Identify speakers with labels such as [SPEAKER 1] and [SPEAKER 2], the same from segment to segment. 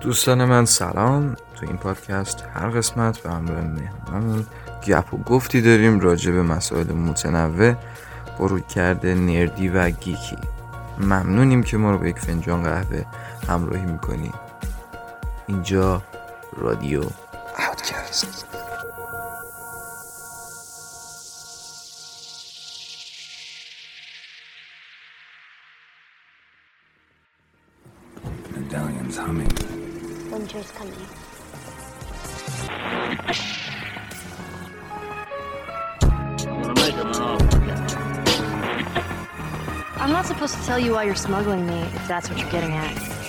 [SPEAKER 1] دوستان من سلام. تو این پادکست هر قسمت به همراه مهمانمون گپ و گفتی داریم راجع به مسائل متنوع با کرده نردی و گیکی. ممنونیم که ما رو به یک فنجان قهوه همراهی می‌کنیم اینجا رادیو اوتکست.
[SPEAKER 2] Smuggling me, if that's what you're getting at.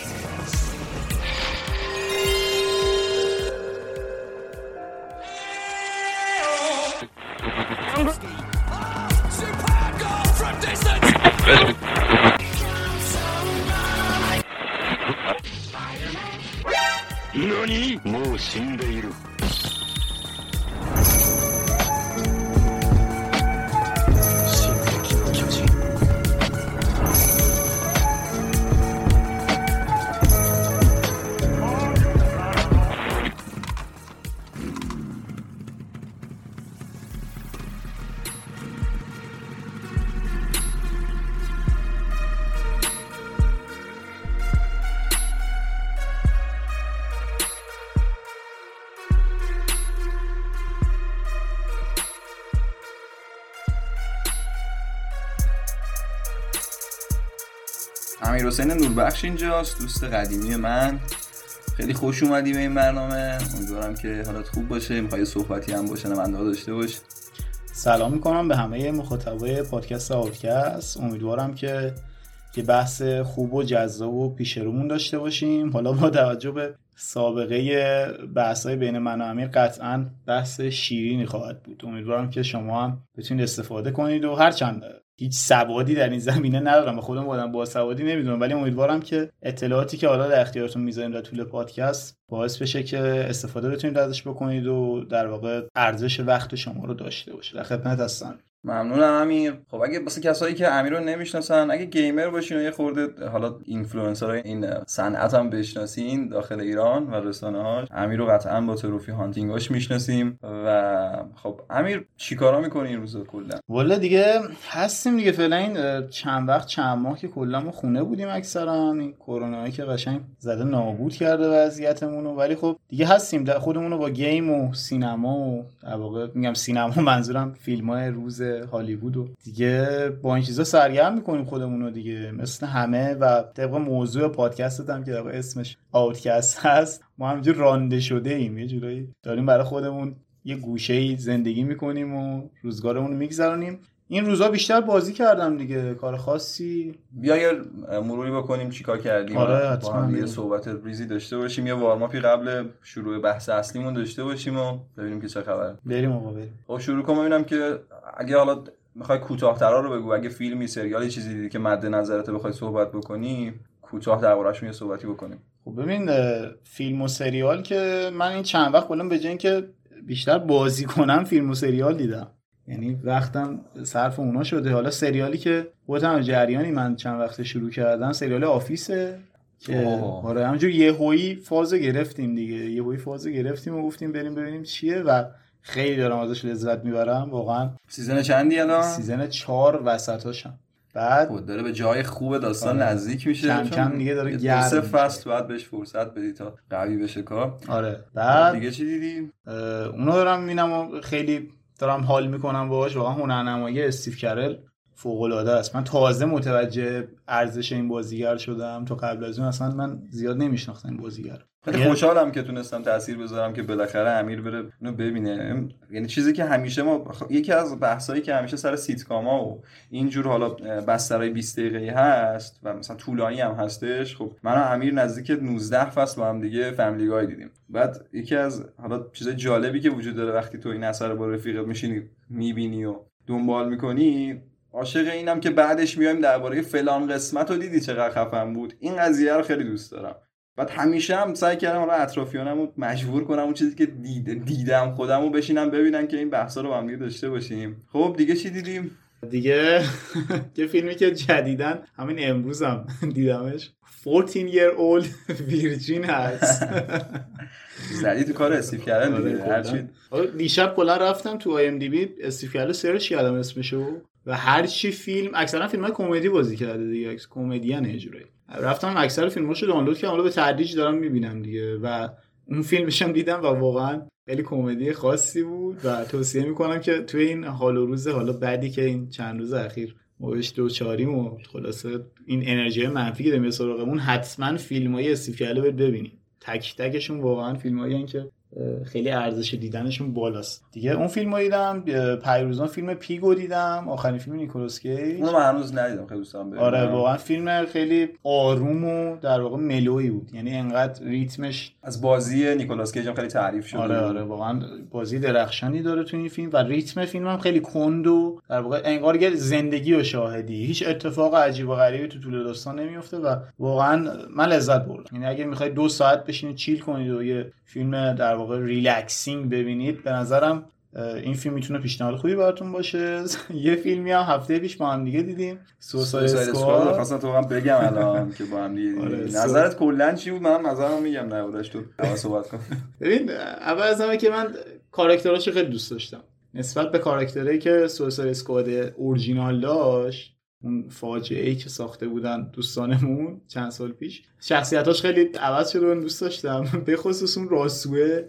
[SPEAKER 3] حسین نوربخش اینجاست دوست قدیمی من. خیلی خوش اومدی به این برنامه. امیدوارم که حالت خوب باشه. می‌خوای صحبتی هم باشه نمنده داشته باش.
[SPEAKER 4] سلام می‌کنم به همه مخاطبای پادکست آوتکست امیدوارم که یه بحث خوب و جذاب و پیش رومون داشته باشیم. حالا با توجه به سابقه بحث بین من و امیر قطعا بحث شیرینی خواهد بود. امیدوارم که شما هم بتونید استفاده کنید و هرچند هیچ سوادی در این زمینه ندارم. به خودم آدم با سوادی نمی‌دونم. ولی امیدوارم که اطلاعاتی که حالا در اختیارتون می‌ذاریم در طول پادکست باعث بشه که استفاده بتونید ازش بکنید و در واقع ارزش وقت شما رو داشته باشه. در خدمت هستم.
[SPEAKER 3] ممنونم امیر. خب اگه واسه کسایی که امیر رو نمی‌شناسن اگه gamer باشین و یه خورده حالا اینفلوئنسرای این صنعت هم بشناسین داخل ایران و رسانه هاش امیر رو قطعا با trophy hunting اش می‌شناسیم و خب امیر چیکارا می‌کنی این روزا کلا؟
[SPEAKER 4] والا دیگه هستیم دیگه. فعلا این چند وقت چند ماه که کلا ما خونه بودیم اکثرا. این کرونایی که قشنگ زده نابود کرده وضعیتمون رو. ولی خب دیگه هستیم. خودمون رو با گیم و سینما و در میگم سینما منظورم فیلم های روز هالیوود و دیگه با این چیزا سرگرم می‌کنیم خودمون رو دیگه. مثل همه و طبق موضوع پادکست هم که اسمش آوتکست هست ما همینجور رانده شده ایم. یه جورایی داریم برای خودمون یه گوشه زندگی می‌کنیم و روزگارمون رو میگذرونیم. این روزا بیشتر بازی کردم دیگه کار خاصی.
[SPEAKER 3] بیا یه مروری بکنیم چیکار کردیم؟
[SPEAKER 4] آره،
[SPEAKER 3] با هم یه. صحبت ریزی داشته باشیم یه وارماپی قبل شروع بحث اصلیمون داشته باشیم و ببینیم که چه خبر.
[SPEAKER 4] بریم آقا بریم.
[SPEAKER 3] خب شروع کنم ببینم که اگه حالا می‌خوای کوتاه‌ترا رو بگو اگه فیلمی سریالی چیزی دیدی که مد نظرت بخوای صحبت بکنی کوتاه درباره‌شون یه صحبتی بکنیم.
[SPEAKER 4] خب ببین فیلم و سریال که من این چند وقت کلا به جای اینکه بیشتر بازی کنم فیلم و سریال دیدم. یعنی وقتم صرف اونا شده. حالا سریالی که خودم جریانی من چند وقت شروع کردم سریال Office ه
[SPEAKER 3] که.
[SPEAKER 4] آره همونجور یهویی فازو گرفتیم دیگه. یهویی فازو گرفتیم و گفتیم بریم ببینیم چیه و خیلی دارم ازش لذت می‌برم. واقعا
[SPEAKER 3] season چندی الان؟
[SPEAKER 4] season چهار وسطاشم. بعد
[SPEAKER 3] خود داره به جای خوب داستان
[SPEAKER 4] آره.
[SPEAKER 3] نزدیک میشه.
[SPEAKER 4] کم کم دیگه داره
[SPEAKER 3] یه
[SPEAKER 4] گرم
[SPEAKER 3] سه. فصل باید بهش فرصت بدی تا قوی بشه کار.
[SPEAKER 4] آره. بعد
[SPEAKER 3] دیگه چی دیدی؟
[SPEAKER 4] اه، اونو دارم می‌بینم و خیلی دارم حال می‌کنم باهاش واقعا هنرنمایی استیو کرل فوق العاده است. من تازه متوجه ارزش این بازیگر شدم تا قبل از اون اصلا من زیاد نمیشناختم این بازیگر
[SPEAKER 3] خیلی
[SPEAKER 4] یه-
[SPEAKER 3] خوشحالم که تونستم تاثیر بذارم که بالاخره امیر بره اینو ببینه. یعنی چیزی که همیشه ما یکی از بحثایی که همیشه سر سیتکاما و اینجور حالا بسترهای 20 دقیقه‌ای هست و مثلا طولانی هم هستش خب من و امیر نزدیک 19 فصل با هم دیگه فامیلی گای دیدیم. بعد یکی از حالا چیزای جالبی که وجود داره وقتی تو این اثر با رفیقت میشینی می‌بینی و دنبال می‌کنی عاشق اینم که بعدش میایم درباره فلان قسمت رو دیدی چقدر خفن بود. این قضیه رو خیلی دوست دارم. بعد همیشه هم سعی کردم حالا اطرافیانم رو مجبور کنم اون چیزی که دید دیدم خودم رو بشینم ببینن که این بحثا رو با هم دیگه داشته باشیم. خب دیگه چی دیدیم؟
[SPEAKER 4] دیگه یه فیلمی که جدیداً همین امروز هم دیدمش. 40 year old virgin هست.
[SPEAKER 3] زدی تو کار استیو کرل
[SPEAKER 4] آره،
[SPEAKER 3] دیگه. هرچی
[SPEAKER 4] آره، دیشب کلا رفتم تو آی ام دی بی استیف کردن سرچ کردم اسمشو. و هر چی فیلم اکثرا فیلم های کمدی بازی کرده دیگه. کمدین یه جورایی. رفتم اکثر فیلماشو دانلود کردم. حالا به تدریج دارم می‌بینم دیگه. و اون فیلمش هم دیدم و واقعا خیلی کمدی خاصی بود و توصیه می‌کنم که توی این حال و روز حالا بدی که این چند روز اخیر ما بهش دچاریم و خلاصه این انرژی منفی که داریم سراغمون حتما فیلم های باید ببینیم. تک تکشون واقعا فیلم که اه، خیلی ارزش دیدنشون بالاست. دیگه اون فیلم رو دیدم پریروزا فیلم Pig و دیدم آخرین فیلم نیکولاس کیج.
[SPEAKER 3] اونو من هنوز ندیدم خیلی دوست دارم ببینم.
[SPEAKER 4] آره واقعا فیلم خیلی آروم و در واقع mellow ای بود. یعنی انقدر ریتمش
[SPEAKER 3] از بازی نیکولاس کیج هم خیلی تعریف شده
[SPEAKER 4] آره. آره واقعا بازی درخشانی داره تو این فیلم و ریتم فیلم هم خیلی کند و در واقع انگار یه زندگی و شاهدی. هیچ اتفاق عجیب و غریبی تو طول داستان نمیفته و واقعا من لذت بردم. یعنی اگه می‌خواید دو ساعت بشینید chill کنید و یه فیلم در واقع relaxing ببینید. به نظرم این فیلم می‌تونه پیشنهاد خوبی براتون باشه. یه فیلمی هم هفته پیش با هم دیگه دیدیم. سوساید
[SPEAKER 3] سوساید اسکواد خواستم تو هم بگم الان که با هم دیگه.
[SPEAKER 4] آره،
[SPEAKER 3] نظرت کلا چی بود؟ منم نظرمو میگم نبودش تو. صحبت کن.
[SPEAKER 4] ببین اول از همه که من کاراکتراشو خیلی دوست داشتم. نسبت به کاراکترهایی که سوساید اسکواد اورجینال داشت اون فاجعه ای که ساخته بودن دوستانمون چند سال پیش. شخصیتاش خیلی عوض شده و دوست داشتم. به خصوص اون راسوه.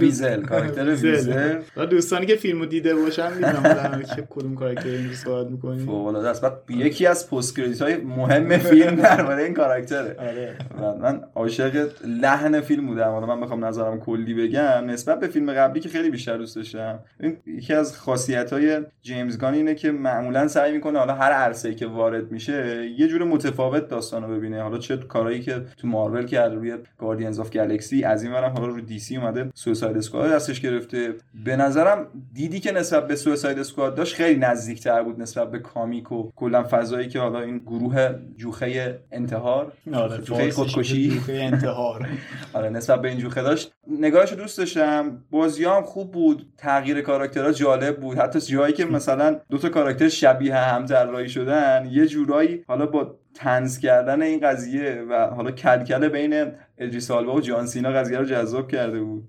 [SPEAKER 3] ویزل، کاراکتر ویزل.
[SPEAKER 4] دوستانی که فیلمو دیده باشن می‌دونم که کدوم کاراکتر این صحبت می‌کنیم
[SPEAKER 3] فوق العاده است. بعد یکی از post-credit های مهم فیلم درباره این کاراکتره.
[SPEAKER 4] آره.
[SPEAKER 3] و من عاشق لحن فیلم بودم. حالا من بخوام نظرم کلی بگم. نسبت به فیلم قبلی که خیلی بیشتر دوست داشتم. این یکی از خاصیت های جیمز گان اینه که معمولا سعی می‌کنه حالا هر عرصه‌ای که وارد میشه یه جور متفاوت داستان رو ببینه. حالا چه کارهایی که تو مارول کرده روی Guardians of Galaxy از این ورم حالا رو دی سی اومده Suicide Squad دستش گرفته. به نظرم دیدی که نسبت به سوساید اسکواد داشت خیلی نزدیکتر بود نسبت به کامیک و کلا فضایی که حالا این گروه جوخه انتحار.
[SPEAKER 4] آره
[SPEAKER 3] جوخه خودکشی.
[SPEAKER 4] جوخه انتحار.
[SPEAKER 3] آره نسبت به این جوخه داشت. نگاهشو دوست داشتم. بازی هم خوب بود. تغییر کاراکترها جالب بود. حتی جایی که مثلا دو تا کاراکتر شبیه هم طراحی شدن یه جورایی حالا با تنز کردن این قضیه و حالا کلکل بین ادریس آلبا و جان سینا قضیه رو جذاب کرده بود.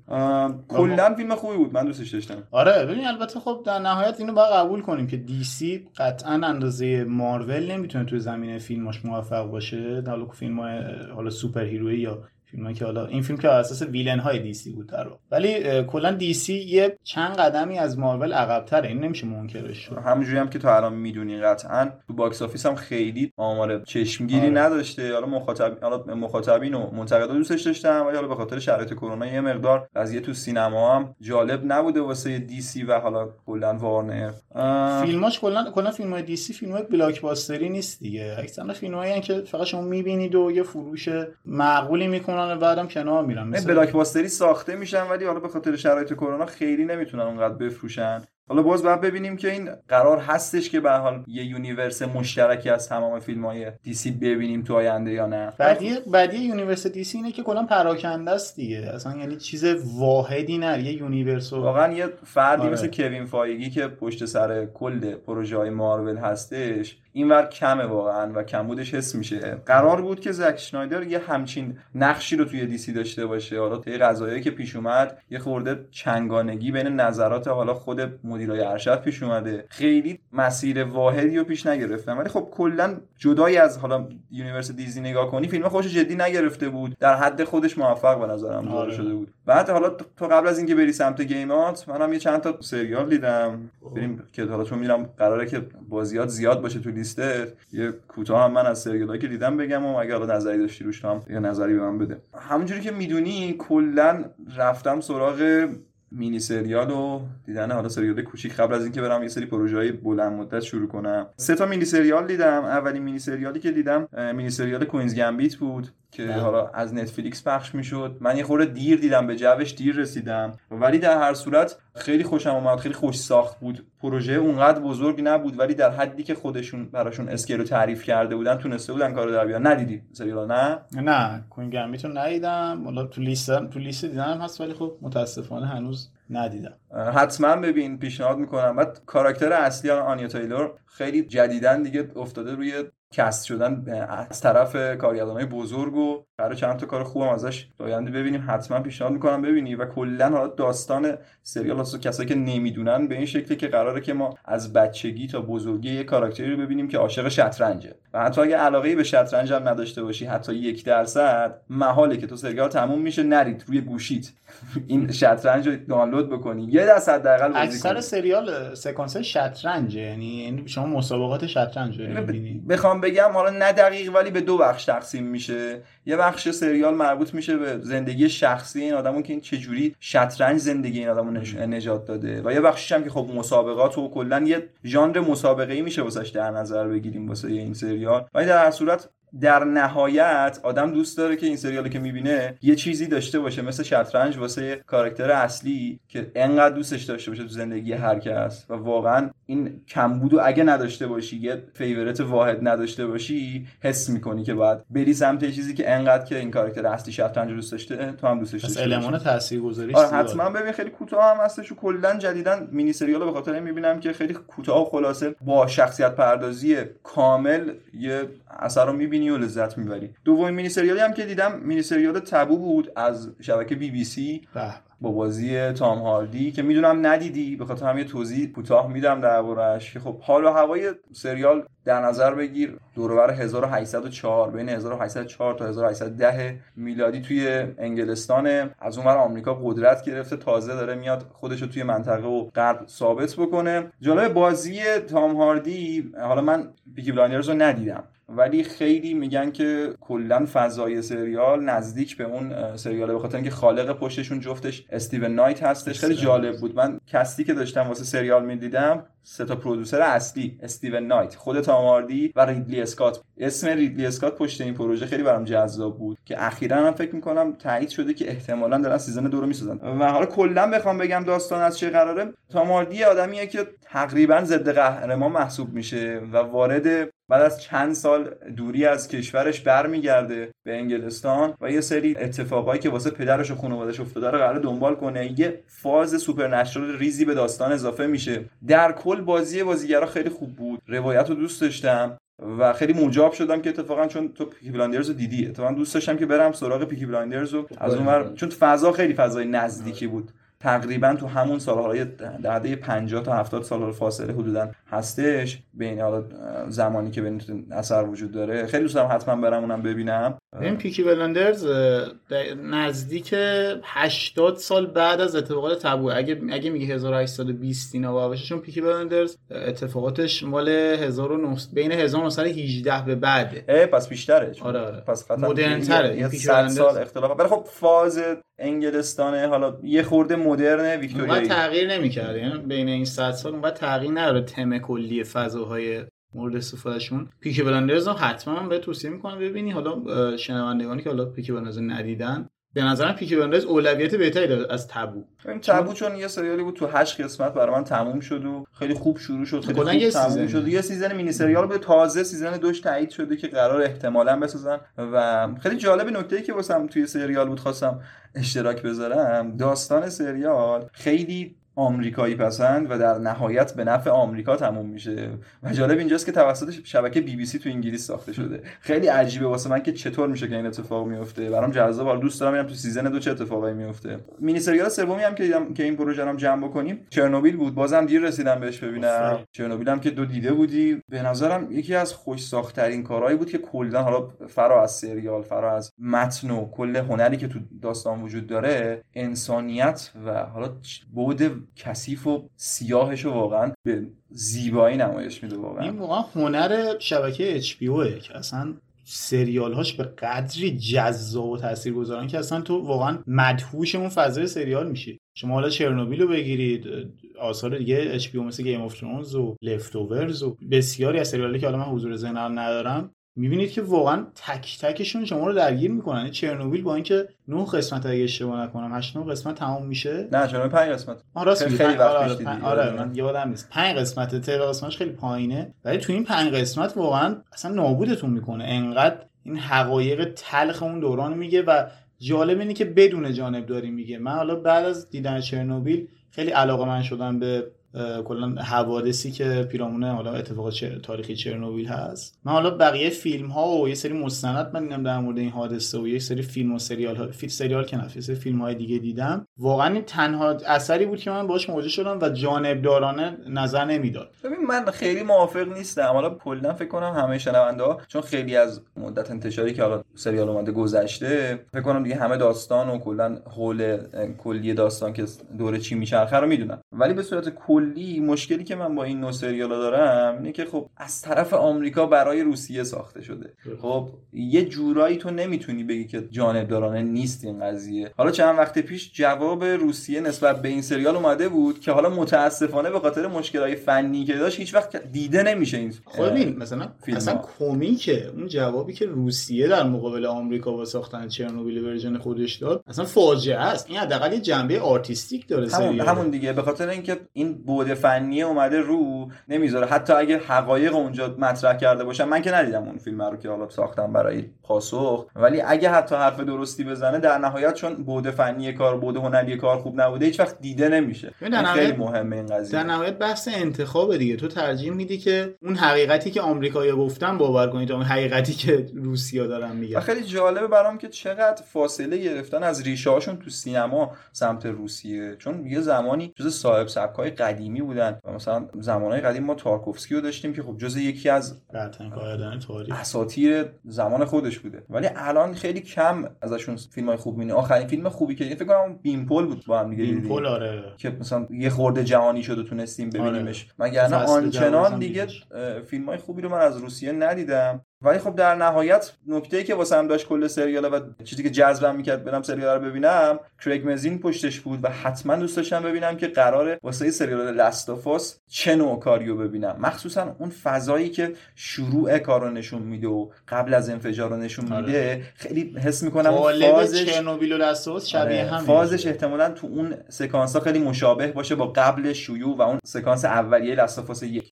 [SPEAKER 3] کلا فیلم خوبی بود. من دوستش داشتم.
[SPEAKER 4] آره ببین البته خب در نهایت اینو باید قبول کنیم که دی سی قطعا اندازه مارول نمی‌تونه توی زمینه فیلماش موفق باشه. حالا فیلم های حالا superhero یی یا فیلم که حالا این فیلم که اساس villain های دی سی بود در. ولی کلا دی سی یه چند قدمی از مارول عقب‌تره. این نمیشه منکرش شد.
[SPEAKER 3] همونجوری هم که تو الان می‌دونی قطعا تو box office هم خیلی آمار چشمگیری
[SPEAKER 4] آره.
[SPEAKER 3] نداشته. حالا مخاطب حالا مخاطبین و منتقدا دوستش داشتن ولی حالا به خاطر شرایط کرونا یه مقدار قضیه تو سینما هم جالب نبوده واسه دی سی و حالا کلا وارنر. اه،
[SPEAKER 4] فیلماش کلا کلا فیلم های دی سی فیلم های blockbuster ی نیست دیگه. اکثرا فیلم هایی که فقط شما می‌بینید و یه فروش معقولی می‌کنن و بعدم کنار میرن.
[SPEAKER 3] این
[SPEAKER 4] مثل
[SPEAKER 3] blockbuster ی ساخته میشن ولی حالا به خاطر شرایط کرونا خیلی نمی‌تونن اونقدر بفروشن. حالا باز باید ببینیم که این قرار هستش که به حال یه universe مشترکی از تمام فیلم های دی سی ببینیم تو آینده یا نه.
[SPEAKER 4] بعدی بعدی universe دی سی اینه که کلا پراکنده است دیگه. اصلا یعنی چیز واحدی نه. یه universe
[SPEAKER 3] واقعا یه فردی
[SPEAKER 4] آره.
[SPEAKER 3] مثل کوین فایگی که پشت سر کل پروژه های مارول هستش اینور کمه واقعا و کمبودش حس میشه. قرار بود که زک اسنایدر یه همچین نقشی رو توی دیسی داشته باشه. حالا طی قضایایی که پیش اومد یه خورده چندگانگی بین نظرات حالا خود مدیرای ارشد پیش اومده. خیلی مسیر واحدی رو پیش نگرفتن. ولی خب کلا جدای از حالا universe دیزنی نگاه کنی فیلم خودشو جدی نگرفته بود. در حد خودش موفق به نظرم
[SPEAKER 4] آره.
[SPEAKER 3] شده بود. بعد حالا تو قبل از اینکه بری سمت game ات منم یه چند تا سریال دیدم. بریم که حالا چون میرم قراره که بازیات زیاد باشه تو لیستت یه کوتاه هم من از سریالایی که دیدم بگم و اگه حالا نظری داشتی روش هم یه نظری به من بده. همونجوری که می‌دونی کلا رفتم سراغ مینی سریال و دیدن حالا سریال کوچیک قبل از اینکه برم یه سری پروژه های بلند مدت شروع کنم. سه تا مینی سریال دیدم. اولین مینی سریالی که دیدم مینی سریال Queen's Gambit بود. که
[SPEAKER 4] بله.
[SPEAKER 3] حالا از نتفلیکس پخش می‌شد. من یه خورده دیر دیدم به جوش دیر رسیدم. ولی در هر صورت خیلی خوشم اومد خیلی خوش ساخت بود. پروژه اونقدر بزرگ نبود ولی در حدی که خودشون براشون scale رو تعریف کرده بودن تونسته بودن کارو در بیارن. ندیدی سریال نه؟
[SPEAKER 4] نه Queen Gambit رو ندیدم. حالا تو لیست تو لیست دیدم هست ولی خب متاسفانه هنوز ندیدم.
[SPEAKER 3] حتما ببین پیشنهاد می‌کنم. بعد کاراکتر اصلی آنیا تایلور خیلی جدیدن دیگه افتاده روی cast شدن از طرف کارگردانای بزرگ و قرار چند تا کار خوبم ازش آینده ببینیم. حتما پیشنهاد می‌کنم ببینی و کلا حالا داستان سریال واسه کسایی که نمی‌دونن به این شکلی که قراره که ما از بچگی تا بزرگی یه کاراکتری رو ببینیم که عاشق شطرنجه. و حتی اگه علاقه به شطرنج هم نداشته باشی حتی یک درصد محاله که تو سریال تموم میشه نرید روی گوشیت. این شطرنج رو دانلود بکنی. یه دست حداقل بازی
[SPEAKER 4] اکثر سریال سکانس شطرنج یعنی شما مسابقات شطرنج رو می‌بینید
[SPEAKER 3] بخوام بگم حالا نه دقیق ولی به دو بخش تقسیم میشه. یه بخش سریال مربوط میشه به زندگی شخصی این آدمون که این چجوری شطرنج زندگی این آدمو نجات داده. و یه بخشش هم که خب مسابقات و کلا یه ژانر مسابقه ای میشه واسش در نظر بگیریم واسه این سریال. ولی در هر صورت در نهایت آدم دوست داره که این سریال که می‌بینه یه چیزی داشته باشه مثل شطرنج واسه کاراکتر اصلی که انقدر دوستش داشته باشه تو زندگی هر کس و واقعا این کمبودو اگه نداشته باشی یه favorite واحد نداشته باشی حس می‌کنی که باید بری سمت چیزی که انقدر که این کاراکتر اصلی شطرنج دوست داشته تو هم دوستش داشته
[SPEAKER 4] المان تاثیرگذاریش
[SPEAKER 3] آره حتما ببین خیلی کوتاه هم هستش و کلا جدیدن مینی سریال به خاطر می‌بینم که خیلی کوتاه و خلاصه با شخصیت پردازی کامل یه اثر رو می‌بینی. و لذت می‌بری. دومین مینی سریالی هم که دیدم مینی سریال تبو بود از شبکه بی بی سی. با بازی تام هاردی که می‌دونم ندیدی به خاطر هم یه توضیح کوتاه میدم دربارهش که خب حال و هوای سریال در نظر بگیر. دورور 1804 بین 1804 تا 1810 میلادی توی انگلستان. از اونور آمریکا قدرت گرفته تازه داره میاد خودش رو توی منطقه و غرب ثابت بکنه. جالب بازی تام هاردی حالا من Peaky Blinders رو ندیدم. ولی خیلی میگن که کلا فضای سریال نزدیک به اون سریاله به خاطر اینکه خالق پشتشون جفتش استیون نایت هستش. خیلی جالب بود. من cast ی که داشتم واسه سریال می‌دیدم سه تا producer اصلی استیون نایت خود تام هاردی و ریدلی اسکات. اسم ریدلی اسکات پشت این پروژه خیلی برام جذاب بود که اخیرا هم فکر می‌کنم تایید شده که احتمالا دارن season دو رو می‌سازن. و حالا کلا بخوام بگم داستان از چه قراره. تام هاردی آدمیه که تقریبا ضد قهرمان محسوب میشه و وارد بعد از چند سال دوری از کشورش برمیگرده به انگلستان و یه سری اتفاقایی که واسه پدرش و خانواده‌اش افتاده رو قرار دنبال کنه. یه فاز supernatural ریزی به داستان اضافه میشه. در کل بازی بازیگرا خیلی خوب بود. روایت رو دوست داشتم و خیلی مجاب شدم که اتفاقا چون تو Peaky Blinders رو دیدی. اتفاقا دوست داشتم که برم سراغ Peaky Blinders رو از اونور چون فضا خیلی فضای نزدیکی بود. تقریبا تو همون سالهای دهه 50 تا 70 سال فاصله حدودا هستش. بین حالا زمانی که بین اثر وجود داره. خیلی دوست دارم حتما برم اونم ببینم.
[SPEAKER 4] این پیکی بلندرز نزدیک 80 سال بعد از اتفاقات تبو اگه اگه میگه 1820 اینا باشه چون پیکی بلندرز اتفاقاتش مال 1900 بین 1918 به بعده.
[SPEAKER 3] پس بیشتره.
[SPEAKER 4] آره آره.
[SPEAKER 3] پس
[SPEAKER 4] مدرن تره
[SPEAKER 3] یه سال اختلاف ولی خب فاز انگلستانه حالا یه خورده مدرن ویکتوریایی.
[SPEAKER 4] تغییر نمی‌کرد یعنی بین این 100 سال اونقدر تغییر نداره تم کلی فضاهای مورد استفادهشون. Peaky Blinders رو حتما به توصیه می‌کنم ببینی. حالا شنوندگانی که حالا Peaky Blinders ندیدن به نظرم Peaky Blinders اولویت بهتری داره از Taboo.
[SPEAKER 3] این Taboo چون یه سریالی بود تو 8 قسمت برای من تموم شد و خیلی خوب شروع شد خیلی خوب
[SPEAKER 4] یه
[SPEAKER 3] تموم شد. یه season mini سریال به تازه season دوش تایید شده که قرار احتمالا بسازن و خیلی جالب نکته که واسم توی سریال بود خواستم اشتراک بذارم. داستان سریال خیلی آمریکایی پسند و در نهایت به نفع آمریکا تموم میشه. و جالب اینجاست که توسط شبکه بی بی سی تو انگلیس ساخته شده. خیلی عجیبه واسه من که چطور میشه که این اتفاق میفته. برام جذاب. حالا دوست دارم ببینم تو season دو چه اتفاقایی میفته. مینی سریال سومی هم که دیدم که این پروژه رو جمع بکنیم چرنوبیل بود. بازم دیر رسیدم بهش ببینم. چرنوبیل هم که دو دیده بودی. به نظرم یکی از خوش ساختترین کارهایی بود که کلا حالا فرا از سریال فرا از متن و کل هنری که تو داستان وجود داره انسانیت و حالا بعد کثیف و سیاهش رو واقعا به زیبایی نمایش میده واقعا.
[SPEAKER 4] این واقعا هنر شبکه HBO که اصلا سریال هاش به قدری جذاب و تاثیرگذارن که اصلا تو واقعا مدهوش اون فضای سریال میشی. شما حالا چرنوبیل رو بگیرید آثار دیگه HBO مثل Game of Thrones و Leftovers و بسیاری از سریالی که حالا من حضور ذهنم ندارم می‌بینید که واقعا تک تکشون شما رو درگیر می‌کنن. چرنوبیل با اینکه نه قسمت اگه اشتباه نکنم 8 9 قسمت تمام میشه.
[SPEAKER 3] نه چرا 5 قسمت.
[SPEAKER 4] آره راست
[SPEAKER 3] خیلی,
[SPEAKER 4] خیلی
[SPEAKER 3] وقت
[SPEAKER 4] آره,
[SPEAKER 3] پیش
[SPEAKER 4] آره. آره من یادم نیست. 5 قسمت تعداد قسمتش خیلی پایینه. ولی تو این 5 قسمت واقعا اصلا نابودتون می‌کنه. انقدر این حقایق تلخ اون دوران میگه و جالب اینه که بدون جانب داری میگه. من حالا بعد از دیدن چرنوبیل خیلی علاقه من شدم به کلا حوادثی که پیرامون حالا اتفاق تاریخی چرنوبیل هست. من حالا بقیه فیلم ها و یه سری مستند من دیدم در مورد این حادثه و یه سری فیلم و سریال ها فیلم سریال که سری فیلم های دیگه دیدم. واقعا این تنها اثری بود که من باش مواجه شدم و جانبدارانه نظر نمی‌داد.
[SPEAKER 3] ببین من خیلی موافق نیستم. حالا کلا فکر کنم همه شنونده ها چون خیلی از مدت انتشاری که حالا سریال اومده گذشته فکر کنم دیگه همه داستان و کلا حول کلی داستان که دوره چی میچرخه رو می‌دونن. ولی به صورت کلی مشکلی که من با این نوع سریالا دارم اینه که خب از طرف آمریکا برای روسیه ساخته شده. خب یه جورایی تو نمی‌تونی بگی که جانبدارانه نیست این قضیه. حالا چند وقت پیش جواب روسیه نسبت به این سریال اومده بود که حالا متاسفانه به خاطر مشکلات فنی که داشت هیچ وقت دیده نمیشه این
[SPEAKER 4] خب مثلا
[SPEAKER 3] فیلم
[SPEAKER 4] اصلا. کمیکه اون جوابی که روسیه در مقابل آمریکا با ساختن چرنوبیل version خودش داد اصلا فاجعه است. این حداقل یه جنبه artistic داره
[SPEAKER 3] همون
[SPEAKER 4] سریال
[SPEAKER 3] همون دیگه. به خاطر اینکه این بعد فنی اومده رو نمی‌ذاره. حتی اگه حقایق اونجا مطرح کرده باشن من که ندیدم اون فیلم رو که حالا ساختم برای پاسخ. ولی اگه حتی حرف درستی بزنه در نهایت چون بعد فنی کار بعد هنری کار خوب نبوده هیچ وقت دیده نمیشه. خیلی مهمه این قضیه.
[SPEAKER 4] در نهایت بحث انتخاب دیگه. تو ترجیح میدی که اون حقیقتی که آمریکایی‌ها گفتن باور کنی تا اون حقیقتی که روسیا دارن میگن.
[SPEAKER 3] خیلی جالبه برام که چقدر فاصله گرفتن از ریشه هاشون تو سینما سمت روسیه. چون یه زمانی جز صاحب سبکای قدیمی بودن و مثلا زمانهای قدیم ما تارکوفسکی رو داشتیم که خب جز یکی از اساطیر زمان خودش بوده. ولی الان خیلی کم ازشون فیلم های خوب می‌بینی. آخرین فیلم خوبی که فکر کنم بیمپل بود با هم دیگه
[SPEAKER 4] این
[SPEAKER 3] دیدیم.
[SPEAKER 4] پل آره.
[SPEAKER 3] که مثلا یه خورده جهانی شد و تونستیم ببینیمش. مگر نه
[SPEAKER 4] فصل
[SPEAKER 3] آنچنان دیگه
[SPEAKER 4] دیدش.
[SPEAKER 3] فیلم های خوبی رو من از روسیه ندیدم. ولی خب در نهایت نکته که واسه هم داشت کل سریال و چیزی که جذبم می‌کرد برم سریال رو ببینم کریگ مزین پشتش بود و حتما دوست داشتم ببینم که قراره واسه سریال لستافاس چه نوع کاریو ببینم. مخصوصا اون فضایی که شروع کار رو نشون میده و قبل از انفجار رو نشون
[SPEAKER 4] آره.
[SPEAKER 3] میده خیلی حس می‌کنم فازش
[SPEAKER 4] چرنوبیل و لاستوس شبیه
[SPEAKER 3] آره،
[SPEAKER 4] هم
[SPEAKER 3] فازش احتمالا تو اون سکانس ها خیلی مشابه باشه با قبل شیوع و اون سکانس اولیه لستافاس یک.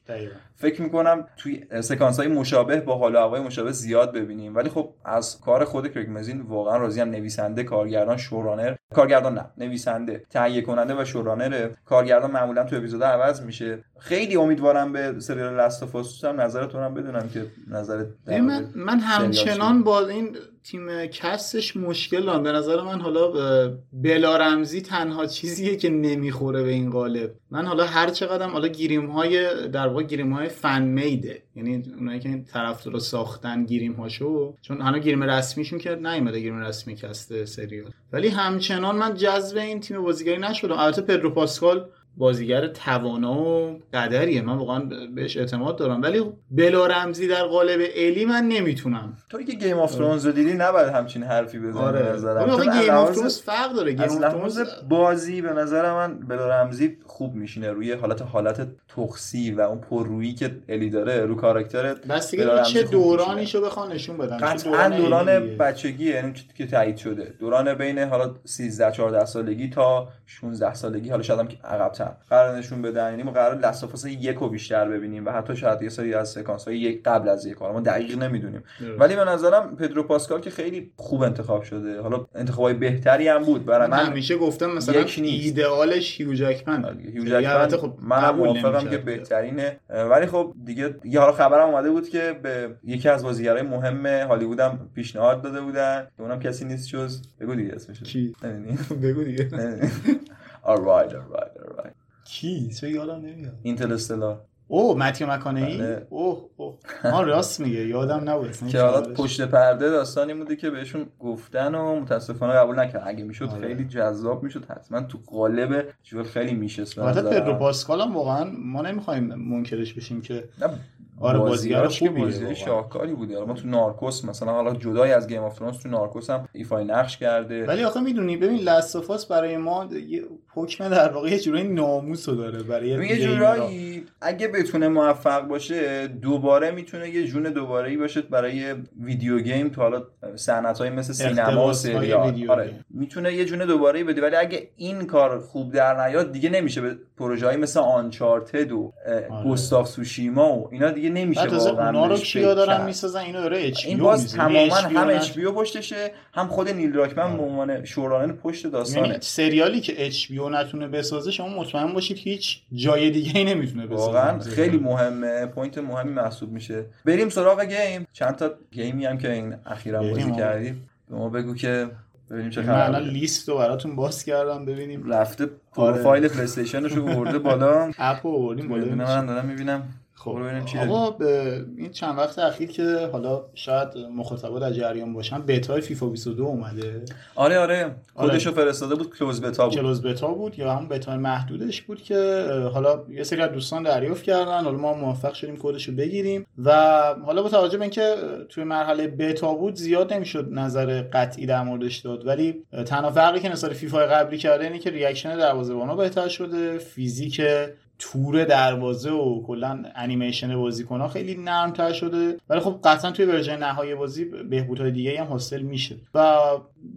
[SPEAKER 3] فکر می‌کنم توی سکانس های مشابه با حال هوای مشابه زیاد ببینیم. ولی خب از کار خود کریگ مزین واقعا راضی هم. نویسنده کارگردان showrunner. کارگردان نه نویسنده. تهیه کننده و showrunner کارگردان معمولا تو اپیزود عوض میشه. خیلی امیدوارم به سریال Last of Us هم نظرتون هم بدونم که نظر
[SPEAKER 4] ببین من, من همچنان با این تیم cast ش مشکل دارم به نظر من حالا اه، بلا رمزی تنها چیزیه که نمی‌خوره به این قالب. من حالا هر چقدرم حالا گیریم های در واقع گیریم های fan made ه یعنی اونایی که این طرف رو ساختن گیریم هاشو چون هنوز گیریم رسمیشون که نیومده گیریم رسمی cast سریال. ولی همچنان من جذب این تیم بازیگری نشدم. البته پدرو پاسکال بازیگر توانا و قدریه. من واقعا بهش اعتماد دارم. ولی بلا رمزی در قالب الی من نمی‌تونم.
[SPEAKER 3] توی که Game of Thrones رو دیدی نباید همچین حرفی بزنی
[SPEAKER 4] آره.
[SPEAKER 3] به نظرم.
[SPEAKER 4] آخه
[SPEAKER 3] چون
[SPEAKER 4] Game
[SPEAKER 3] of
[SPEAKER 4] Thrones فرق داره.
[SPEAKER 3] Game
[SPEAKER 4] of
[SPEAKER 3] لحاظ
[SPEAKER 4] Thrones
[SPEAKER 3] بازی به نظر من بلا رمزی خوب میشینه. روی حالت حالت تخسی و اون پررویی که الی داره رو کاراکتر
[SPEAKER 4] بس دیگه چه دورانیشو بخوان نشون بدن
[SPEAKER 3] قطعا
[SPEAKER 4] دوران
[SPEAKER 3] دوران. بچگی یعنی که تایید شده. دوران بین حالا 13 14 سالگی تا 16 سالگی. حالا شاید هم که عقب‌تر قرار نشون بدن. یعنی ما قرار لستافاس یک رو بیشتر ببینیم و حتی شاید یه سری از سکانس های یک قبل از یک ما دقیق نمی‌دونیم. ولی به نظرم پدرو پاسکال که خیلی خوب انتخاب شده. حالا انتخابای بهتری هم بود. برای
[SPEAKER 4] من
[SPEAKER 3] من
[SPEAKER 4] همیشه گفتم مثلا
[SPEAKER 3] یک نیست.
[SPEAKER 4] ایدئالش هیو جکمن.
[SPEAKER 3] هیو
[SPEAKER 4] البته
[SPEAKER 3] جکمن
[SPEAKER 4] خب قبول
[SPEAKER 3] موافقم. که بهترینه. ولی خب دیگه یه حالا خبرم اومده بود که به یکی از بازیگرای مهم هالیوود هم پیشنهاد داده بودن. که اونم کسی نیست جز بگو دیگه اسمش
[SPEAKER 4] کی؟ بگو دیگه.
[SPEAKER 3] alright alright alright
[SPEAKER 4] کی؟ چه یادم نمیاد.
[SPEAKER 3] Interstellar.
[SPEAKER 4] اوه متیو مکانهی
[SPEAKER 3] بله.
[SPEAKER 4] اوه اوه. آن راست میگه. یادم نبود
[SPEAKER 3] که حالا. پشت پرده داستانی بوده که بهشون گفتن و متاسفانه قبول نکرد. اگه می‌شد
[SPEAKER 4] آره.
[SPEAKER 3] خیلی جذاب می‌شد حتما تو قالب جوئل خیلی میشست
[SPEAKER 4] البته پدرو پاسکال هم واقعا ما نمی‌خوایم منکرش بشیم که آره، بازیگر
[SPEAKER 3] بازیگر
[SPEAKER 4] واقعا.
[SPEAKER 3] شاهکاری بوده. حالا ما تو Narcos مثلا حالا جدای از Game of Thrones تو Narcos هم ایفای نقش کرده.
[SPEAKER 4] ولی آخه می‌دونی ببین Last of Us برای ما حکم در واقع یه جورایی ناموسو داره برای
[SPEAKER 3] یه. جورایی اگه بتونه موفق باشه دوباره می‌تونه یه جون دوباره ای باشه برای ویدیو گیم تو حالا صنعت های مثل سینما و سریال آره. می‌تونه یه جون دوباره ای بده ولی اگه این کار خوب در نیاد دیگه نمیشه به پروژه مثل آنچارتد و
[SPEAKER 4] آره.
[SPEAKER 3] گوستاف سوشیما و اینا دیگه نمیشه واقعا
[SPEAKER 4] اونا رو کیا دارن. می‌سازن اینو داره اچ
[SPEAKER 3] این باز تماما هم اچ پشتشه هم خود نیل راکمن به عنوان شورانه پشت داستانه
[SPEAKER 4] یعنی سریالی که اچ رو نتونه بسازه شما مطمئن باشید هیچ جای دیگه ای نمی‌تونه بسازه.
[SPEAKER 3] واقعا خیلی مهمه point مهمی محسوب میشه. بریم سراغ game. چند تا game ی هم که این اخیرا بازی. کردیم. به ما بگو که ببینیم چه
[SPEAKER 4] من الان
[SPEAKER 3] خبره.
[SPEAKER 4] لیست رو براتون باز کردم ببینیم.
[SPEAKER 3] رفته
[SPEAKER 4] آره.
[SPEAKER 3] پروفایل پلی استیشنش رو برده بالا.
[SPEAKER 4] app رو آوردیم بالا.
[SPEAKER 3] من دارم می‌بینم.
[SPEAKER 4] خب. آقا به این چند وقت اخیر که حالا شاید مخاطبا در جریان باشن بتای فیفا 22 اومده.
[SPEAKER 3] آره آره. کدشو فرستاده بود closed beta بود.
[SPEAKER 4] closed beta بود یا همون بتا محدودش بود که حالا یه سری از دوستان دریافت کردن. حالا ما موفق شدیم کدش رو بگیریم. و حالا با توجه به اینکه توی مرحله بتا بود زیاد نمی‌شد نظر قطعی در موردش داد. ولی تنها فرقی که نسبت فیفا قبلی کرده اینه که reaction دروازه‌بانا بهتر شده. فیزیک تور دروازه و کلا انیمیشن بازیکن‌ها خیلی نرمتر شده. ولی خب قطعا توی version نهایی بازی بهبودهای دیگه هم حاصل میشه. و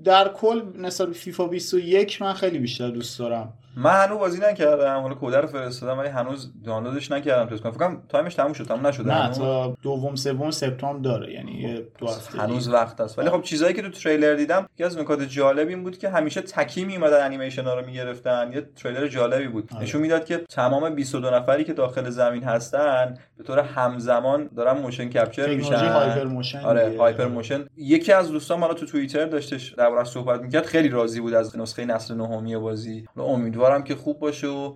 [SPEAKER 4] در کل نسبت فیفا 21 من خیلی بیشتر دوست دارم.
[SPEAKER 3] من هنوز بازی نکردم حالا کد رو فرستادم ولی هنوز دانلودش نکردم تست کنم فکر کنم time ش تموم شد تموم نشده
[SPEAKER 4] نه. تا دوم سوم سپتامبر داره یعنی دو هفته
[SPEAKER 3] هنوز. وقت هست ولی خب چیزایی که تو تریلر دیدم یکی از نکات جالب این بود که همیشه تکی میومدن انیمیشن ها رو می‌گرفتن یه تریلر جالبی بود
[SPEAKER 4] آره.
[SPEAKER 3] نشون می‌داد که تمام 22 نفری که داخل زمین هستن به طور همزمان دارن motion
[SPEAKER 4] capture
[SPEAKER 3] میشن
[SPEAKER 4] HyperMotion
[SPEAKER 3] آره. HyperMotion یکی از دوستان حالا تو توییتر داشتش دربارش صحبت می‌کرد خیلی راضی بود از نسخه نسل نهمی بازی حالا امیدوارم که خوب باشه و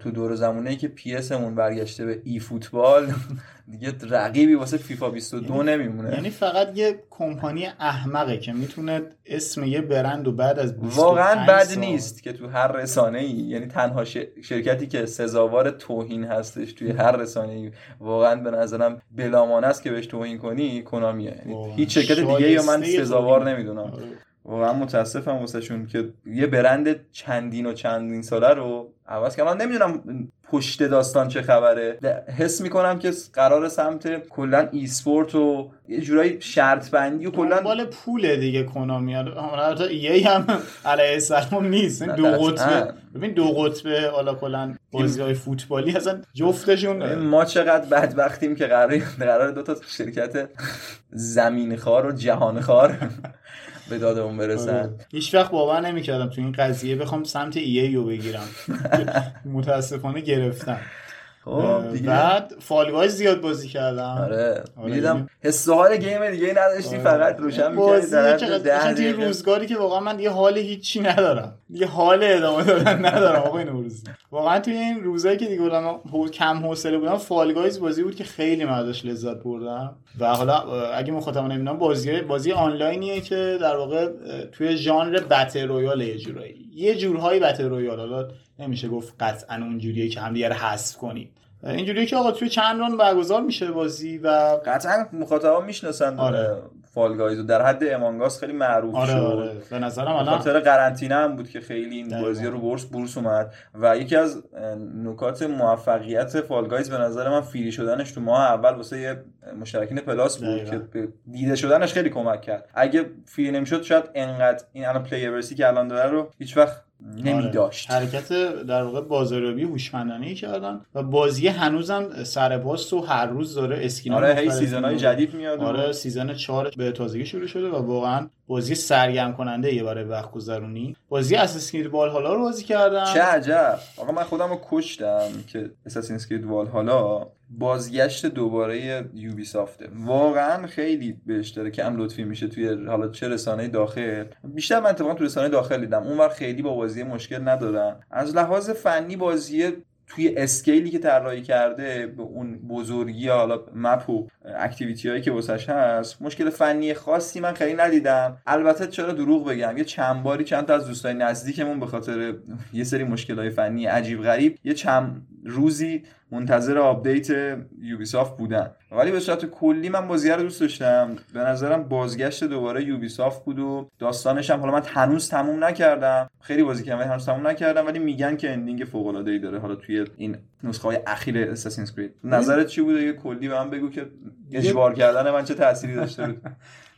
[SPEAKER 3] تو دور زمونه که پی اسمون برگشته به ای فوتبال دیگه رقیبی واسه فیفا 22 نمیمونه
[SPEAKER 4] یعنی فقط یه کمپانی احمقه که می‌تونه اسم یه برند و بعد از 25
[SPEAKER 3] واقعا بد
[SPEAKER 4] سال-
[SPEAKER 3] نیست که تو هر رسانه ای یعنی تنها شرکتی که سزاوار توهین هستش توی هر رسانه ای واقعا به نظرم بلامانه است که بهش توهین کنی کنامیه یعنی. هیچ شرکت دیگه یا من سزاوار. نمی‌دونم
[SPEAKER 4] آره.
[SPEAKER 3] واقعا متاسفم واسه شون که یه برند چندین و چندین ساله رو عوض کردم من نمی‌دونم پشت داستان چه خبره. حس می‌کنم که قرار سمت کلا ای سپورت و یه جورایی شرط بندی و کلا
[SPEAKER 4] دنبال پول دیگه کنامی حالا ای هم علیه السلام نیست. دو. قطبه. ببین دو قطبه حالا کلا بازی های فوتبالی اصلا جفتشون
[SPEAKER 3] ما چقدر بدبختیم که قرار قرار دو تا شرکت زمین خار و جهان خار به دادمون برسن.
[SPEAKER 4] هیچ وقت باور نمی‌کردم تو این قضیه بخوام سمت ای رو بگیرم. متاسفانه گرفتم.
[SPEAKER 3] خب دیگه.
[SPEAKER 4] بعد فالگای زیاد بازی کردم.
[SPEAKER 3] آره.
[SPEAKER 4] آره،
[SPEAKER 3] می‌دیدم
[SPEAKER 4] یعنی-
[SPEAKER 3] حس و حال گیم دیگه نداشتی فقط روشن می‌کردی در
[SPEAKER 4] روزگاری که واقعا من دیگه حال هیچی ندارم. دیگه حال ادامه دادن ندارم آقای نوروزی. واقعا توی این روزایی که دیگه بودم کم حوصله بودم Fall Guys بازی بود که خیلی من ازش لذت بردم. و حالا اگه مخاطبان نمی‌دونم بازی بازی آنلاینیه که در واقع توی ژانر battle royale یه جورایی. یه جورهای battle royale. حالا نمیشه گفت قطعا اونجوریه که همدیگه رو حذف کنیم. اه، اینجوریه که آقا توی چند round برگزار میشه بازی و
[SPEAKER 3] قطعا مخاطبا می‌شناسن.
[SPEAKER 4] آره.
[SPEAKER 3] Fall Guys و در حد Among Us خیلی معروف
[SPEAKER 4] آره
[SPEAKER 3] شد.
[SPEAKER 4] آره. به نظرم الان
[SPEAKER 3] خاطر قرنطینه هم بود که خیلی این. بازی رو بورس بورس اومد. و یکی از نکات موفقیت Fall Guys به نظر من free شدنش تو ماه اول واسه یه مشترکین Plus بود
[SPEAKER 4] دقیقاً.
[SPEAKER 3] که دیده شدنش خیلی کمک کرد. اگه free نمی‌شد شاید انقدر این الان player base ی که الان داره رو هیچ وقت نمی داشت
[SPEAKER 4] آره. حرکت در واقع بازاریابی هوشمندانه کردن و بازی هنوزم سر باست و هر روز داره skin
[SPEAKER 3] آره هی season ای جدید میاد
[SPEAKER 4] آره season 4 به تازگی شروع شده و واقعا بازی سرگرم کننده یه برای وقت گذرونی. بازی Assassin's والهالا رو بازی کردم.
[SPEAKER 3] چه عجب. آقا من خودم رو کشتم که Assassin's Creed Valhalla بازگشت دوباره Ubisoft ه واقعا خیلی بهش داره کم لطفی میشه توی حالا چه رسانه داخل. بیشتر من اتفاقا تو رسانه داخل دیدم. اونور خیلی با بازی مشکل ندارم از لحاظ فنی بازی توی scale ی که طراحی کرده به اون بزرگی حالا map و activity هایی که واسش هست مشکل فنی خاصی من خیلی ندیدم. البته چرا دروغ بگم؟ یه چند باری چند تا از دوستای نزدیکمون به خاطر یه سری مشکل های فنی عجیب غریب یه چند روزی منتظر آپدیت Ubisoft بودن. ولی به صورت کلی من بازی رو دوست داشتم. به نظرم بازگشت دوباره Ubisoft بود و داستانش هم حالا من هنوز تموم نکردم. خیلی بازی کردم هنوز تموم نکردم. ولی میگن که ending فوق العاده ای داره. حالا توی این نسخه های اخیر Assassin's Creed نظرت چی بوده؟ یه کلی به من بگو که اجبار کردن من چه تأثیری داشته بود.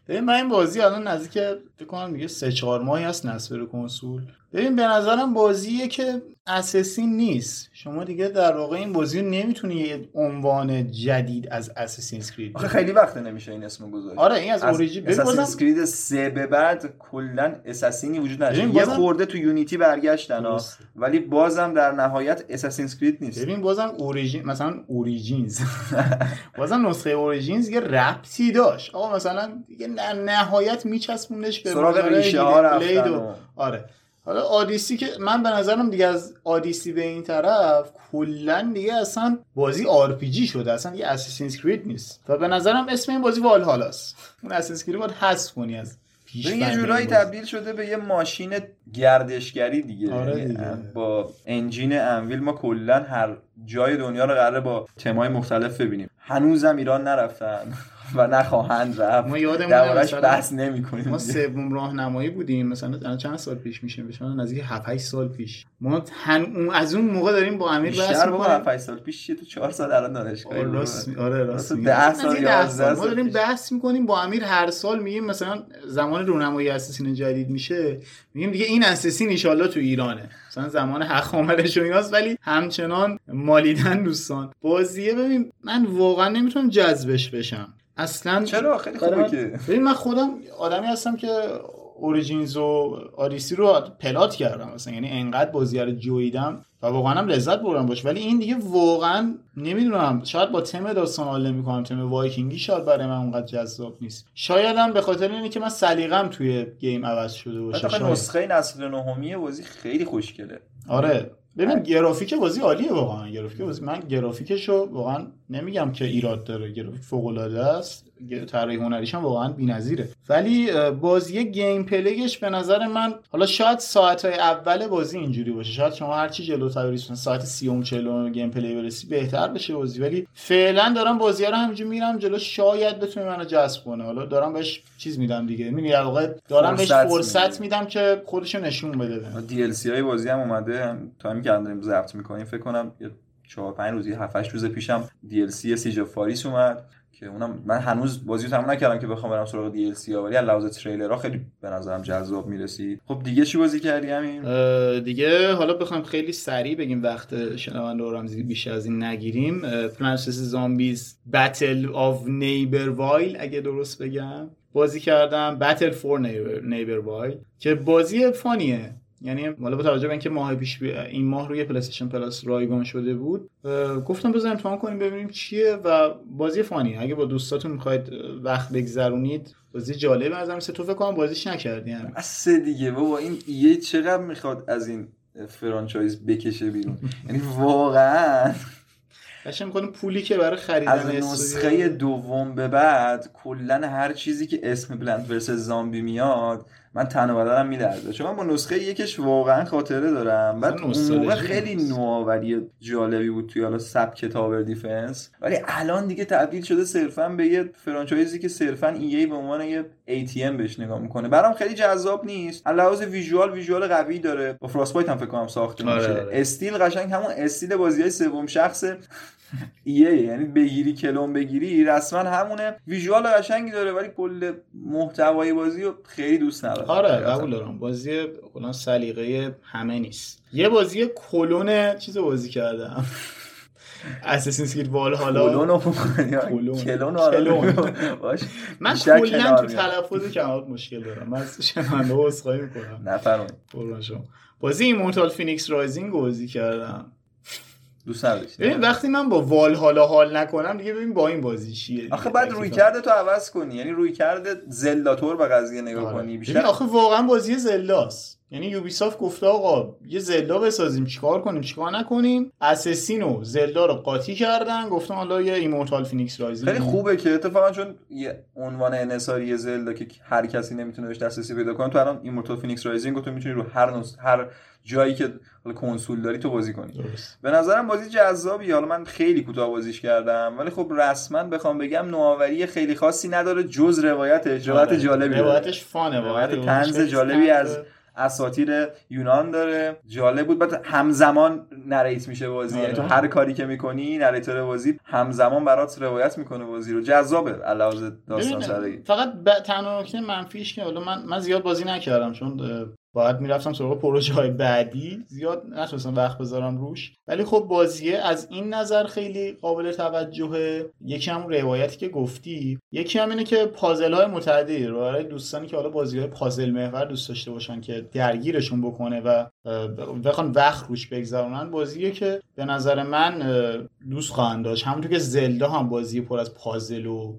[SPEAKER 4] من این بازی الان نزدیک فکر کنم دیگه 3 4 ماهی هست نصب کنسول. ببین به نظرم بازیه که Assassin's نیست. شما دیگه در واقع این بازی رو نمی‌تونی یه عنوان جدید از Assassin's Creed
[SPEAKER 3] آخه خیلی وقت نمیشه این اسمو گذاشت.
[SPEAKER 4] آره این از, Origins ببین Assassin's
[SPEAKER 3] Creed 3 به بعد کلا Assassin's ی وجود نداره یه
[SPEAKER 4] بازم-
[SPEAKER 3] خورده تو Unity برگشتن ها. ولی بازم در نهایت Assassin's Creed نیست.
[SPEAKER 4] ببین بازم Origins مثلا Origins بازم نسخه Origins یه ربطی داشت. آقا مثلا دیگه نه- نهایت میچسبوندش به
[SPEAKER 3] سراغ ریشه ها رفتن
[SPEAKER 4] آره. حالا آدیسی که من به نظرم دیگه از آدیسی به این طرف کلا دیگه اصلا بازی آر پی جی شده اصلا دیگه اساسینز کرید نیست. و به نظرم اسم این بازی والهالاست اون اساسینز کرید باید حذف کنی از
[SPEAKER 3] یه جورایی. تبدیل شده به یه ماشین گردشگری دیگه.
[SPEAKER 4] آره
[SPEAKER 3] یعنی
[SPEAKER 4] دیگه.
[SPEAKER 3] با انجین انویل ما کلا هر جای دنیا رو قراره با تمای مختلف ببینیم. هنوزم ایران نرفتن. و نخواهند رفت.
[SPEAKER 4] ما مثلا
[SPEAKER 3] بحث نمی کنیم
[SPEAKER 4] ما سوم راهنمایی بودیم. مثلا چند سال پیش میشه؟ مثلا نزدیک 7 8 سال پیش. ما. اون- از اون موقع داریم با امیر بحث می‌کنیم.
[SPEAKER 3] 5 سال پیش تو 4 سال الان دانشگاه
[SPEAKER 4] راست آره راست
[SPEAKER 3] راست
[SPEAKER 4] میگی.
[SPEAKER 3] ده سال،
[SPEAKER 4] نزدیک ده
[SPEAKER 3] یازده
[SPEAKER 4] ما
[SPEAKER 3] سال
[SPEAKER 4] داریم. بحث می‌کنیم. با امیر هر سال میگیم مثلا زمان رونمایی اساسین جدید میشه. میگیم دیگه این اساسین ایشالله تو ایرانه. مثلا زمان حق آمدش و ایناست ولی همچنان مالیدن دوستان. بازیه ببین من واقعا نمی‌تونم جذبش بشم. اصلا
[SPEAKER 3] چرا؟ خیلی خوبه
[SPEAKER 4] من-
[SPEAKER 3] که.
[SPEAKER 4] ببین من خودم آدمی هستم که Origins و آریسی رو plat کردم مثلا. یعنی انقدر بازی رو جویدم و واقعا هم لذت بردم باش. ولی این دیگه واقعا نمی‌دونم. شاید با تم داستان حال نمی‌کنم. تم وایکینگی شاید برای من اونقدر جذاب نیست. شاید هم به خاطر اینه که من سلیقم توی game عوض شده باشه.
[SPEAKER 3] نسخه نسل نهمی بازی خیلی خوشگله.
[SPEAKER 4] آره. ببین گرافیک بازی عالیه واقعا. گرافیک بازی من گرافیکشو واقعا نمیگم که ایراد داره گرافیک فوق العاده است. طراحی هنریش هم واقعا بی‌نظیره. ولی بازی gameplay ش به نظر من حالا شاید ساعت های اول بازی اینجوری باشه. شاید شما هر چی جلوتر برسی ساعت 30 40 gameplay برسی بهتر بشه بازی. ولی فعلا دارم بازی رو همینجوری میرم جلو شاید بتونه منو جذب کنه. حالا دارم بهش چیز میدم دیگه. می‌بینی در واقع دارم بهش
[SPEAKER 3] فرصت.
[SPEAKER 4] میدم. که خودشو نشون بده.
[SPEAKER 3] DLC های بازی هم اومده. هم time ی که داریم ضبط می‌کنیم فکر کنم 4 5 روزی 7 8 روز پیشم DLC Siege اومد. که اونم من هنوز بازی رو تموم نکردم که بخوام برم سراغ DLC ولی از لحاظ تریلرها خیلی به نظرم جذاب می‌رسید. خب دیگه چی بازی کردی همین
[SPEAKER 4] دیگه حالا بخوایم خیلی سریع بگیم وقت شنونده رو هم بیشتر از این نگیریم. Plants Zombies Battle of Neighborville اگه درست بگم. بازی کردم Battle for Neighborville که بازی fun یه. یعنی حالا با توجه به اینکه ماه پیش بی- این ماه روی PlayStation Plus رایگان شده بود گفتم بذار امتحان کنیم ببینیم چیه و بازی fun یه. اگه با دوستاتون می‌خواید وقت بگذرونید بازی جالبه از مثل تو فکر کنم بازیش نکردی همین.
[SPEAKER 3] بس دیگه بابا این EA چقدر می‌خواد از این franchise بکشه بیرون. یعنی واقعا
[SPEAKER 4] قشنگ می‌کنه پولی که برای خریدن
[SPEAKER 3] از نسخه دوم به بعد کلا هر چیزی که اسم Plants vs. Zombies میاد من تن و بدنم میلرزه. چون من با نسخه یکش واقعا خاطره دارم. بعد اون موقع خیلی. نوآوری جالبی بود توی حالا سبک tower defense ولی الان دیگه تبدیل شده صرفا به یه franchise ی که صرفا EA به عنوان یه ATM بهش نگاه می‌کنه. برام خیلی جذاب نیست. لحاظ visual visual قوی داره. با Frostbite هم فکر کنم ساخته
[SPEAKER 4] آره،
[SPEAKER 3] میشه.
[SPEAKER 4] آره.
[SPEAKER 3] استیل قشنگ همون استیل بازی های سوم شخص. EA یعنی بگیری کلون بگیری رسما همونه. visual قشنگی داره ولی کل محتوای بازی رو خیلی دوست ندارم.
[SPEAKER 4] آره. قبول دارم. بازی کلا سلیقه همه نیست. یه بازی کلون چیز بازی کردم. Assassin's Creed
[SPEAKER 3] Valhalla clone
[SPEAKER 4] clone.
[SPEAKER 3] clone و
[SPEAKER 4] کلون.
[SPEAKER 3] باش.
[SPEAKER 4] من کلا تو. تلفظ کلمات مشکل دارم. من از شنونده عذرخواهی می‌کنم.
[SPEAKER 3] نفرمایید.
[SPEAKER 4] بازی Immortals Fenyx Rising بازی کردم.
[SPEAKER 3] دوست نداشتی.
[SPEAKER 4] ببین وقتی من با وال حالا حال نکنم دیگه ببین با این بازی چیه
[SPEAKER 3] آخه بعد رویکردتو عوض کنی. یعنی رویکرد Zelda طور به قضیه نگاه
[SPEAKER 4] آره.
[SPEAKER 3] کنی بیشتر.
[SPEAKER 4] آخه واقعا بازی Zelda ست. یعنی Ubisoft گفته آقا یه Zelda بسازیم چیکار کنیم؟ چیکار نکنیم؟ Assassin و Zelda رو قاطی کردن گفتن حالا یه Immortals Fenyx Rising
[SPEAKER 3] خیلی خوبه که اتفاقا چون یه عنوان انحصاری Zelda که هر کسی نمی‌تونه بهش دسترسی پیدا کنه تو الان Immortals Fenyx Rising تو می‌تونی رو هر نس... هر جایی که حالا کنسول داری تو بازی کنی.
[SPEAKER 4] درست.
[SPEAKER 3] به نظرم بازی جذابی حالا من خیلی کوتاه بازیش کردم ولی خب رسما بخوام بگم نوآوری خیلی خاصی نداره جز روایت
[SPEAKER 4] آره.
[SPEAKER 3] جالبی.
[SPEAKER 4] روایتش فانه
[SPEAKER 3] روایت طنز جالبی از اساطیر یونان داره. جالب بود. بعد همزمان نریت میشه بازی. یعنی تو
[SPEAKER 4] آره.
[SPEAKER 3] هر کاری که می‌کنی نریتور بازی همزمان برات روایت می‌کنه بازی رو. جذابه. علاوه داستان سرایی
[SPEAKER 4] فقط ب... تنها نکته منفیش که حالا من من زیاد بازی نکردم چون باید می‌رفتم سراغ پروژه های بعدی. زیاد نتونستم وقت بذارم روش. ولی خب بازیه از این نظر خیلی قابل توجهه. یکی هم روایتی که گفتی یکی هم اینه که پازل های متعددی رو برای دوستانی که حالا بازی های پازل محور دوست داشته باشن که درگیرشون بکنه و بخوان وقت روش بگذرونن بازیه که به نظر من دوست خواهند داشت. همونطور که زلدا هم بازی پر از پازل و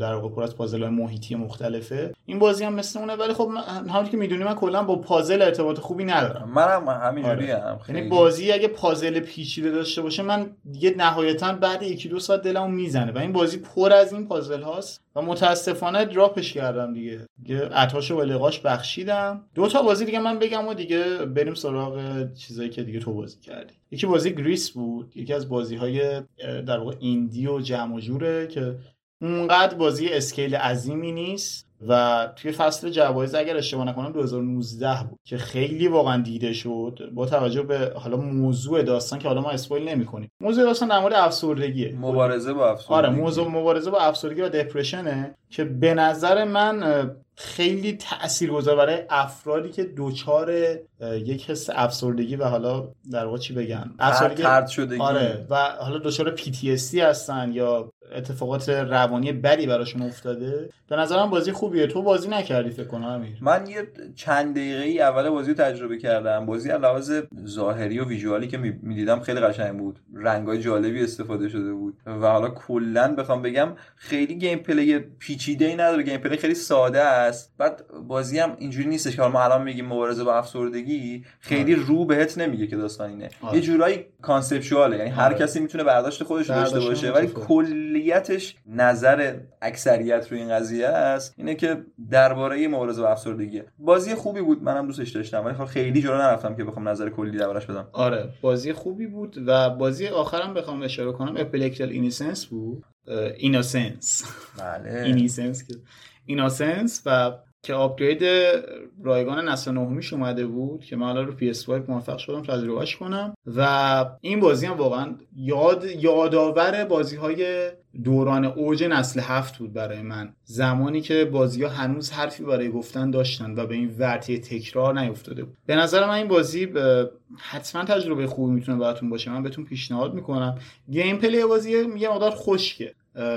[SPEAKER 4] در واقع پر از پازل های محیطی مختلفه. این بازی هم مثل اونه ولی خب همونطور که می‌دونی من کلا با پازل ارتباط خوبی ندارم.
[SPEAKER 3] منم همینجوری
[SPEAKER 4] آره.
[SPEAKER 3] هم
[SPEAKER 4] یعنی بازی اگه پازل پیچیده داشته باشه من دیگه نهایتا بعد یکی دو ساعت دلمو می‌زنه. و این بازی پر از این پازل هاست. و متاسفانه دراپش کردم دیگه. دیگه عطاشو به لقاش بخشیدم. دو تا بازی دیگه من بگم و دیگه بریم سراغ چیزایی که دیگه تو بازی کردی. یکی بازی گریس بود. یکی از بازی های در واقع ایندی و جمع و جوره که اونقدر بازی اسکیل عظیمی نیست و توی فصل جوایز اگر اشتباه نکنم 2019 بود که خیلی واقعا دیده شد با توجه به حالا موضوع داستان که حالا ما اسپویل نمی‌کنیم. موضوع داستان در مورد افسردگیه.
[SPEAKER 3] مبارزه با افسردگی.
[SPEAKER 4] آره موضوع مبارزه با افسردگی و دپرشنه که به نظر من خیلی تأثیر گذار برای افرادی که دوچار یک حس افسردگی و حالا در واقع چی بگن؟
[SPEAKER 3] افسردگی شدگی.
[SPEAKER 4] آره. و حالا دچار PTSD هستن یا اتفاقات روانی بدی براشون افتاده. به نظرم بازی خوبیه. تو بازی نکردی فکر کنم امیر.
[SPEAKER 3] من یه چند دقیقه ای اول بازی رو تجربه کردم. بازی جلوه ظاهری و visual ی که می‌دیدم خیلی قشنگ بود. رنگای جالبی استفاده شده بود. و حالا کلا بخوام بگم خیلی gameplay پیچیده ای نداره. gameplay خیلی ساده است. بعد بازی هم اینجوری نیستش که ما الان میگیم مبارزه با افسردگی خیلی آره. رو بهت نمیگه که داستان اینه. آره. یه جورایی conceptual ه یعنی هر آره. کسی می‌تونه برداشت خودش داشته باشه ولی کلیتش نظر اکثریت رو این قضیه است. اینه که درباره مبارزه با افسردگی. بازی خوبی بود منم دوستش داشتم ولی خب خیلی جلو نرفتم که بخوام نظر کلی دربارش بدم.
[SPEAKER 4] آره بازی خوبی بود و بازی آخرم بخوام اشاره کنم A Plague Tale Innocence بود. Innocence
[SPEAKER 3] بله.
[SPEAKER 4] Innocence Innocence و که upgrade رایگان نسل نهمیش اومده بود که من رو PS5 موفق شدم تجربهش کنم. و این بازی هم واقعا یاد یادآور بازی های دوران اوج نسل هفت بود برای من. زمانی که بازی ها هنوز حرفی برای گفتن داشتن و به این ورطه تکرار نیفتاده بود. به نظر من این بازی حتما تجربه خوبی می‌تونه براتون باشه. من بهتون پیشنهاد می‌کنم. gameplay بازی یه مقدار خشکه.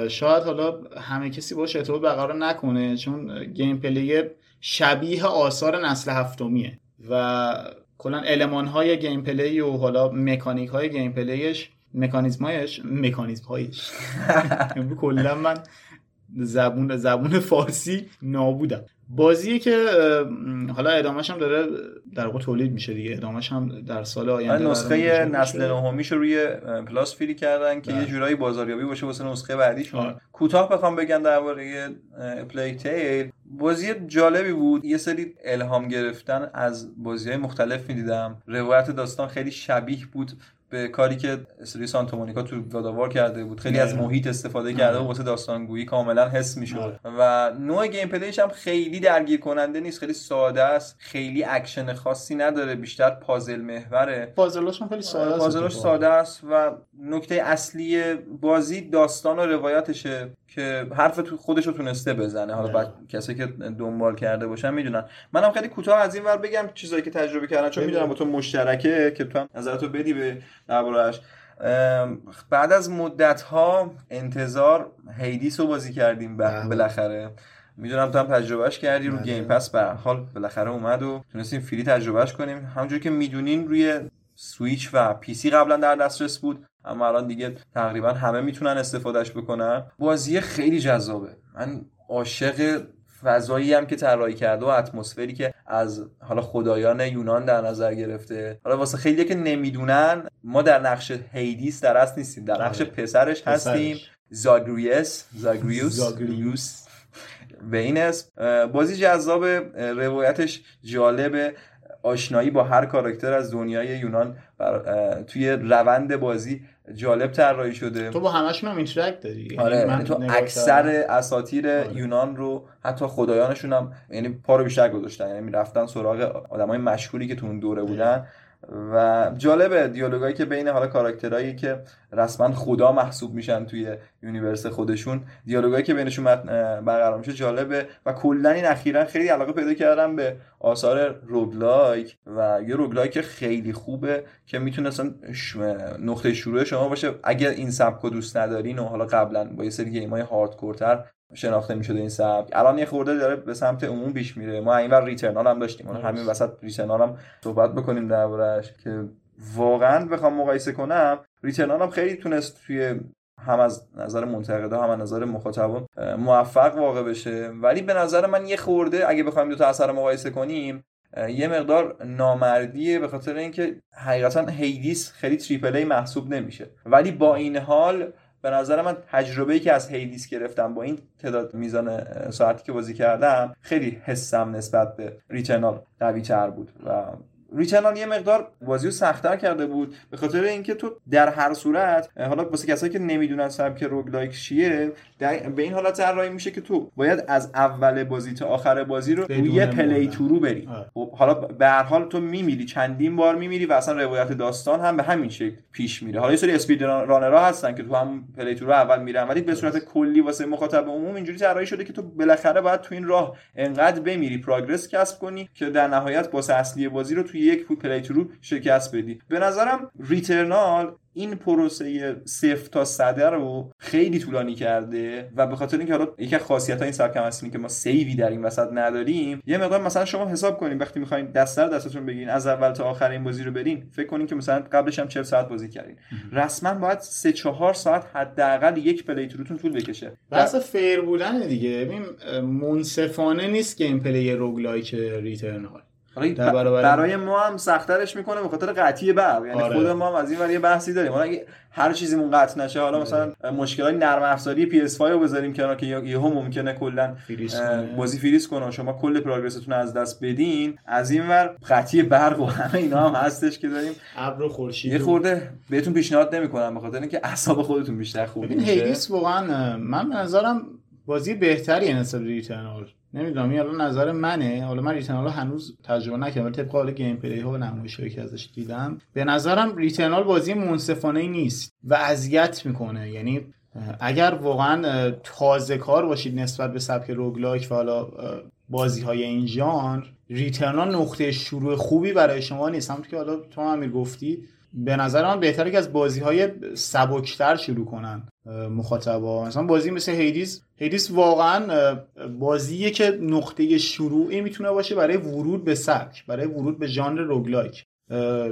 [SPEAKER 4] شاید حالا همه کسی باش ارتباط برقرار نکنه چون gameplay شبیه آثار نسل هفتمیه و کلا المان های gameplay و حالا مکانیک های gameplay ش مکانیزمایش مکانیزم هایش کلا من زبون زبون فارسی نابودم. بازیه که حالا ادامهش هم داره در واقع تولید میشه دیگه. ادامهش هم در سال آینده
[SPEAKER 3] نسخه نسل نهمیش روی پلاس فری کردن که یه بله. جورایی بازاریابی باشه واسه نسخه بعدیشون. آره. کوتاه بخوام بگم درباره پلی تیل بازی جالبی بود. یه سری الهام گرفتن. از بازی های مختلف می‌دیدم. روایت داستان خیلی شبیه بود. به کاری که سری Santa Monica تو God of War کرده بود. خیلی از محیط استفاده کرده و واسه داستانگویی کاملا حس می‌شد. و نوع gameplay ش هم خیلی درگیر کننده نیست خیلی ساده است. خیلی اکشن خاصی نداره بیشتر پازل محوره.
[SPEAKER 4] پازلاش خیلی ساده است.
[SPEAKER 3] پازلاش ساده است و نکته اصلی بازی داستان و روایتشه که حرف تو خودش رو تونسته بزنه. حالا بعد کسی که دنبال کرده باشن می‌دونن. منم خیلی کوتاه از این ور بگم چیزایی که تجربه کردن چون می‌دونم با تو مشترکه که تو هم نظرتو بدی به دربارش بعد از مدت ها انتظار Hades رو بازی کردیم بله. بالاخره. می‌دونم تو هم تجربهش کردی رو Game Pass به حال بالاخره اومد و تونستیم free تجربهش کنیم. همونجوری که می‌دونین روی سویچ و PC قبلا در دسترس بود. اما الان دیگه تقریبا همه می‌تونن استفادهش بکنن. بازی خیلی جذابه. من عاشق فضایی هم که طراحی کرده و اتمسفری که از حالا خدایان یونان در نظر گرفته. حالا واسه خیلی که نمی‌دونن ما در نقش Hades در اصل نیستیم. در نقش آره. پسرش هستیم. زاگریوس زاگریوس. زاگریوس. به این اسم. بازی جذاب روایتش جالبه. آشنایی با هر کاراکتر از دنیای یونان توی روند بازی جالب طراحی شده.
[SPEAKER 4] تو با همشون هم اینتراکت داری؟
[SPEAKER 3] آره یعنی تو اکثر اساطیر آره. یونان رو حتی خدایانشون هم یعنی پا رو بیشتر گذاشتن. یعنی رفتن سراغ آدمای مشهوری که تو اون دوره بودن. و جالبه دیالوگایی که بین حالا کاراکترهایی که رسما خدا محسوب میشن توی universe خودشون دیالوگایی که بینشون برقرار میشه جالبه و کلا این اخیرا خیلی علاقه پیدا کردم به آثار roguelike و یه roguelike خیلی خوبه که می‌تونه اصلا نقطه شروع شما باشه. اگر این سبک دوست ندارین و حالا قبلا با یه سری game های hardcore تر شناخته می‌شده این سبک. الان یه خورده داره به سمت عموم پیش میره. ما اینور Returnal هم داشتیم. اون همین وسط Returnal هم صحبت بکنیم دربارش که واقعا بخوام مقایسه کنم Returnal هم خیلی تونست توی هم از نظر منتقدا هم از نظر مخاطبان موفق واقع بشه. ولی به نظر من یه خورده اگه بخوایم دو تا اثر مقایسه کنیم یه مقدار نامردیه به خاطر اینکه حقیقتا Hades خیلی triple A محسوب نمیشه. ولی با این حال به نظر من تجربه که از Hades گرفتم با این تعداد میزان ساعتی که بازی کردم خیلی حسم نسبت به Returnal قوی تر بود و Returnal یه مقدار بازی رو سختتر کرده بود. به خاطر اینکه تو در هر صورت حالا واسه کسایی که نمی‌دونن سبک roguelike چیه به این حالت طراحی میشه که تو باید از اول بازی تا آخر بازی رو رو یه playthrough بری. خب حالا به هر حال تو میمیری چندین بار میمیری و اصلا روایت داستان هم به همین شکل پیش میره. حالا یه سری speedrunner ها هستن که تو هم playthrough اول میرن ولی به صورت کلی واسه مخاطب عموم اینجوری طراحی شده که تو بالاخره باید تو این راه انقدر بمیری progress کسب کنی که در نهایت boss اصلی بازی رو تو یک playthrough شکست بدی. به نظرم Returnal این پروسه صفر تا صده رو خیلی طولانی کرده و به خاطر اینکه حالا یکی از خاصیت این سبک هم که ما save ی در این وسط نداریم یه مقدار مثلا شما حساب کنیم وقتی می‌خواین دسته رو دستتون بگیرین از اول تا آخر این بازی رو برین فکر کنین که مثلا قبلش هم 40 ساعت بازی کردین. رسما باید 3 4 ساعت حداقل یک playthrough تون طول بکشه.
[SPEAKER 4] بحث fair بودن دیگه. ببین منصفانه نیست gameplay roguelike Returnal
[SPEAKER 3] برای ما هم سخترش می‌کنه به خاطر قطعی برق. یعنی آره. خود ما هم از این ور یه بحثی داریم. حالا اگه هر چیزیمون قطع نشه حالا مثلا مشکلات نرم افزاری PS5 رو بذاریم کنار که یهو ممکنه کلا بازی فریز کنه. شما کل progress تون از دست بدین. از این ور قطعی برق و همه اینا هم هستش که داریم.
[SPEAKER 4] ابر خورشید
[SPEAKER 3] یه خورده بهتون پیشنهاد نمی‌کنم به خاطر اینکه اعصاب خودتون بیشتر خوب
[SPEAKER 4] میشه. Hades واقعا من به نظرم بازی بهتری نسبت Returnal نمی‌دونم این نظر منه. حالا من Returnal هنوز تجربه نکردم ولی طبق حال gameplay ها و نمایشایی که ازش دیدم به نظرم Returnal بازی منصفانه نیست و اذیت می‌کنه. یعنی اگر واقعا تازه کار باشید نسبت به سبک roguelike و حالا بازی های این ژانر Returnal نقطه شروع خوبی برای شما نیست. همونطور که حالا تو امیر گفتی به نظر من بهتره که از بازی های سبکتر شروع کنن مخاطبا. مثلا بازی مثل Hades Hades واقعا بازیه که نقطه شروعی می‌تونه باشه برای ورود به سبک برای ورود به ژانر roguelike.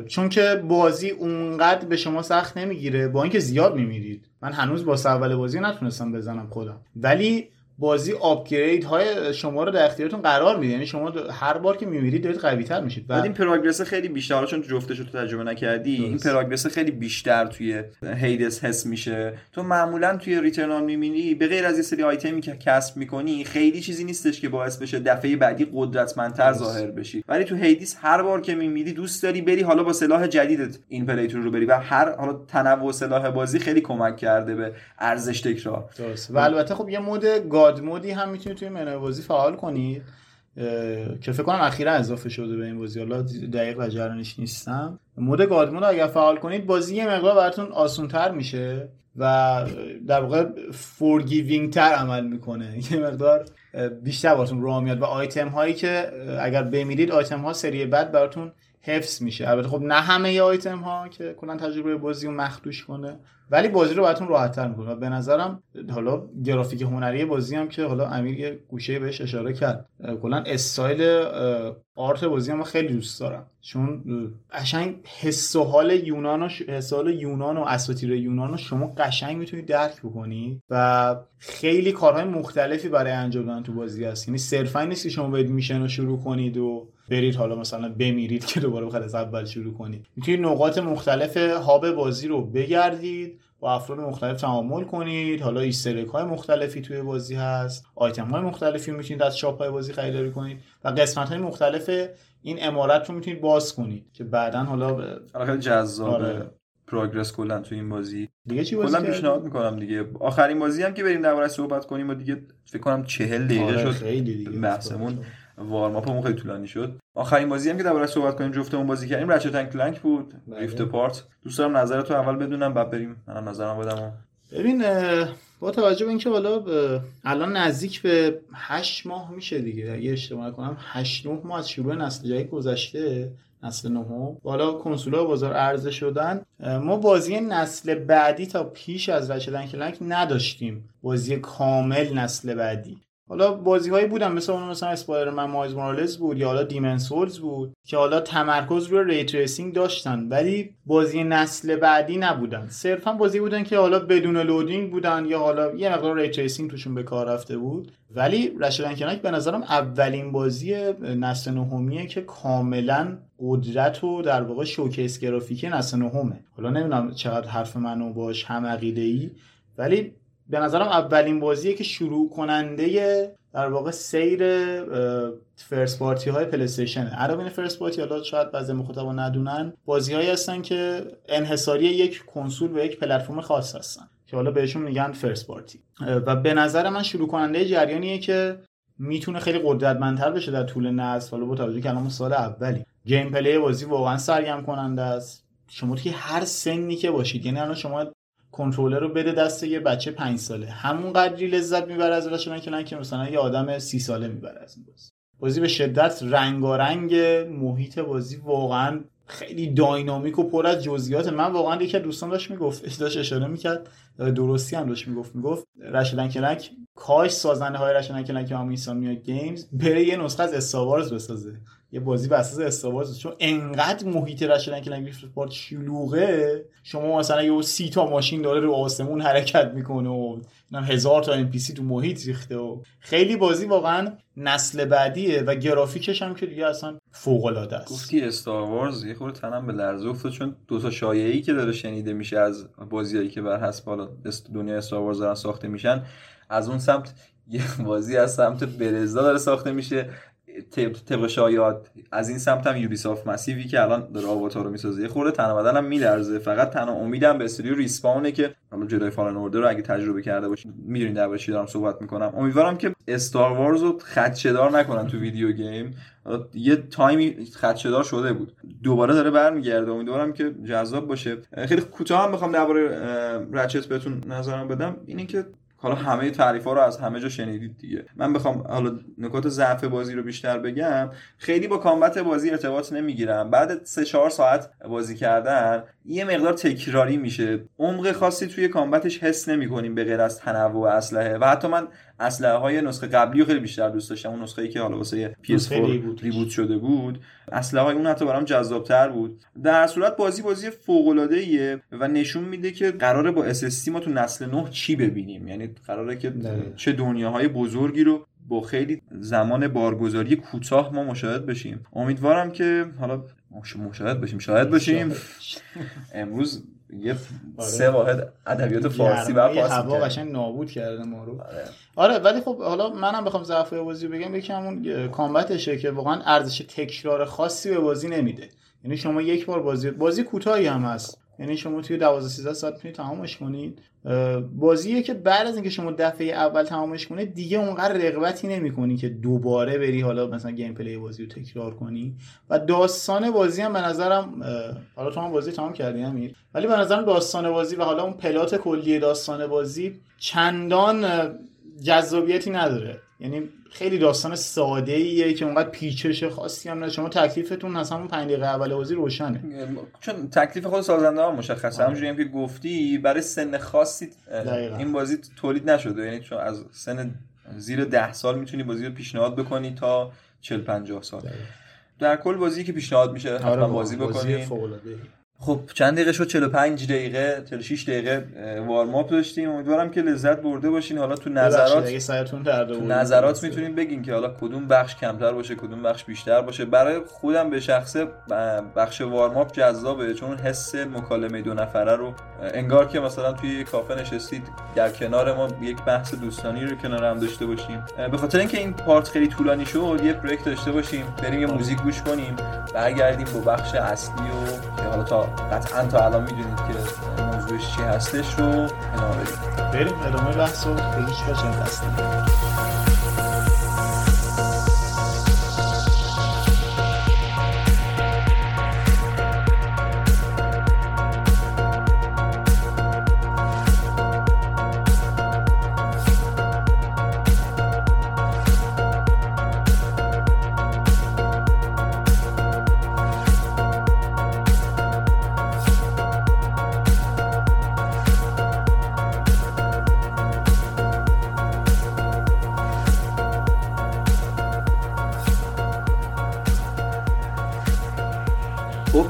[SPEAKER 4] چون که بازی اونقدر به شما سخت نمی‌گیره با اینکه زیاد میمیرید. من هنوز باس اول بازی نتونستم بزنم خودم. ولی بازی upgrade های شما رو در اختیارتون قرار میده. یعنی شما هر بار که میمیرید دارید قوی تر میشید
[SPEAKER 3] بعد این progress خیلی بیشتر چون جفتش رو تو تجربه نکردی این progress خیلی بیشتر توی Hades حس میشه. تو معمولا توی Returnal می‌بینی به غیر از یه سری آیتمی که کسب می‌کنی خیلی چیزی نیستش که باعث بشه دفعه بعدی قدرتمندتر ظاهر بشی. ولی تو Hades هر بار که میمیری دوست داری بری حالا با سلاح جدیدت این پلی‌تون رو بری و هر حالا تنوع سلاح بازی خیلی کمک کرده به ارزش تکرار.
[SPEAKER 4] و البته خب یه mode god mode ی هم می‌تونید توی منوی بازی فعال کنید که فکر کنم اخیرا اضافه شده به این بازی. حالا دقیق در جریانش نیستم. mode god mode اگر فعال کنید بازی یه مقدار براتون آسونتر میشه و در واقع forgiving تر عمل می‌کنه. یه مقدار بیشتر براتون راه میاد. و آیتم هایی که اگر بمیرید آیتم ها سری بعد براتون حفظ میشه. البته خب نه همه آیتم ها که کلا تجربه بازی رو مخدوش کنه ولی بازی رو براتون راحت تر می‌کنه به نظرم حالا گرافیک هنری بازی هم که حالا امیر یه گوشه بهش اشاره کرد. کلا style art بازی هم خیلی دوست دارم. چون قشنگ حس و حال یونان و حس حال یونان و اساطیر یونان رو شما قشنگ می‌تونید درک بکنید و خیلی کارهای مختلفی برای انجام دادن تو بازی هست. یعنی صرفا نیست که شما باید mission رو شروع کنید و برید حالا مثلا بمیرید که دوباره بخواید از اول شروع کنید. می‌تونید نقاط مختلف hub بازی رو بگردید با افراد مختلف تعامل کنید. حالا easter egg های مختلفی توی بازی هست. آیتم های مختلفی می‌تونید از shop های بازی خریداری کنید. و قسمت های مختلف این امارت رو می‌تونید باز کنید که بعدا حالا
[SPEAKER 3] خیلی جذابه آره. پروگرس کلا تو این بازی.
[SPEAKER 4] دیگه چی بازی کلا
[SPEAKER 3] پیشنهاد می‌کنم دیگه. آخرین بازی هم که بریم دربارش صحبت کنیم و دیگه فکر کنم 40 دقیقه
[SPEAKER 4] آره
[SPEAKER 3] شد.
[SPEAKER 4] خیلی دیگه.
[SPEAKER 3] بحثمون. وارماپمون خیلی طولانی شد. آخرین بازی هم که دربارش صحبت کنیم جفتمون بازی کردیم رچت کلنک بود.
[SPEAKER 4] بله.
[SPEAKER 3] ریفت پارت دوست دارم نظرتو اول بدونم بعد بریم. منم نظرم بدم.
[SPEAKER 4] ببین با توجه به اینکه حالا اه، الان نزدیک به هشت ماه میشه دیگه. اگه اشتباه نکنم هشت نه ماه از شروع نسل جدید گذشته نسل نهم. حالا کنسولا بازار عرضه شدن. ما بازی نسل بعدی تا پیش از Ratchet & Clank نداشتیم. بازی کامل نسل بعدی. حالا بازی هایی بودن مثل اون مثلا Spider-Man Miles Morales بود یا حالا Demon's Souls بود که حالا تمرکز روی ray tracing داشتن ولی بازی نسل بعدی نبودن. صرفا بازی بودن که حالا بدون loading بودن یا حالا یه مقدار ray tracing توشون به کار رفته بود. ولی Ratchet & Clank به نظرم اولین بازی نسل نهمیه که کاملا قدرت و در واقع showcase گرافیکی نسل نهمه. حالا نمی‌دونم چقدر حرف منو باهاش هم عقیده ولی به نظرم اولین بازیه که شروع کننده در واقع سیر first party های PlayStation علاوه first party حالا شاید بعضی مخاطبا ندونن بازی هایی هستن که انحصاری یک کنسول و یک پلتفرم خاص هستن که حالا بهشون میگن first party و به نظر من شروع کننده جریانیه که می‌تونه خیلی قدرتمندتر بشه در طول نسل. حالا با توجه که الان سال اولی. gameplay بازی واقعا سرگرم کننده است. شما توی هر سنی که باشید یعنی الان شما کنترلر رو بده دست یه بچه پنج ساله. همون قدری لذت می‌بره از Ratchet & Clank که مثلا یه آدم سی ساله می‌بره از این بازی. بازی به شدت رنگارنگ محیط بازی واقعا خیلی dynamic و پر از جزئیات من واقعا یکی دوستان داشت می‌گفت داشت اشاره می‌کرد. درستی هم داشت می‌گفت می‌گفت Ratchet & Clank کاش سازنده های Ratchet & Clank هم Insomniac Games بره یه نسخه از Star Wars بسازه. یه بازی بر اساس Star Wars چون انقدر محیط Ratchet & Clank Rift Apart شلوغه شما مثلا یه سی تا ماشین داره رو آسمون حرکت می‌کنه و هزار تا ام تو محیط ریخته و خیلی بازی واقعا نسل بعدیه و گرافیکش هم که دیگه اصلا فوق العاده است.
[SPEAKER 3] گفتی Star Wars یه خورده تنم به لرزه افتاد چون دو تا شایعه‌ای که داره شنیده میشه از بازیایی که بر حسب حالا دنیا استار دارن ساخته میشن. از اون سمت یه بازی از سمت برزدا داره ساخته میشه. طبق شایعات. از این سمت هم یوبیسافت مسیوی که الان داره آواتار رو می‌سازه. یه خورده تنها بدنم میلرزه. فقط تنها امیدم به استودیو ریسپاونه که حالا جدای فالن اوردر رو اگه تجربه کرده باشین می‌دونین درباره چی دارم صحبت می‌کنم. امیدوارم که استار وارز رو خدشه‌دار نکنن تو ویدیو گیم. یه تایمی خدشه‌دار شده بود. دوباره داره برمیگرده. امیدوارم که جذاب باشه. خیلی کوتاه هم بخوام درباره رچت بهتون نظرم بدم. اینه که حالا همه تعریف ها رو از همه جا شنیدید دیگه. من بخوام حالا نکات ضعف بازی رو بیشتر بگم. خیلی با کامبت بازی ارتباط نمی‌گیرم. بعد 3 4 ساعت بازی کردن یه مقدار تکراری میشه. عمق خاصی توی کامبتش حس نمی‌کنیم به غیر از تنوع اسلحه. و حتی من اسلحه های نسخه قبلی رو خیلی بیشتر دوست داشتم. اون نسخه ای که حالا واسه PS4 ریبوت شده بود. اسلحه های اون حتی برام جذابتر بود. در صورت بازی بازی فوق العاده و نشون میده که قراره با SSD ما تو نسل 9 چی ببینیم. یعنی قراره که چه دنیاهای بزرگی رو با خیلی زمان بارگذاری کوتاه ما مشاهد بشیم. امیدوارم که حالا مشاهد بشیم. شاهد باشیم امروز یه سه واحد ادبیات فارسی
[SPEAKER 4] و هوا قشنگ نابود کرده ما رو. آره. ولی خب حالا منم بخوام ضعف بازی بگم یکی همون کامبتشه که واقعا ارزش تکرار خاصی به بازی نمیده. یعنی شما یک بار بازی بازی کوتاهی هم هست. یعنی شما توی 12 13 ساعت می‌تونید تمامش کنید بازیه که بعد از اینکه شما دفعه اول تمامش کنید دیگه اونقدر رغبتی نمی‌کنی که دوباره بری حالا مثلا گیم پلی بازی رو تکرار کنی. و داستان بازی هم به نظرم حالا تو هم بازی تمام کردی امیر؟ ولی به نظرم داستان بازی و حالا اون پلات کلی داستان بازی چندان جذابیتی نداره. یعنی خیلی داستان ساده ایه که اونقدر پیچش خاصی هم نه شما تکلیفتون از همون 5 دقیقه اول بازی روشنه.
[SPEAKER 3] چون تکلیف خود سازنده ها مشخصه. همونجوری هم که گفتی برای سن خاصی دقیقا. این بازی تولید نشده. یعنی چون از سن زیر 10 سال می‌تونی بازی رو پیشنهاد بکنی تا 40 50 سال. دقیقا. در کل بازی که پیشنهاد میشه. حتما آره بازی بکنید خب چند دقیقه شد؟ 45 دقیقه 46 دقیقه وارم اپ داشتیم. امیدوارم که لذت برده باشین. حالا تو نظرات تو نظرات می‌تونین بگین که حالا کدوم بخش کمتر باشه کدوم بخش بیشتر باشه. برای خودم به شخصه بخش وارم اپ جذابه چون حس مکالمه دو نفره رو انگار که مثلا توی کافه نشستید در کنار ما یک بحث دوستانی رو کنار هم داشته باشیم. به خاطر اینکه این پارت خیلی طولانی شد یه پروژه داشته باشیم. بریم یه موزیک گوش کنیم. برگردیم با بخش اصلی و حالا تا قطعا تا الان می‌دونید که موضوعش چی هستش رو ادامه بدیم.
[SPEAKER 4] بریم ادامه بحث رو. به هیچ وجه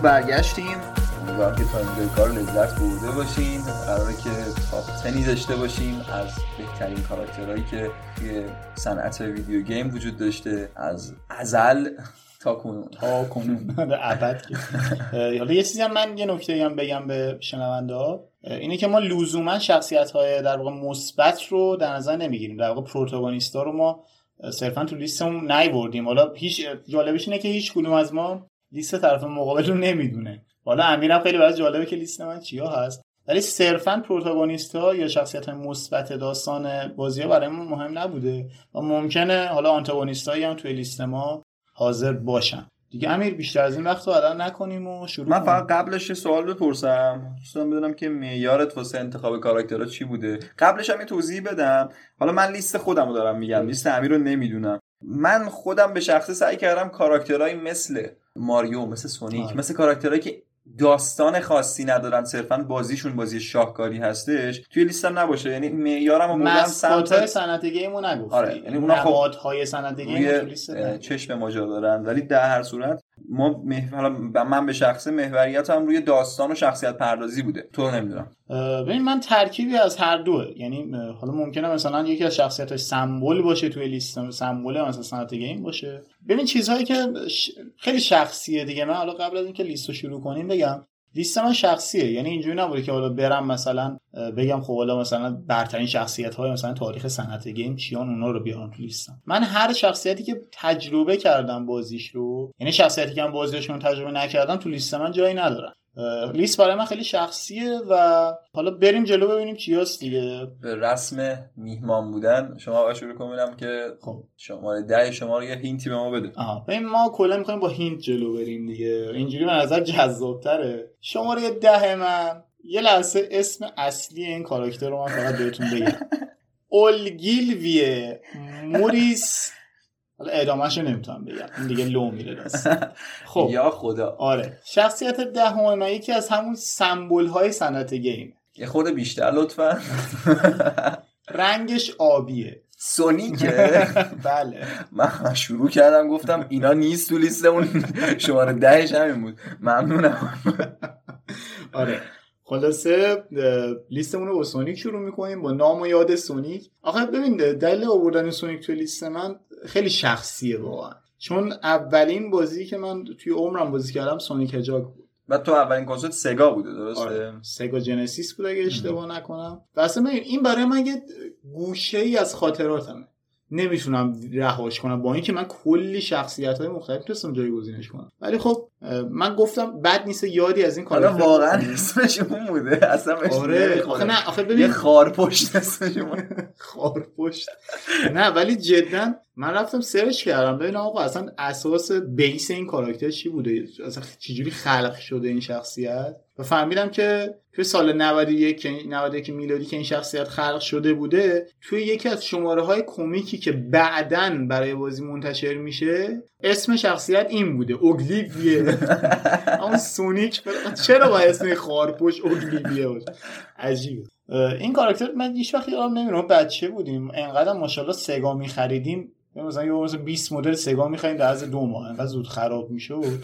[SPEAKER 4] برگشتیم.
[SPEAKER 3] امیدوارم که تا اینجای کار لذت برده باشین. قراره که تاپ تنی داشته باشیم از بهترین کاراکترهایی که توی صنعت ویدیو گیم وجود داشته. از ازل تا کنون.
[SPEAKER 4] تا کنون. ابد که. اه، حالا یه چیزی هم من یه نکته هم بگم به شنونده ها اینه که ما لزوما شخصیت های در واقع مثبت رو در نظر نمی‌گیریم. در واقع پروتاگونیستا رو ما صرفا تو لیستمون نیوردیم. حالا هیچ جالبش اینه که هیچ کدوم از ما لیست طرف مقابل رو نمی‌دونه. حالا امیرم خیلی براش جالبه که لیست من چیا هست. ولی صرفا پروتاگونیست ها یا شخصیت مثبت داستان بازی ها برای ما مهم نبوده و ممکنه حالا آنتاگونیست هم توی لیست ما حاضر باشن. دیگه امیر بیشتر از این وقت رو الان نکنیم و شروع
[SPEAKER 3] من. فقط قبلش یه سوال بپرسم. دوستان بدونم که معیارت واسه انتخاب کاراکترها چی بوده؟ قبلش هم یه توضیح بدم. حالا من لیست خودم رو دارم میگم لیست امیر رو نمی‌دونم. من خودم به شخصه سعی کردم کاراکترهایی مثل ماریو مثل سونیک
[SPEAKER 4] آره.
[SPEAKER 3] مثل کاراکترهایی که داستان خاصی ندارن صرفا بازیشون بازی شاهکاری هستش توی لیستم نباشه یعنی معیارم رو بردم
[SPEAKER 4] mascot های
[SPEAKER 3] سمت
[SPEAKER 4] صنعت game رو نگفتی
[SPEAKER 3] آره، یعنی اونا خب
[SPEAKER 4] صنعت
[SPEAKER 3] game
[SPEAKER 4] نگفتی.
[SPEAKER 3] چشم ما جا دارن ولی در هر صورت ما مح... حالا ب- من به شخص محوریت هم روی داستان و شخصیت پردازی بوده. تو نمی‌دونم.
[SPEAKER 4] ببین من ترکیبی از هر دوه. یعنی حالا ممکنه مثلا یکی از شخصیت های سمبل باشه توی لیست سمبل مثلا صنعت game باشه. ببین چیزهایی که ش- خیلی شخصیه دیگه. من حالا قبل از اینکه لیست رو شروع کنیم بگم لیست من شخصیه. یعنی اینجوری نبوده که حالا برم مثلا بگم خب حالا مثلا برترین شخصیت های مثلا تاریخ صنعت game چیان اونا رو بیارم تو لیستم. من هر شخصیتی که تجربه کردم بازیش رو یعنی شخصیتی که من بازیشون تجربه نکردم تو لیست من جایی ندارم. لیست برای من خیلی شخصیه و حالا بریم جلو ببینیم چی هست دیگه.
[SPEAKER 3] به رسم میهمان بودن شما اول شروع کنم که
[SPEAKER 4] خب.
[SPEAKER 3] شماره ده شما رو یه hint ی به ما بده.
[SPEAKER 4] آها. ببین ما کلا می‌خوایم با hint جلو بریم دیگه. اینجوری به نظر جذابتره. شماره ده من یه لحظه اسم اصلی این کاراکتر رو من فقط بهتون بگم. اولگیلویه موریس حالا ادامهش رو نمی‌تونم بگم. این دیگه لو میره دست. خب.
[SPEAKER 3] یا خدا.
[SPEAKER 4] آره. شخصیت دهم من یکی از همون سمبل های صنعت گیم.
[SPEAKER 3] یه خورده بیشتر لطفا.
[SPEAKER 4] رنگش آبیه.
[SPEAKER 3] سونیکه.
[SPEAKER 4] بله.
[SPEAKER 3] من شروع کردم گفتم اینا نیست تو لیستمون. شماره دهش همین بود. ممنونم.
[SPEAKER 4] آره. خلاصه لیستمون رو با سونیک شروع می‌کنیم با نام و یاد سونیک. آخه ببین دلیل آوردن سونیک توی لیست من خیلی شخصیه واقعا. چون اولین بازی که من توی عمرم بازی کردم سونیک Hedgehog بود.
[SPEAKER 3] بعد تو اولین کنسول سگا بوده درسته؟
[SPEAKER 4] آره. سگا جنسیس بود اگه اشتباه نکنم. و اصلا ببین، این برای من یه گوشه ای از خاطراتمه. نمی‌تونم رهاش کنم. با اینکه من کلی شخصیت های مختلف تونستم جایگزینش کنم. ولی خب من گفتم بد نیست یادی از این کاراکتر
[SPEAKER 3] واقعا اسمش اون بوده. اصلا
[SPEAKER 4] آره. آخه نه آخه
[SPEAKER 3] یه
[SPEAKER 4] ببین.
[SPEAKER 3] خار پشت اسمش اون.
[SPEAKER 4] خار پشت نه ولی جدا من رفتم سرچ کردم ببینم آقا اصلا اساس بیس این کاراکتر چی بوده؟ اصلا چجوری خلق شده این شخصیت؟ و فهمیدم که توی سال 91 که 91 میلادی که این شخصیت خلق شده بوده توی یکی از شماره های کمیکی که بعداً برای بازی منتشر میشه اسم شخصیت این بوده اوگلیویه. اون سونیک چرا باید اسم خارپوش اوگلیویه باشه؟ عجیبه این کاراکتر من هیچ وقت یادم نمیره ما بچه بودیم انقدر ماشاءالله سگا میخریدیم. مثلا یه مثلا 20 مدل سگا می‌خریم در از دو ماه انقدر زود خراب می‌شد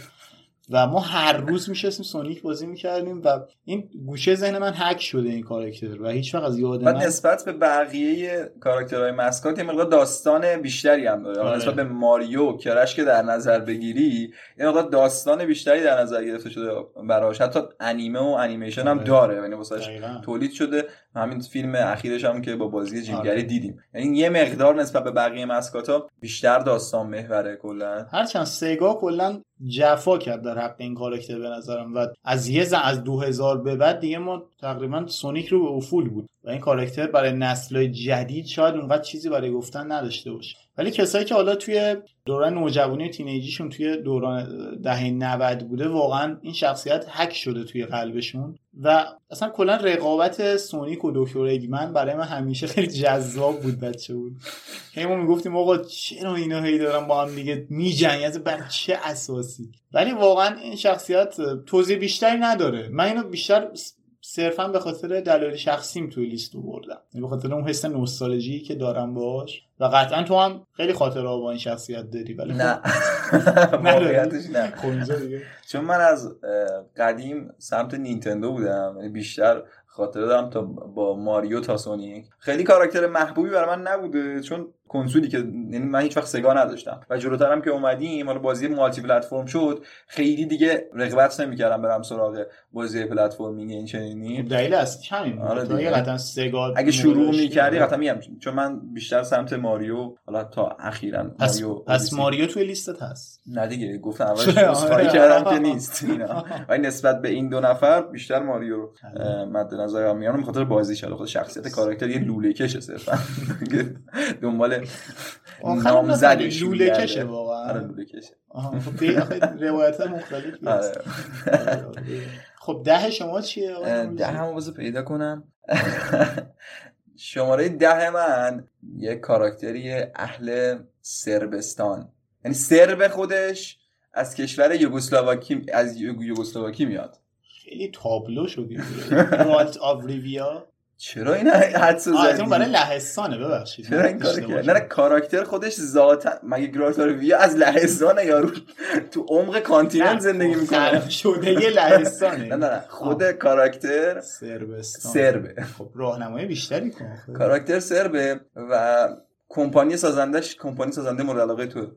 [SPEAKER 4] و ما هر روز میشستیم سونیک بازی می‌کردیم و این گوشه ذهن من هک شده این کاراکتر و هیچ وقت از یاد من
[SPEAKER 3] نسبت به بقیه کاراکترهای مسکات یه مقدار داستان بیشتری هم داره
[SPEAKER 4] آره.
[SPEAKER 3] نسبت به ماریو کرش که در نظر بگیری یه مقدار داستان بیشتری در نظر گرفته شده براش حتی انیمه و انیمیشن هم
[SPEAKER 4] آره.
[SPEAKER 3] داره یعنی واسش. تولید شده همین فیلم اخیرش هم که با بازی جینگری
[SPEAKER 4] آره.
[SPEAKER 3] دیدیم. یعنی یه مقدار نسبت به بقیه مسکات ها بیشتر داستان محوره کلا.
[SPEAKER 4] هرچند سگا کلا جفا کرد در حق این کاراکتر به نظرم و از یه زن از 2000 به بعد دیگه ما تقریبا سونیک رو به افول بود. و این کاراکتر برای نسل جدید شاید اونقدر چیزی برای گفتن نداشته باشه. ولی کسایی که حالا توی دوران نوجوانی و تینیجیشون توی دوران دهه 90 بوده واقعا این شخصیت هک شده توی قلبشون. و اصلا کلا رقابت سونیک و دکتر اگمن برای من همیشه خیلی جذاب بود بچه بود. هی ما می‌گفتیم آقا چرا اینا هی دارن با هم دیگه میجنگن؟ از بر چه اساسی؟ ولی واقعا این شخصیت توضیح بیشتری نداره. من اینو بیشتر صرفا به خاطر دلایل شخصیم توی لیست بردم. یعنی به خاطر اون حس نوستالژی که دارم باش و قطعا تو هم خیلی خاطره با این شخصیت داری ولی
[SPEAKER 3] نه.
[SPEAKER 4] خب
[SPEAKER 3] واقعیتش نه. چون من از قدیم سمت نینتندو بودم. یعنی بیشتر خاطره دارم تا با ماریو تا سونیک. خیلی کاراکتر محبوبی برای من نبوده چون کنسولی که یعنی من هیچ وقت سگا نداشتم و جلوترم که اومدیم حالا بازی multi-platform شد خیلی دیگه رغبت نمی‌کردم برم سراغ بازی platforming این چنینی
[SPEAKER 4] دلیل اصلی همین.
[SPEAKER 3] آره
[SPEAKER 4] قطعا سگا
[SPEAKER 3] اگه شروع می‌کردی
[SPEAKER 4] آره.
[SPEAKER 3] قطعا میگم چون من بیشتر سمت ماریو حالا تا اخیرا ماریو
[SPEAKER 4] پس. ماریو توی لیستت هست
[SPEAKER 3] نه دیگه گفتم اول
[SPEAKER 4] چرا؟
[SPEAKER 3] عذرخواهی کردم که نیست اینا ولی نسبت به این دو نفر بیشتر ماریو رو
[SPEAKER 4] آره.
[SPEAKER 3] مد نظر میانم به خاطر بازیش حالا خود شخصیت کاراکتر یه لوله کشه صرفا دنبال نامزدش
[SPEAKER 4] لوله. کشه واقعا.
[SPEAKER 3] آره لوله کشه.
[SPEAKER 4] خب روایت مختلفی
[SPEAKER 3] آره.
[SPEAKER 4] خب ده شما چیه؟
[SPEAKER 3] ده بذار پیدا کنم. شماره ده من یه کاراکتری اهل سربستان یعنی سرب خودش از کشور یوگسلاواکی از یوگ- یوگسلاواکی میاد.
[SPEAKER 4] خیلی تابلو شدی. رالت آف ریویا
[SPEAKER 3] چرا این
[SPEAKER 4] از اون برای لهستانه ببخشید.
[SPEAKER 3] چرا این کار
[SPEAKER 4] اشتباه
[SPEAKER 3] کرد. نه کاراکتر خودش ذاتا مگه گراتارویا از لهستان یارو تو عمق کانتیننت زندگی می‌کنه؟
[SPEAKER 4] شده یه لهستانه.
[SPEAKER 3] نه نه نه خود کاراکتر
[SPEAKER 4] سربستان.
[SPEAKER 3] سربه.
[SPEAKER 4] خب راهنمای بیشتری کن.
[SPEAKER 3] کاراکتر سربه و کمپانی سازندش کمپانی سازنده مورد علاقه تو.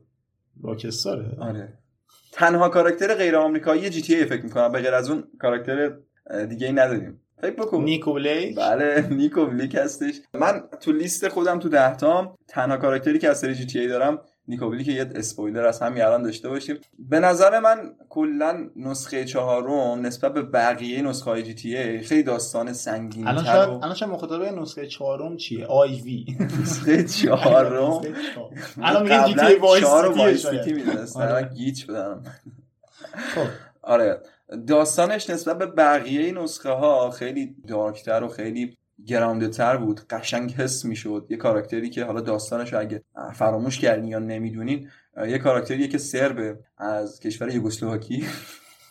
[SPEAKER 4] راکستاره.
[SPEAKER 3] آره. تنها کاراکتر غیر آمریکایی جی تی ای فکر می‌کنم به غیر از اون کاراکتر دیگه ای نداریم. فکر بکن
[SPEAKER 4] نیکو بلیک.
[SPEAKER 3] بله نیکو بلیک هستش. من تو لیست خودم تو ده تام تنها کاراکتری که از سری GTA دارم نیکو بلیک یه اسپویلر از همین الان داشته باشیم. به نظر من کلا نسخه چهارم نسبت به بقیه نسخه های GTA خیلی داستان سنگین
[SPEAKER 4] الان شاید الان شاید مخاطبه نسخه چهارم چیه؟ IV.
[SPEAKER 3] نسخه چهارم؟
[SPEAKER 4] الان میگه
[SPEAKER 3] GTA
[SPEAKER 4] Vice.
[SPEAKER 3] City می‌دونستن.
[SPEAKER 4] آره.
[SPEAKER 3] الان گیچ بدن
[SPEAKER 4] خب.
[SPEAKER 3] آره. داستانش نسبت به بقیه نسخه ها خیلی دارکتر و خیلی گراوندتر بود. قشنگ حس می‌شد. یه کاراکتری که حالا داستانش اگه فراموش کردین یا نمی‌دونین یه کاراکتریه که سربه از کشور یوگسلواکی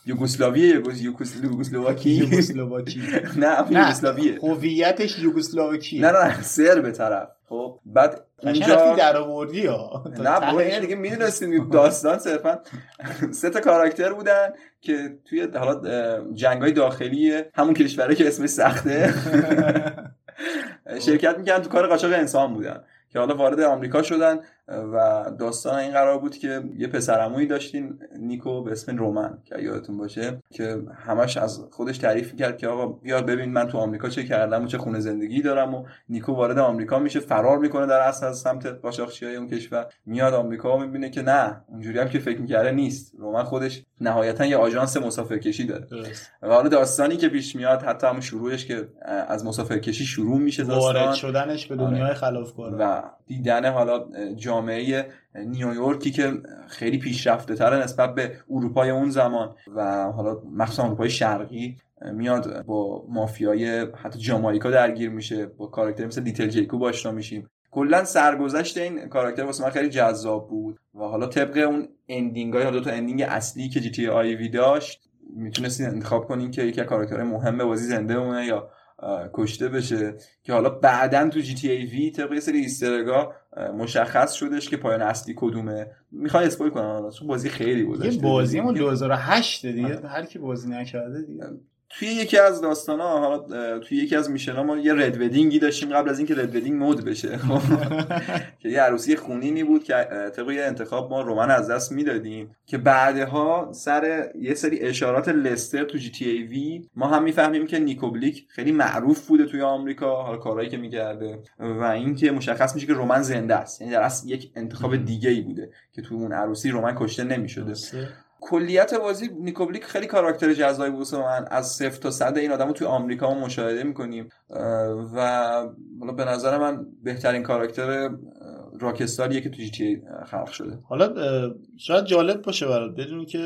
[SPEAKER 3] یوگسلاوی یوگس- یوگس- یوگسلواکی.
[SPEAKER 4] یوگسلواکی.
[SPEAKER 3] نه یوگسلاویه.
[SPEAKER 4] هویتش یوگسلواکی
[SPEAKER 3] نه نه سربه طرف. خب بعد
[SPEAKER 4] اونجا در آوردی ها.
[SPEAKER 3] نه بابا دیگه می‌دونستیم داستان صرفا. سه تا کاراکتر بودن که توی حالا جنگ های داخلی همون کشوره که اسمش سخته. شرکت می‌کردن تو کار قاچاق انسان بودن که حالا وارد آمریکا شدن. و داستان این قرار بود که یه پسرعمویی داشتین نیکو به اسم رومن که یادتون باشه که همش از خودش تعریف کرد که آقا بیا ببین من تو آمریکا چه کردم و چه خونه زندگی دارم و نیکو وارد آمریکا میشه فرار می‌کنه در اصل از سمت قاچاقچیای اون کشور میاد آمریکا و می‌بینه که نه اونجوری هم که فکر می‌کرده نیست. رومن خودش نهایتا یه آژانس مسافرکشی داره. و حالا داستانی که پیش میاد حتی همون شروعش که از مسافرکشی شروع میشه
[SPEAKER 4] وارد
[SPEAKER 3] داستان.
[SPEAKER 4] شدنش به دنیای خلافکار
[SPEAKER 3] و دیدن حالا جامعه نیویورکی که خیلی پیشرفته تره نسبت به اروپای اون زمان. و حالا مخصوصا اروپای شرقی میاد با مافیای حتی جامایکا درگیر میشه با کاراکتر مثل لیتل جیکوب آشنا میشیم. کلا سرگذشت این کاراکتر واسه من خیلی جذاب بود و حالا طبق اون ending های حالا تو ending اصلی که جی تی آی وی داشت می‌تونستین انتخاب کنین که یکی از کاراکترهای مهم بازی زنده بمونه یا کشته بشه که حالا بعدا تو GTA V طبق یه سری Easter egg ها مشخص شدش که پایان اصلی کدومه می‌خوای spoil کنم چون بازی خیلی
[SPEAKER 4] یه
[SPEAKER 3] گذشته
[SPEAKER 4] بازی
[SPEAKER 3] دیگه.
[SPEAKER 4] 2008 دیگه
[SPEAKER 3] آره.
[SPEAKER 4] هر کی بازی نکرده دیگه
[SPEAKER 3] توی یکی از داستان ها حالا توی یکی از mission ما یه red wedding ی داشتیم قبل از اینکه red wedding مد بشه. که یه عروسی خونینی بود که طبق یه انتخاب ما رومن از دست می‌دادیم که بعدها سر یه سری اشارات لستر تو GTA V ما هم می‌فهمیم که نیکوبلیک خیلی معروف بوده توی آمریکا حالا کارهایی که می‌کرده و اینکه مشخص میشه که رومن زنده است. یعنی در اصل یک انتخاب دیگه ای بوده که تو اون عروسی رومن کشته نمی‌شده؟ کلیت بازی نیکوبلیک خیلی کاراکتر جذابی بود من. از صفر تا صد این آدمو توی آمریکا ما مشاهده می‌کنیم. و حالا به نظر من بهترین کاراکتر راکستاریه که تو جی تی خلق شده.
[SPEAKER 4] حالا شاید جالب باشه برات بدونی که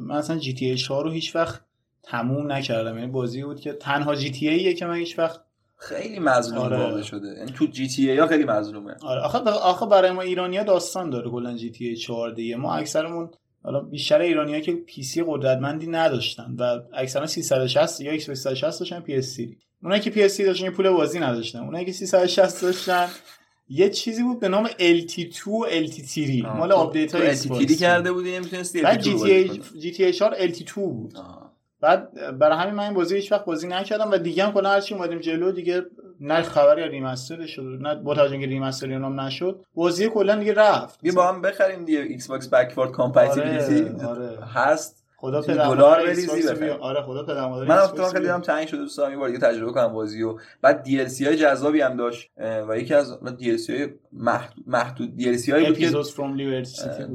[SPEAKER 4] من اصلا جی تی ای 4 رو هیچ وقت تموم نکردم. یعنی بازی بود که تنها جی تی که من هیچ وقت
[SPEAKER 3] خیلی مظلوم
[SPEAKER 4] آره.
[SPEAKER 3] واقع شده. یعنی تو GTA ها خیلی مظلومه.
[SPEAKER 4] آره. آخه آخه برای ما ایرانیا داستان داره کلا GTA 4 دیگه. ما اکثرمون حالا بیشتر ایرانی‌ها که PC قدرتمندی نداشتن و اکثرا 360 یا ایکس 360 داشتن PS 3 اونایی که PS 3 داشتن یه پول بازی نداشتن. اونایی که 360 داشتن یه چیزی بود به نام LT2 و LT3 مال update های
[SPEAKER 3] ایکس باکس کرده بودی نمی‌تونستی
[SPEAKER 4] بعد ای 4 LT2 بود. بعد برای همین من این بازی هیچ وقت بازی نکردم و دیگه هم کلا هرچی اومدیم جلو دیگه نه خبری از remaster شد نه با توجه اینکه remaster اونم نشد بازی کلا دیگه رفت.
[SPEAKER 3] بیا با هم بخریم دیگه ایکس باکس backward compatibility
[SPEAKER 4] آره.
[SPEAKER 3] هست.
[SPEAKER 4] خدا
[SPEAKER 3] دلار بریزی
[SPEAKER 4] آره خدا پدر مادر
[SPEAKER 3] من خیلی. هم تنگ شده دوست دارم یه بار دیگه تجربه کنم بازی و بعد DLC های جذابی هم داشت. و یکی از DLC های محدود DLC هایی بود که.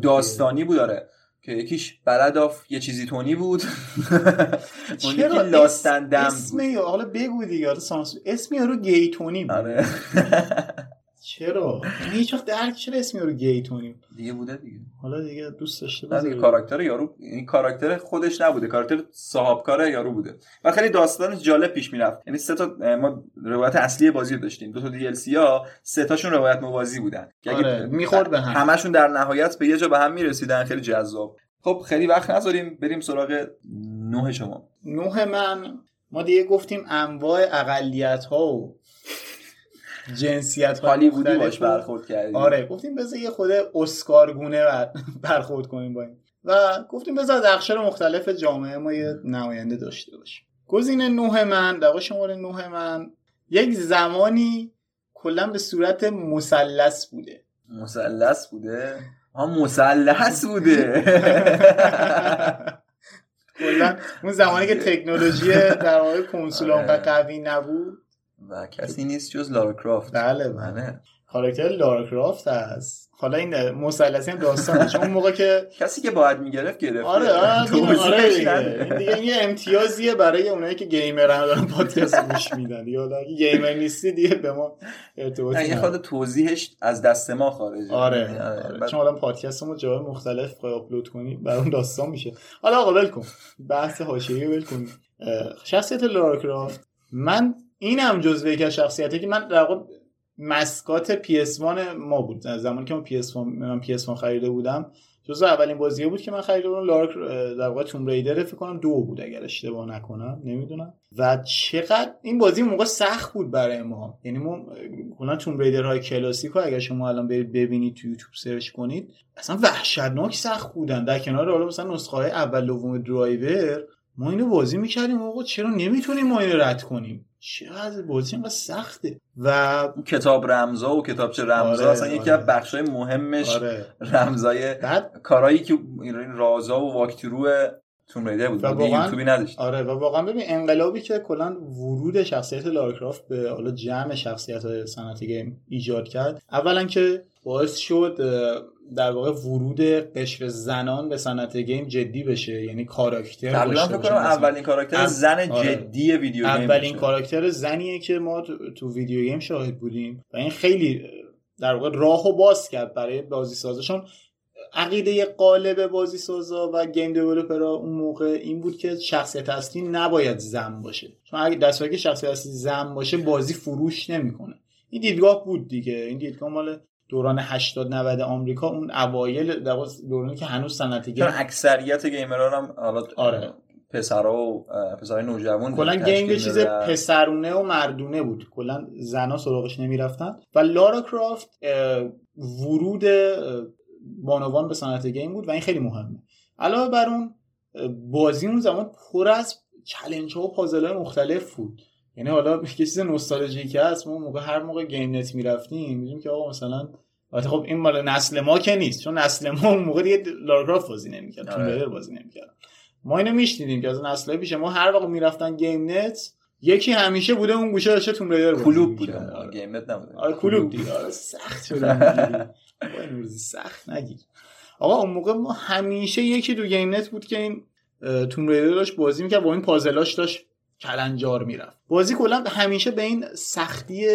[SPEAKER 3] داستانی بود داره که یکیش Ballad of یه چیزی Tony بود. اون یکی
[SPEAKER 4] چرا
[SPEAKER 3] Lost
[SPEAKER 4] and
[SPEAKER 3] Damned
[SPEAKER 4] اسم حالا بگو دیگه حالا سانسور. اسم یارو گیتونی بود.
[SPEAKER 3] آره.
[SPEAKER 4] چرا؟ یعنی هیچ وقت درک چرا اسم یارو گیتونی بود
[SPEAKER 3] دیگه بوده دیگه.
[SPEAKER 4] حالا دیگه دوست داشته
[SPEAKER 3] نه دیگه. کاراکتر یارو این کاراکتر خودش نبوده کاراکتر صاحبکار یارو بوده. و خیلی داستان جالب پیش می‌رفت. یعنی سه تا ما روایت اصلی بازی رو داشتیم. دو تا دی ال سی ها سه تاشون روایت موازی بودن.
[SPEAKER 4] آره، می‌خورد به هم.
[SPEAKER 3] همشون در نهایت به یه جا به هم می‌رسیدن. خیلی جذاب. خب خیلی وقت نذاریم بریم سراغ نوه شما.
[SPEAKER 4] نوح من. ما دیگه گفتیم انواع اقلیت ها و جنسیت ها
[SPEAKER 3] هالیوودی باش برخورد کردیم
[SPEAKER 4] آره گفتیم بذار یه خود اسکارگونه بر- برخورد کنیم با این. و گفتیم بذار از اقشار مختلف جامعه ما یه نماینده داشته باشیم. گزینه نوح من واقع شماره نوح من یک زمانی کلا به صورت مثلث بوده.
[SPEAKER 3] مثلث بوده؟ ها مثلث بوده.
[SPEAKER 4] کلا اون زمانی که تکنولوژی در واقع کنسول
[SPEAKER 3] آره.
[SPEAKER 4] قوی نبود.
[SPEAKER 3] و کسی نیست جز لارا کرافت.
[SPEAKER 4] بله بله.
[SPEAKER 3] بله.
[SPEAKER 4] کاراکتر لارا کرافت هست حالا این مثلثی هم داستانه چون اون موقع که
[SPEAKER 3] کسی که باید می‌گرفت گرفت
[SPEAKER 4] آره آره دیگه- آره. این دیگه یه امتیازیه برای اونایی که گیمر هم دارن پادکست گوش میدن. حالا اگه گیمر نیستی دیگه به ما ارتباطی
[SPEAKER 3] یه. خود توضیحش از دست ما خارجه.
[SPEAKER 4] آره,
[SPEAKER 3] یعنی،
[SPEAKER 4] آره.
[SPEAKER 3] بعد-
[SPEAKER 4] چون حالا پادکستمو جای مختلف آپلود کنی برای اون داستان میشه. حالا آقا ول کن. بحث حاشیه‌ای ول کن. شخصیت لارا کرافت. من اینم جزو یکی از شخصیتی که من در واقع mascot PS ما بود. زمانی که من PS من PS خریده بودم جزو اولین بازیه بود که من خریده بودم. لارا کر- در واقع Tomb Raider فکر کنم دو بود اگر اشتباه نکنم نمی‌دونم. و چقدر این بازی موقع سخت بود برای ما. یعنی ما کلا Tomb Raider های کلاسیک رو اگر شما الان برید ببینید تو یوتیوب سرچ کنید اصلا وحشتناک سخت بودن. در کنار حالا مثلا نسخه های اول دوم درایور ما اینو بازی می‌کردیم آقا چرا نمی‌تونیم ما اینو رد کنیم؟ چقدر بازی اینقدر سخته. و
[SPEAKER 3] اون کتاب رمزا و کتابچه رمزا
[SPEAKER 4] آره،
[SPEAKER 3] اصلا یکی
[SPEAKER 4] آره.
[SPEAKER 3] از بخشای مهمش
[SPEAKER 4] آره.
[SPEAKER 3] رمزای
[SPEAKER 4] بعد
[SPEAKER 3] کارهایی که این رازا و walkthrough Tomb Raider بود.
[SPEAKER 4] و واقعا-
[SPEAKER 3] یوتیوبی نداشت.
[SPEAKER 4] آره و واقعا ببین انقلابی که کلا ورود شخصیت لارا کرافت به حالا جمع شخصیت های صنعت game ایجاد کرد اولا که باعث شد در واقع ورود قشر زنان به صنعت game جدی بشه یعنی کاراکتر
[SPEAKER 3] فکر کنم. اولین کاراکتر زن
[SPEAKER 4] آره.
[SPEAKER 3] جدی video game
[SPEAKER 4] اولین. کاراکتر زنیه که ما تو, تو video game شاهد بودیم و این خیلی در واقع راهو باز کرد برای بازی سازا چون عقیده غالب بازی سازا و game developer ها اون موقع این بود که شخصیت اصلی نباید زن باشه چون اگه دست که شخصیت اصلی زن باشه بازی فروش نمی‌کنه این دیدگاه بود دیگه این دیدگاه مال دوران 80 90 آمریکا اون اوایل دورانی که هنوز صنعت گیم
[SPEAKER 3] اکثریت گیمرها هم حالا
[SPEAKER 4] آره.
[SPEAKER 3] پسرا و پسرای نوجوان
[SPEAKER 4] کلا game یه چیز. پسرونه و مردونه بود کلا زنا سراغش نمی‌رفتن و لارا کرافت ورود بانوان به صنعت game بود و این خیلی مهمه علاوه بر اون بازی اون زمان پر از challenge ها و پازل های مختلف بود یعنی حالا یه چیز نوستالژیک هست ما موقع هر موقع game net می‌رفتیم می‌دونیم که آقا مثلا البته خب این مال نسل ما که نیست چون نسل ما اون موقع دیگه لارا کرافت بازی نمی‌کرد
[SPEAKER 3] آره.
[SPEAKER 4] Tomb Raider بازی نمی‌کرد ما اینو میشنیدیم که از نسل‌های پیش ما هر وقت می‌رفتن game net یکی همیشه بوده اون گوشه داشته Tomb Raider
[SPEAKER 3] کلوب. بوده
[SPEAKER 4] آره.
[SPEAKER 3] game net نبوده
[SPEAKER 4] آره کلوب دیگه آره سخت شده این سخت نگیر آقا اون موقع ما همیشه یکی دو game net بود که این Tomb Raider داشت بازی می‌کرد با این پازلاش داشت کلنجار می‌رفت. بازی کلا همیشه به این سختی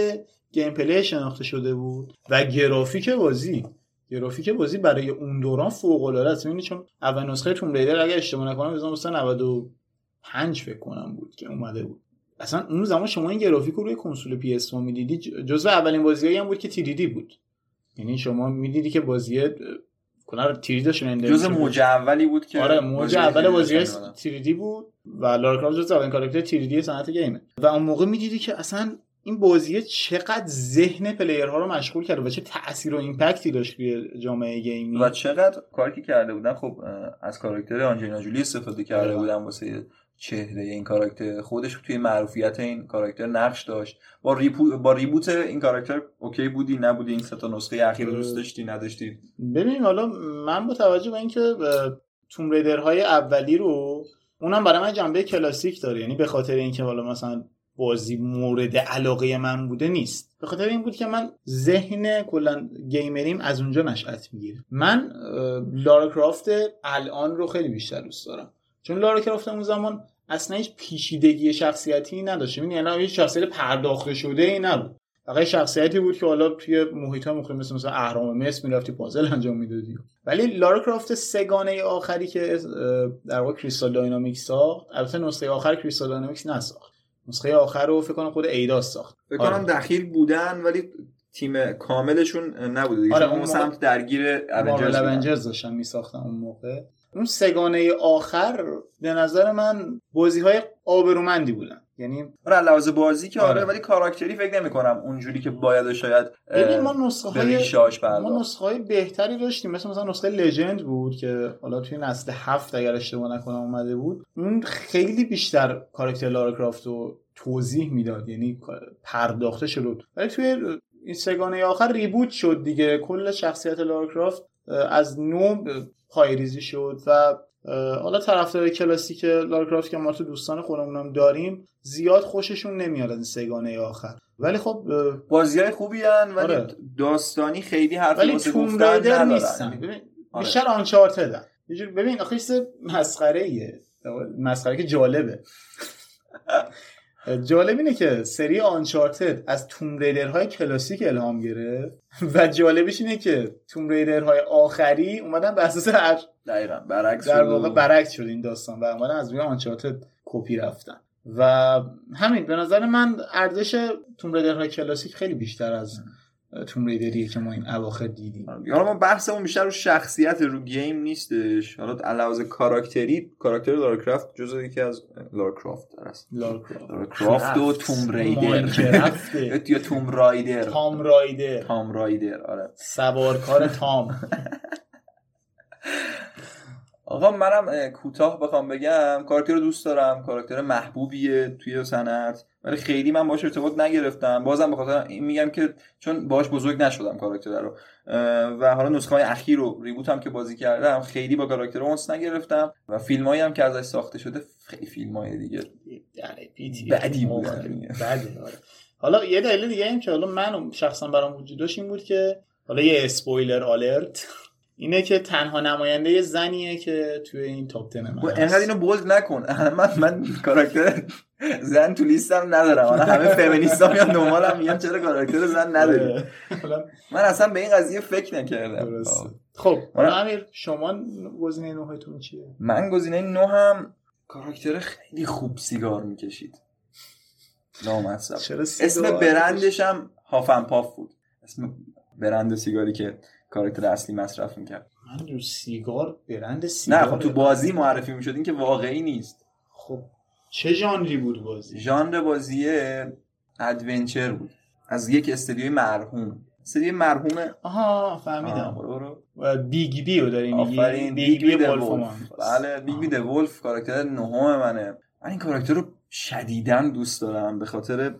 [SPEAKER 4] gameplay شناخته شده بود و گرافیک بازی. گرافیک بازی برای اون دوران فوق العاده است. می‌بینی چون اول نسخه Tomb Raider اگه اشتباه نکنم مثلا مثلا 95 فکر کنم بود که اومده بود. اصلا اون زمان شما این گرافیک رو روی کنسول PS می‌دیدی؟ جزو اولین بازیایی هم بود که 3D بود. یعنی شما می‌دیدی که بازی کلا 3D شون
[SPEAKER 3] جز موج اولی بود که
[SPEAKER 4] آره موج اول بازی.
[SPEAKER 3] 3D
[SPEAKER 4] ی بود و لارا کرافت جز اولین کاراکتر 3D ی صنعت game ه و اون موقع می‌دیدی که اصلا این بازی چقدر ذهن player ها رو مشغول کرده و چه تاثیر و impact ی داشت توی جامعه game ی
[SPEAKER 3] و چقدر کاری که کرده بودن خب از کاراکتر آنجلینا جولی استفاده کرده
[SPEAKER 4] آره.
[SPEAKER 3] بودن واسه چهره این کاراکتر. خودش توی معروفیت این کاراکتر نقش داشت. با, ریبو... با reboot این کاراکتر OK بودی؟ نبودی این سه تا نسخه اخیر. دوست داشتی؟ نداشتی؟
[SPEAKER 4] ببین حالا من با توجه به اینکه توم ریدرهای اولی رو اونم برای من جنبه کلاسیک داره. یعنی به خاطر اینکه حالا مثلا بازی مورد علاقه من بوده نیست. به خاطر این بود که من ذهن کلا گیمریم از اونجا نشأت می‌گیره. من لارا کرافت الان رو خیلی بیشتر دوست دارم. چون لارا کرافت اون زمان اصلا هیچ پیچیدگی شخصیتی نداشت. یعنی الان هیچ شخصیت پرداخته شده ای نبود. فقط شخصیتی بود که حالا توی محیط ها مختلف مثل مثلا اهرام مصر می‌رفتی پازل انجام می‌دادی. ولی لارا کرافت سگانه آخری که در واقع Crystal Dynamics ساخت البته نسخه آخر Crystal Dynamics نساخت. نسخه آخر رو فکر کنم خود Eidos ساخت.
[SPEAKER 3] فکر
[SPEAKER 4] آره.
[SPEAKER 3] کنم دخیل بودن ولی تیم کاملشون نبوده دیگه.
[SPEAKER 4] آره، اون
[SPEAKER 3] سمت درگیر.
[SPEAKER 4] Avengers داشتن میساختن اون موقع. اون سگانه آخر به نظر من بازی های آبرومندی بودن. یعنی
[SPEAKER 3] آره لحاظ بازی که آره,
[SPEAKER 4] آره.
[SPEAKER 3] ولی کاراکتری فکر نمی کنم اونجوری که باید و شاید
[SPEAKER 4] ببین ما نسخه های ما نسخه های بهتری داشتیم. مثل مثلا نسخه لژند بود که حالا توی نسل هفت اگر اشتباه نکنم اومده بود. اون خیلی بیشتر کاراکتر لارا کرافت رو توضیح می‌داد. یعنی پرداخته شد ولی توی این سگانه آخر ریبوت شد دیگه. کل شخصیت لارا کرافت از نو پایریزی شد و حالا طرفدار کلاسیک لارا کرافت که ما تو دوستان خودمونم داریم زیاد خوششون نمیاد از این سگانه آخر ولی خب
[SPEAKER 3] بازی های خوبی هن ولی
[SPEAKER 4] آره.
[SPEAKER 3] داستانی خیلی حرفی
[SPEAKER 4] ولی توم رایدر. نیستن ببین
[SPEAKER 3] آره.
[SPEAKER 4] بیشتر آنچارتدن ببین آخه مسخره ایه مسخره که جالبه جالب اینه که سری آنچارتد از توم ریدرهای کلاسیک الهام گرفت. و جالبش اینه که توم ریدرهای آخری اومدن به اساس هر
[SPEAKER 3] دقیقا برعکس
[SPEAKER 4] در واقع برعکس شد این داستان و اومدن از روی آنچارتد کپی رفتن. و همین به نظر من ارزش توم ریدرهای کلاسیک خیلی بیشتر از توم ریدریه که ما این اواخر دیدیم.
[SPEAKER 3] حالا ما بحثمون بیشتر رو شخصیت رو گیم نیستش. حالا علاوه کاراکتری کاراکتر لارا کرافت جزو یکی از لارا کرافت است
[SPEAKER 4] لارا
[SPEAKER 3] لارا کرافت. و توم ریدر یا توم رایدر
[SPEAKER 4] تام رایدر
[SPEAKER 3] تام رایدر آره.
[SPEAKER 4] سوارکار تام.
[SPEAKER 3] آقا منم اه، کوتاه بخوام بگم کاراکتر رو دوست دارم. کاراکتر محبوبیه توی صنعت. ولی خیلی من باش ارتباط نگرفتم. بازم به خاطر این میگم که چون باش بزرگ نشدم کاراکتر رو. و حالا نسخه های اخیر رو ریبوت هم که بازی کردم خیلی با کاراکتر اونس نگرفتم. و فیلم هم که ازش ساخته شده خیلی فیلم های دیگه.
[SPEAKER 4] یعنی
[SPEAKER 3] بدی بودن.
[SPEAKER 4] بده آره. حالا یه دلیل دیگه این که حالا من شخصا برام وجود داشت این بود که حالا یه اسپویلر آلرت اینه که تنها نماینده زنیه که توی این تاپ 10 من
[SPEAKER 3] با
[SPEAKER 4] هست.
[SPEAKER 3] انقدر اینو بولد نکن. من من کاراکتر زن تو لیستم ندارم. حالا همه فمینیستا میان دنبالم میگن چرا کاراکتر زن نداری؟
[SPEAKER 4] آره.
[SPEAKER 3] من اصلا به این قضیه فکر نکردم.
[SPEAKER 4] خب حالا
[SPEAKER 3] آره.
[SPEAKER 4] امیر شما گزینه نوعتون چیه؟
[SPEAKER 3] من گزینه نو هم کاراکتر خیلی خوب سیگار می‌کشید. نامصب؟ اسم برندش هم Huff and Puff بود. اسم برند سیگاری که کاراکتر اصلی مصرف می‌کرد.
[SPEAKER 4] من رو سیگار برند سیگار
[SPEAKER 3] نه خب تو بازی معرفی می‌شد این که واقعی نیست.
[SPEAKER 4] خب چه ژانری بود بازی؟
[SPEAKER 3] ژانر بازی adventure بود. از یک استدیوی مرحوم. استدیوی مرحوم
[SPEAKER 4] آها
[SPEAKER 3] آه،
[SPEAKER 4] فهمیدم
[SPEAKER 3] برو برو.
[SPEAKER 4] و Bigby رو داری میگی؟
[SPEAKER 3] آفرین
[SPEAKER 4] Bigby بی
[SPEAKER 3] Wolf
[SPEAKER 4] Among.
[SPEAKER 3] بله Bigby Wolf کاراکتر نهم منه. من این کاراکتر رو شدیدا دوست دارم به خاطر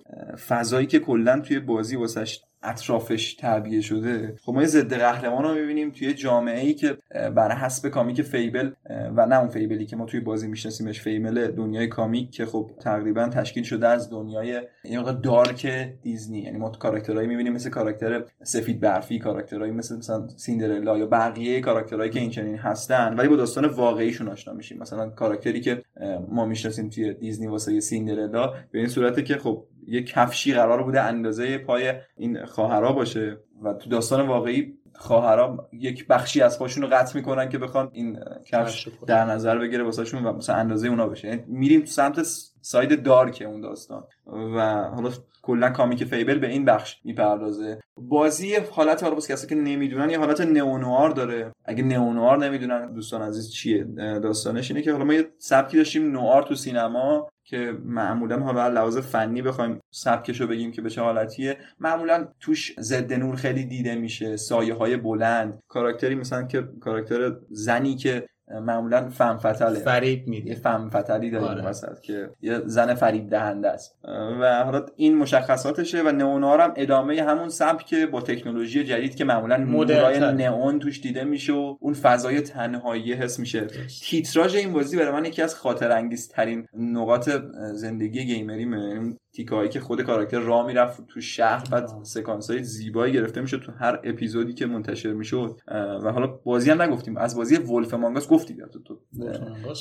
[SPEAKER 3] فضایی که کلا توی بازی واسش اطرافش تعبیه شده. خب ما یه ضد قهرمان رو می‌بینیم توی جامعه ای که بر حسب comic Fable و نه اون Fable ی که ما توی بازی میشناسیمش Fable دنیای comic که خب تقریبا تشکیل شده از دنیای یه موقع dark دیزنی. یعنی ما کاراکترهایی می‌بینیم مثل کاراکتر سفید برفی کاراکترهایی مثل مثلا سیندرلا یا بقیه کاراکترهایی که این چنین هستن. ولی با داستان واقعیشون آشنا میشیم. مثلا کاراکتری که ما می‌شناسیم توی دیزنی واسه سیندرلا به این صورته که خب یه کفشی قرار بوده اندازه پای این خواهرا باشه و تو داستان واقعی خواهرام یک بخشی از خودشون رو قطع می‌کنن که بخوان این کفش در نظر بگیره واسهشون و مثلا اندازه اونا بشه. یعنی میریم تو سمت ساید دارک اون داستان و حالا کلا کامیک فیبل به این بخش می‌پردازه. بازی حالت حالا واسه کسی که نمی‌دونن یه حالت نئونوار داره. اگه نئونوار نمی‌دونن دوستان عزیز چیه؟ داستانش اینه که حالا ما یه سبکی داشتیم نوار تو سینما. که معمولا حالا از لحاظ فنی بخوایم سبکش رو بگیم که به چه حالتیه معمولا توش ضد نور خیلی دیده میشه سایه های بلند کاراکتری مثلا که کاراکتر زنی که معمولا فم فتله
[SPEAKER 4] فریب
[SPEAKER 3] یه
[SPEAKER 4] میده
[SPEAKER 3] فم فتلی داریم
[SPEAKER 4] آره.
[SPEAKER 3] وسط که یه زن فریب دهنده است. و حالا این مشخصاتشه و نئونوار هم ادامه همون سبک با تکنولوژی جدید که معمولا
[SPEAKER 4] مدرن‌تر.
[SPEAKER 3] نئون توش دیده میشه و اون فضای تنهایی حس میشه. تیتراژ این بازی برای من یکی از خاطر انگیزترین نقاط زندگی gamer یمه. تیکایی که خود کاراکتر راه می‌رفت تو شهر بعد سکانس های زیبایی گرفته میشه تو هر اپیزودی که منتشر می‌شد. و حالا بازی هم نگفتیم. از بازی Wolf Among Us گفتیم تو, تو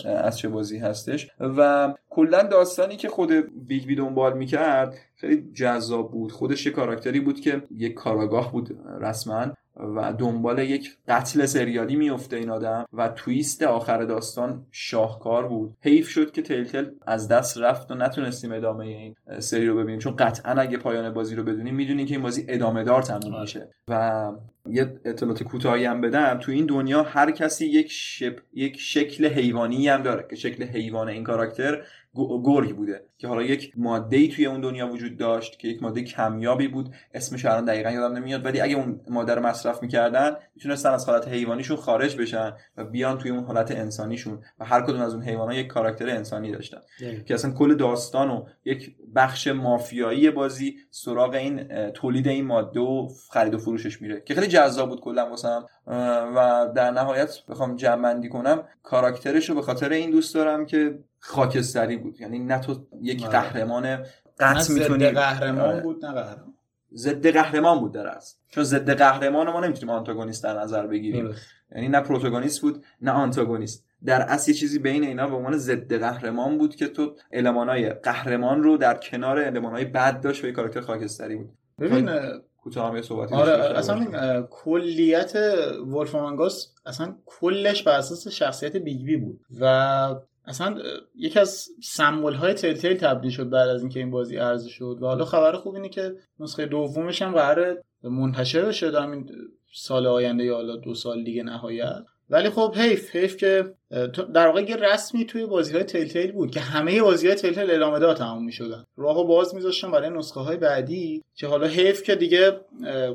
[SPEAKER 3] از چه بازی هستش. و کلا داستانی که خود Bigby دنبال می‌کرد خیلی جذاب بود. خودش یه کاراکتری بود که یک کاراگاه بود رسما. و دنبال یک قتل سریالی میفته این آدم و تویست آخر داستان شاهکار بود. حیف شد که تلتل از دست رفت و نتونستیم ادامه این سری رو ببینیم. چون قطعا اگه پایان بازی رو بدونیم می‌دونیم که این بازی ادامه دار تموم میشه. و یه اطلاعات کوتاهی هم بدم. تو این دنیا هر کسی یک شب یک شکل حیوانی هم داره. که شکل حیوان این کاراکتر گرگ بوده که حالا یک ماده ای توی اون دنیا وجود داشت که یک ماده کمیابی بود. اسمش الان دقیقا یادم نمیاد ولی اگه اون ماده رو مصرف می‌کردن می‌تونستن از حالت حیوانیشون خارج بشن و بیان توی اون حالت انسانیشون و هر کدوم از اون حیوانات یک کاراکتر انسانی داشتن. که اصلا کل داستان و یک بخش مافیایی بازی سراغ این تولید این ماده و خرید و فروشش میره که خیلی جذاب بود کلا واسم. و در نهایت بخوام جمع کنم کاراکترش رو به خاطر این دوست دارم که خاکستری بود. یعنی نه تو یک قهرمان قطع می‌تونی
[SPEAKER 4] قهرمان بود نه قهرمان.
[SPEAKER 3] ضد قهرمان بود در است چون ضد قهرمان ما نمی‌تونیم آنتاگونیست در نظر بگیریم. یعنی نه پروتاگونیست بود نه آنتاگونیست. در اصل یه چیزی بین اینا به عنوان ضد قهرمان بود که تو المانای قهرمان رو در کنار المانای بد داشت و یه کاراکتر خاکستری بود.
[SPEAKER 4] ببین
[SPEAKER 3] کوتاه هم یه صحبتی
[SPEAKER 4] آره اصلا کلیت Wolf Among Us اصلا کلش بر اساس شخصیت Bigby بود و اصلا یکی از سمبل های Telltale تبدیل شد بعد از اینکه این بازی عرضه شد و حالا خبر خوب اینه که نسخه دومش هم قراره منتشر بشه در این سال آینده یا حالا دو سال دیگه نهایت ولی خب حیف حیف که در واقع یه رسمی توی بازی های Telltale بود که همه بازی های Telltale ادامه دار تموم می‌شدن. راهو باز میذاشتن برای نسخه های بعدی که حالا حیف که دیگه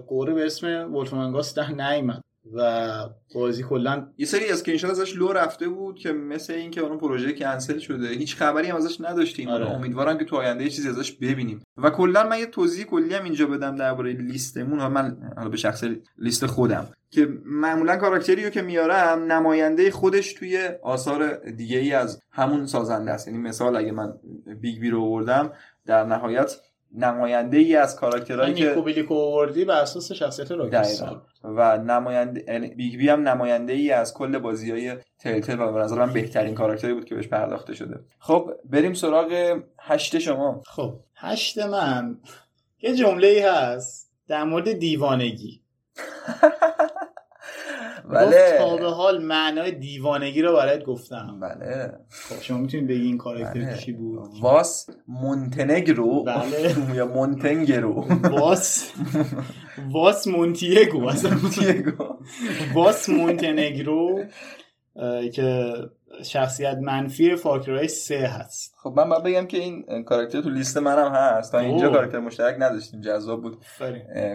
[SPEAKER 4] قراره به اسم Wolf Among Us دو نیامد و بازی کلا
[SPEAKER 3] یه سری screen ازش لو رفته بود که مثل اینکه اون پروژه کنسل شده هیچ خبری هم ازش نداشتیم. آره. امیدوارم که تو آینده یه چیزی ازش ببینیم. و کلا من یه توضیح کلی هم اینجا بدم درباره لیستمون. من حالا به شخص لیست خودم که معمولا کاراکتری رو که میارم نماینده خودش توی آثار دیگه ای از همون سازنده است. یعنی مثال اگه من بیگ بی رو آوردم در نهایت نماینده ای از کاراکترهایی که
[SPEAKER 4] نیکو بلیک رو آوردی بر اساس شخصیت Rockstar
[SPEAKER 3] و نماینده یعنی بیگ بی هم نماینده ای از کل بازی های Telltale و به نظر من بهترین کاراکتری بود که بهش پرداخته شده. خب بریم سراغ هشت شما.
[SPEAKER 4] خب هشت من. یه جمله ای هست در مورد دیوانگی.
[SPEAKER 3] بله.
[SPEAKER 4] تا به حال معنای دیوانگی رو برات گفتم.
[SPEAKER 3] بله.
[SPEAKER 4] خب شما می‌تونید بگی این کاراکتر
[SPEAKER 3] بله.
[SPEAKER 4] چی بود؟
[SPEAKER 3] واس مونتنگرو.
[SPEAKER 4] بله.
[SPEAKER 3] یا مونتنگرو.
[SPEAKER 4] واس واس مونتیگو. اصلا
[SPEAKER 3] مونتیگو.
[SPEAKER 4] واس مونتنگرو که شخصیت منفی فاکرای سه هست.
[SPEAKER 3] خب من باید بگم که این کاراکتر تو لیست منم هست. تا اینجا
[SPEAKER 4] اوه.
[SPEAKER 3] کاراکتر مشترک نداشتیم. جذاب بود.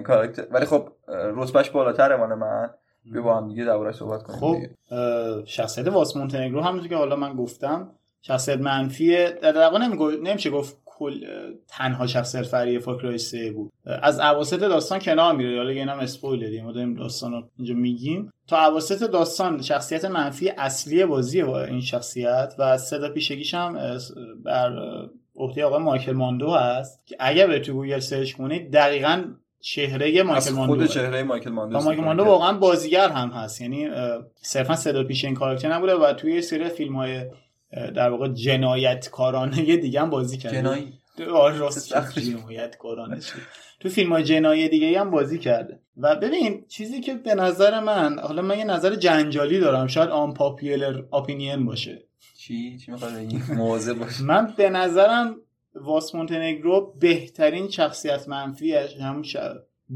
[SPEAKER 3] کاراکتر ولی خب رتبهش بالاتر مال من. بیا با هم دیگه درباره صحبت کنیم
[SPEAKER 4] خب شخصیت واس مونتنگرو همونطور که حالا من گفتم شخصیت منفی در واقع نمیشه گفت کل تنها شخصیت Far Far Cry سه بود. از اواسط داستان کنار میره. حالا اینم spoil دیگه ما داریم داستان رو اینجا میگیم. تا اواسط داستان شخصیت منفی اصلی بازیه با این شخصیت و صدا پیشگیش هم بر عهده آقای مایکل ماندو هست که اگر به تو گوگل search کنید دقیقا چهره مایکل ماندو
[SPEAKER 3] خود چهره مایکل ماندو
[SPEAKER 4] مایکل ماندو. واقعا بازیگر هم هست. یعنی صرفا صدا پیش این کاراکتر نبوده و توی یه سری فیلم های در واقع جنایتکارانه دیگه هم بازی کرده.
[SPEAKER 3] جنایی؟
[SPEAKER 4] راست
[SPEAKER 3] سخت.
[SPEAKER 4] جنایتکارانه شد. تو فیلم های جنایی دیگه هم بازی کرده. و ببین چیزی که به نظر من حالا من یه نظر جنجالی دارم شاید آن پاپیلر اپینین باشه.
[SPEAKER 3] چی؟ چی باشه
[SPEAKER 4] من به نظرم واس مونتنگرو بهترین شخصیت منفیش هم ش...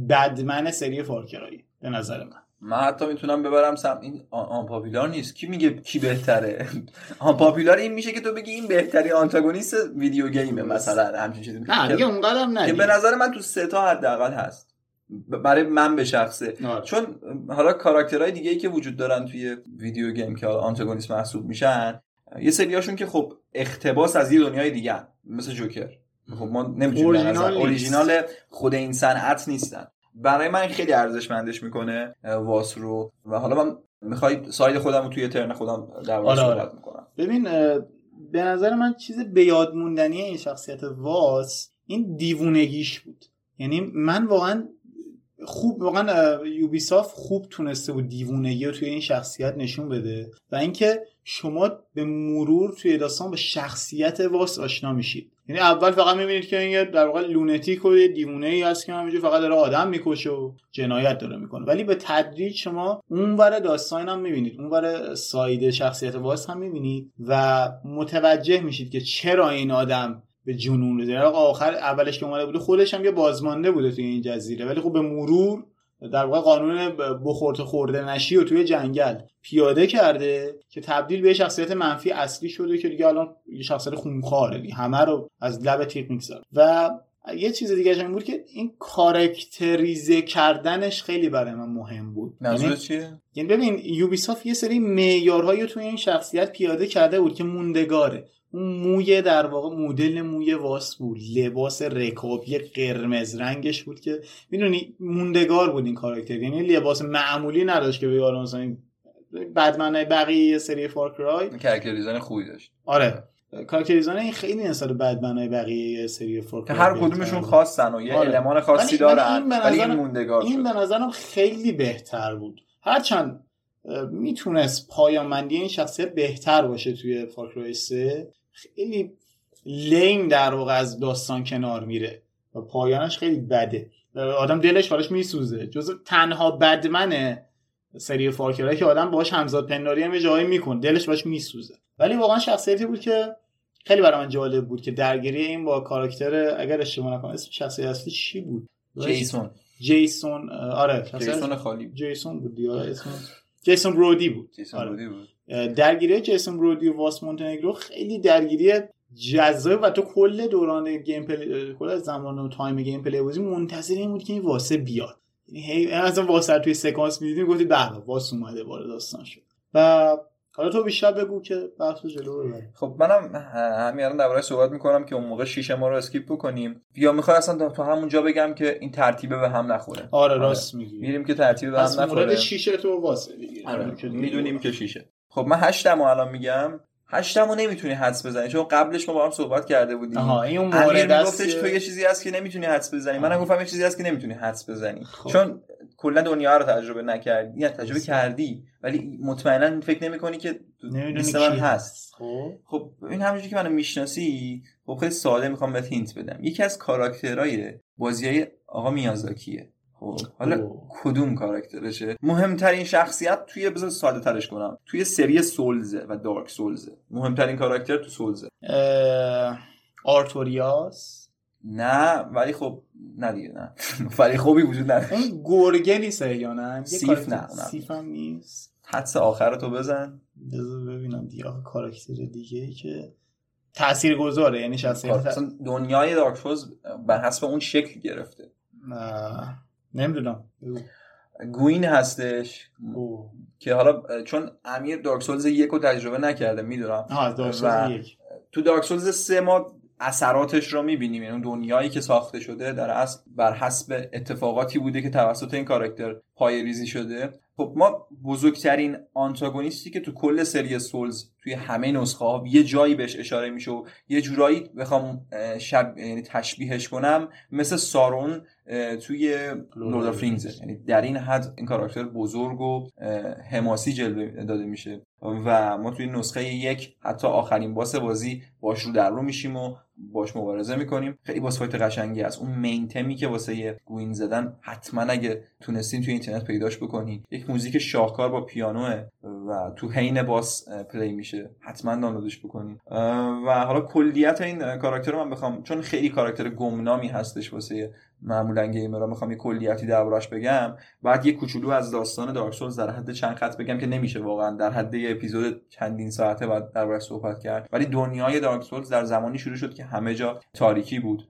[SPEAKER 4] بدمن سری فارکرایی به نظر من.
[SPEAKER 3] من حتی می‌تونم ببرم سم این آن پاپیلار نیست. کی میگه کی بهتره؟ آن پاپیلار این میشه که تو بگی این بهترین آنتاگونیست ویدیو گیمه مثلا همچین چیزی.
[SPEAKER 4] نه دیگه اونقدرم نه
[SPEAKER 3] که به نظر من تو سه تا حداقل هست. برای من به شخصه.
[SPEAKER 4] آره.
[SPEAKER 3] چون حالا کاراکترهای دیگه ای که وجود دارن توی video game که آنتاگونیست محسوب میشن یه سریاشون که خب اقتباس از یه دنیای دیگه. مثل جوکر خب ما نمی‌تونیم
[SPEAKER 4] نیست.
[SPEAKER 3] اوریجینال خود این صنعت نیستن برای من خیلی ارزشمندش می‌کنه واس رو و حالا من می‌خوای side خودم رو توی turn خودم در
[SPEAKER 4] آره، آره.
[SPEAKER 3] صحبت می‌کنم
[SPEAKER 4] ببین به نظر من چیز به یاد موندنی این شخصیت واس این دیوونگیش بود یعنی من واقعا خوب واقعا اه، یوبیسافت خوب تونسته بود دیوونگی رو توی این شخصیت نشون بده و اینکه شما به مرور توی داستان به شخصیت واس آشنا میشید. یعنی اول فقط می‌بینید که این در واقع لونتیک و دیوونه ای هست که همینجور فقط داره آدم می‌کشه و جنایت داره می‌کنه. ولی به تدریج شما اونور داستان هم می‌بینید. اونور ساید شخصیت واس هم می‌بینید و متوجه میشید که چرا این آدم به جنون رسید آقا آخر اولش که اومده بوده خودش هم یه بازمانده بوده توی این جزیره. ولی خب به مرور در واقع قانون بخورت خورده نشی و توی جنگل پیاده کرده که تبدیل به شخصیت منفی اصلی شده که دیگه الان یه شخصیت خونخواره دیگه. همه رو از لب تیغ می‌گذاره. و یه چیز دیگه این بود که این کارکتریزه کردنش خیلی برای من مهم بود. یعنی
[SPEAKER 3] چیه؟
[SPEAKER 4] یعنی ببین یوبیسافت یه سری معیارهایی رو توی این شخصیت پیاده کرده بود که موندگاره. اون موی در واقع مدل موی واس بود. لباس رکابی قرمز رنگش بود که می‌دونی موندگار بود این کاراکتر. یعنی لباس معمولی نداشت که به حالا مثلا بدمنای بقیه یه سری Far
[SPEAKER 3] Cry character design خوبی داشت.
[SPEAKER 4] آره. character design این خیلی نسبت بدمنای بقیه یه سری
[SPEAKER 3] که
[SPEAKER 4] Far Cry
[SPEAKER 3] هر کدومشون خاصن و یه
[SPEAKER 4] آره.
[SPEAKER 3] المان خاصی دارن ولی این موندگار
[SPEAKER 4] این به نظرم خیلی بهتر بود. هرچند می‌تونست پایانمندی این شخصیت بهتر باشه توی فارکرای 3 خیلی لیم در واقع از داستان کنار میره و پایانش خیلی بده. آدم دلش براش میسوزه. جز تنها بدمنه سری فارکرای که آدم باش همزاد پنداری هم جایی میکن. دلش براش میسوزه. ولی واقعا شخصیتی بود که خیلی برای من جالب بود که درگیری این با کاراکتر اگر اشتباه نکنم اسم شخصیت اصلی چی بود؟
[SPEAKER 3] جیسون.
[SPEAKER 4] جیسون آره
[SPEAKER 3] جیسون خالی.
[SPEAKER 4] جیسون بود دیگه آره اسم جیسون برودی بود.
[SPEAKER 3] جیسون
[SPEAKER 4] آره.
[SPEAKER 3] برودی بود.
[SPEAKER 4] درگیری جیسون برودی و واس مونتنگرو خیلی درگیری جذاب و تو کل دوران gameplay کل زمان و time gameplay بازی منتظر این بود که این واس بیاد. یعنی هی اصلا واس توی سکانس می‌دیدیم گفتی به واس اومده وارد داستان شد. و حالا تو بیشتر بگو که بحث جلو ببریم.
[SPEAKER 3] خب منم همین الان درباره صحبت می‌کنم که اون موقع شیش ما رو skip بکنیم. یا می‌خوای اصلا تو همونجا بگم که این ترتیبه به هم نخوره.
[SPEAKER 4] آره راست میگی.
[SPEAKER 3] میریم که ترتیب به هم نخوره.
[SPEAKER 4] شیشه تو واسه
[SPEAKER 3] آره. می‌دونیم که شیشه. خب من هشتمو الان میگم. هشتمو نمی‌تونی حدس بزنی چون قبلش ما با هم صحبت کرده بودیم.
[SPEAKER 4] آها این اون مورد که-
[SPEAKER 3] تو یه چیزی هست که نمی‌تونی حدس بزنی. منم
[SPEAKER 4] آه.
[SPEAKER 3] گفتم یه چیزی هست که نمی‌تونی حدس بزنی.
[SPEAKER 4] خب.
[SPEAKER 3] چون کلا دنیا رو تجربه نکردی. یا تجربه کردی. ولی مطمئنا فکر نمی‌کنی که لیست من هست.
[SPEAKER 4] خب.
[SPEAKER 3] خب این همونجوری که منو می‌شناسی خب خیلی ساده می‌خوام بهت هینت بدم. یکی از کاراکترهای بازی های آقا میازاکیه. خب. حالا
[SPEAKER 4] اوه.
[SPEAKER 3] کدوم کاراکترشه؟ مهمترین شخصیت توی بذار ساده ترش کنم. توی سری سولزه و دارک سولزه مهمترین کاراکتر تو سولزه
[SPEAKER 4] اه، آرتوریاس.
[SPEAKER 3] نه ولی خب نه دیگه نه. ولی خوبی وجود نداره.
[SPEAKER 4] اون گرگه نیست یا نه؟ یه
[SPEAKER 3] سیف
[SPEAKER 4] کاراکتر-
[SPEAKER 3] نه،.
[SPEAKER 4] سیف هم نیست.
[SPEAKER 3] حدس آخر تو بزن.
[SPEAKER 4] بذار ببینم دیگه آخه کاراکتر دیگه ای که تأثیر گذاره یعنی شخصیت
[SPEAKER 3] اصلا دنیای دارک سولز بر حسب اون شکل گرفته.
[SPEAKER 4] نه، نمی‌دونم.
[SPEAKER 3] گوین هستش
[SPEAKER 4] اوه.
[SPEAKER 3] که حالا چون امیر دارک سولز یک رو تجربه نکرده می‌دونم تو دارک سولز سه ما اثراتش رو می‌بینیم یعنی اون دنیایی که ساخته شده در اصل بر حسب اتفاقاتی بوده که توسط این کاراکتر پای ریزی شده. خب ما بزرگترین آنتاگونیستی که تو کل سری سولز توی همه نسخه ها یه جایی بهش اشاره میشه و یه جورایی بخوام شب یعنی تشبیهش کنم مثل سارون توی Lord of Rings یعنی در این حد این کاراکتر بزرگ و حماسی جلوه داده میشه. و ما توی نسخه یک حتی آخرین boss بازی باهاش رو در رو میشیم و باش مبارزه می‌کنیم. خیلی boss fight قشنگی است اون main theme ی که واسه گوین زدن حتما اگه تونستین توی اینترنت پیداش بکنین. یک موزیک شاهکار با پیانوه و تو حین boss play میشه. حتما دانلودش بکنین. و حالا کلیت این کاراکتر من بخوام چون خیلی کاراکتر گمنامی هستش واسه معمولا گیمرها می‌خوام یه کلیتی دربارش بگم. بعد یه کوچولو از داستان دارک سولز در حد چند خط بگم که نمیشه واقعا در حد یه اپیزود چندین ساعته بعد دربارش صحبت کرد. ولی دنیای دارک سولز در زمانی شروع شد که همه جا تاریکی بود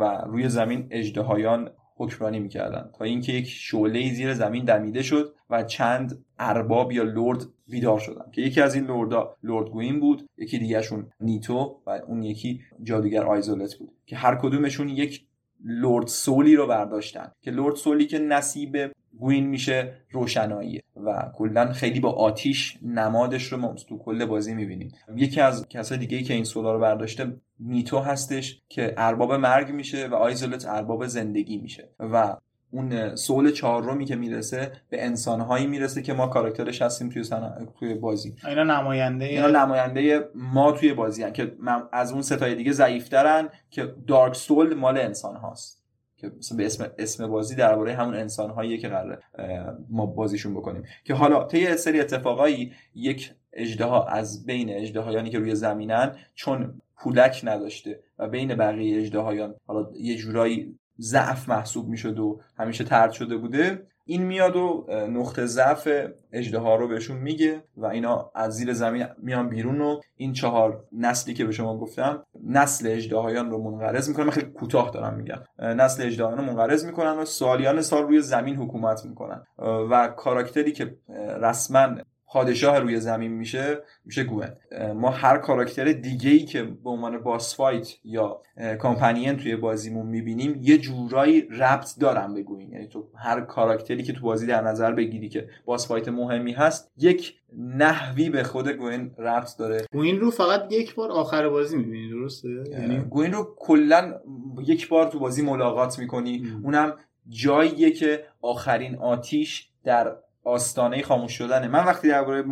[SPEAKER 3] و روی زمین اژدهایان حکمرانی می‌کردن. تا اینکه یک شعله زیر زمین دمیده شد و چند ارباب یا لرد بیدار شدن. که یکی از این لردها لرد گوین بود یکی دیگهشون نیتو و اون یکی جادوگر آیزولت بود. که هر کدومشون یک لورد سولی رو برداشتن که لورد سولی که نصیب گوین میشه روشنایی و کلا خیلی با آتیش نمادش رو ما تو کل بازی می‌بینیم. یکی از کسای دیگه ای که این سولا رو برداشته میتو هستش که ارباب مرگ میشه و آیزولت ارباب زندگی میشه و اون سول چهارمی که می‌رسه به انسانهایی می‌رسه که ما کاراکترش هستیم توی توی بازی
[SPEAKER 4] اینا نماینده
[SPEAKER 3] اینا نماینده ما توی بازی هن. که از اون ستای دیگه ضعیفترن که دارک سول مال انسان هاست که مثلا به اسم اسم بازی درباره همون انسان هاییه که قراره ما بازیشون بکنیم که حالا طی سری اتفاقایی یک اجدها از بین اجدهایانی که روی زمینن چون پولک نداشته و بین بقیه اجدهایان حالا یه جورایی ضعف محسوب می‌شد و همیشه ترد شده بوده. این میاد و نقطه ضعف اژدها رو بهشون میگه و اینا از زیر زمین میان بیرون و این چهار نسلی که به شما گفتم نسل اژدهایان رو منقرض می‌کنن. من خیلی کوتاه دارم میگم. نسل اژدهایان رو منقرض می‌کنن و سالیان سال روی زمین حکومت می‌کنن. و کاراکتری که رسما پادشاه روی زمین میشه میشه گوئن. ما هر کاراکتر دیگه ای که به عنوان boss fight یا companion توی بازیمون می‌بینیم یه جورایی ربط دارن به گوین یعنی تو هر کاراکتری که تو بازی در نظر بگیری که boss fight مهمی هست یک نحوی به خود گوین ربط داره.
[SPEAKER 4] گوین رو فقط یک بار آخر بازی می‌بینی درسته؟
[SPEAKER 3] یعنی گوین رو کلا یک بار تو بازی ملاقات می‌کنی. اونم جاییه که آخرین آتیش در آستانه خاموش شدنه. من وقتی درباره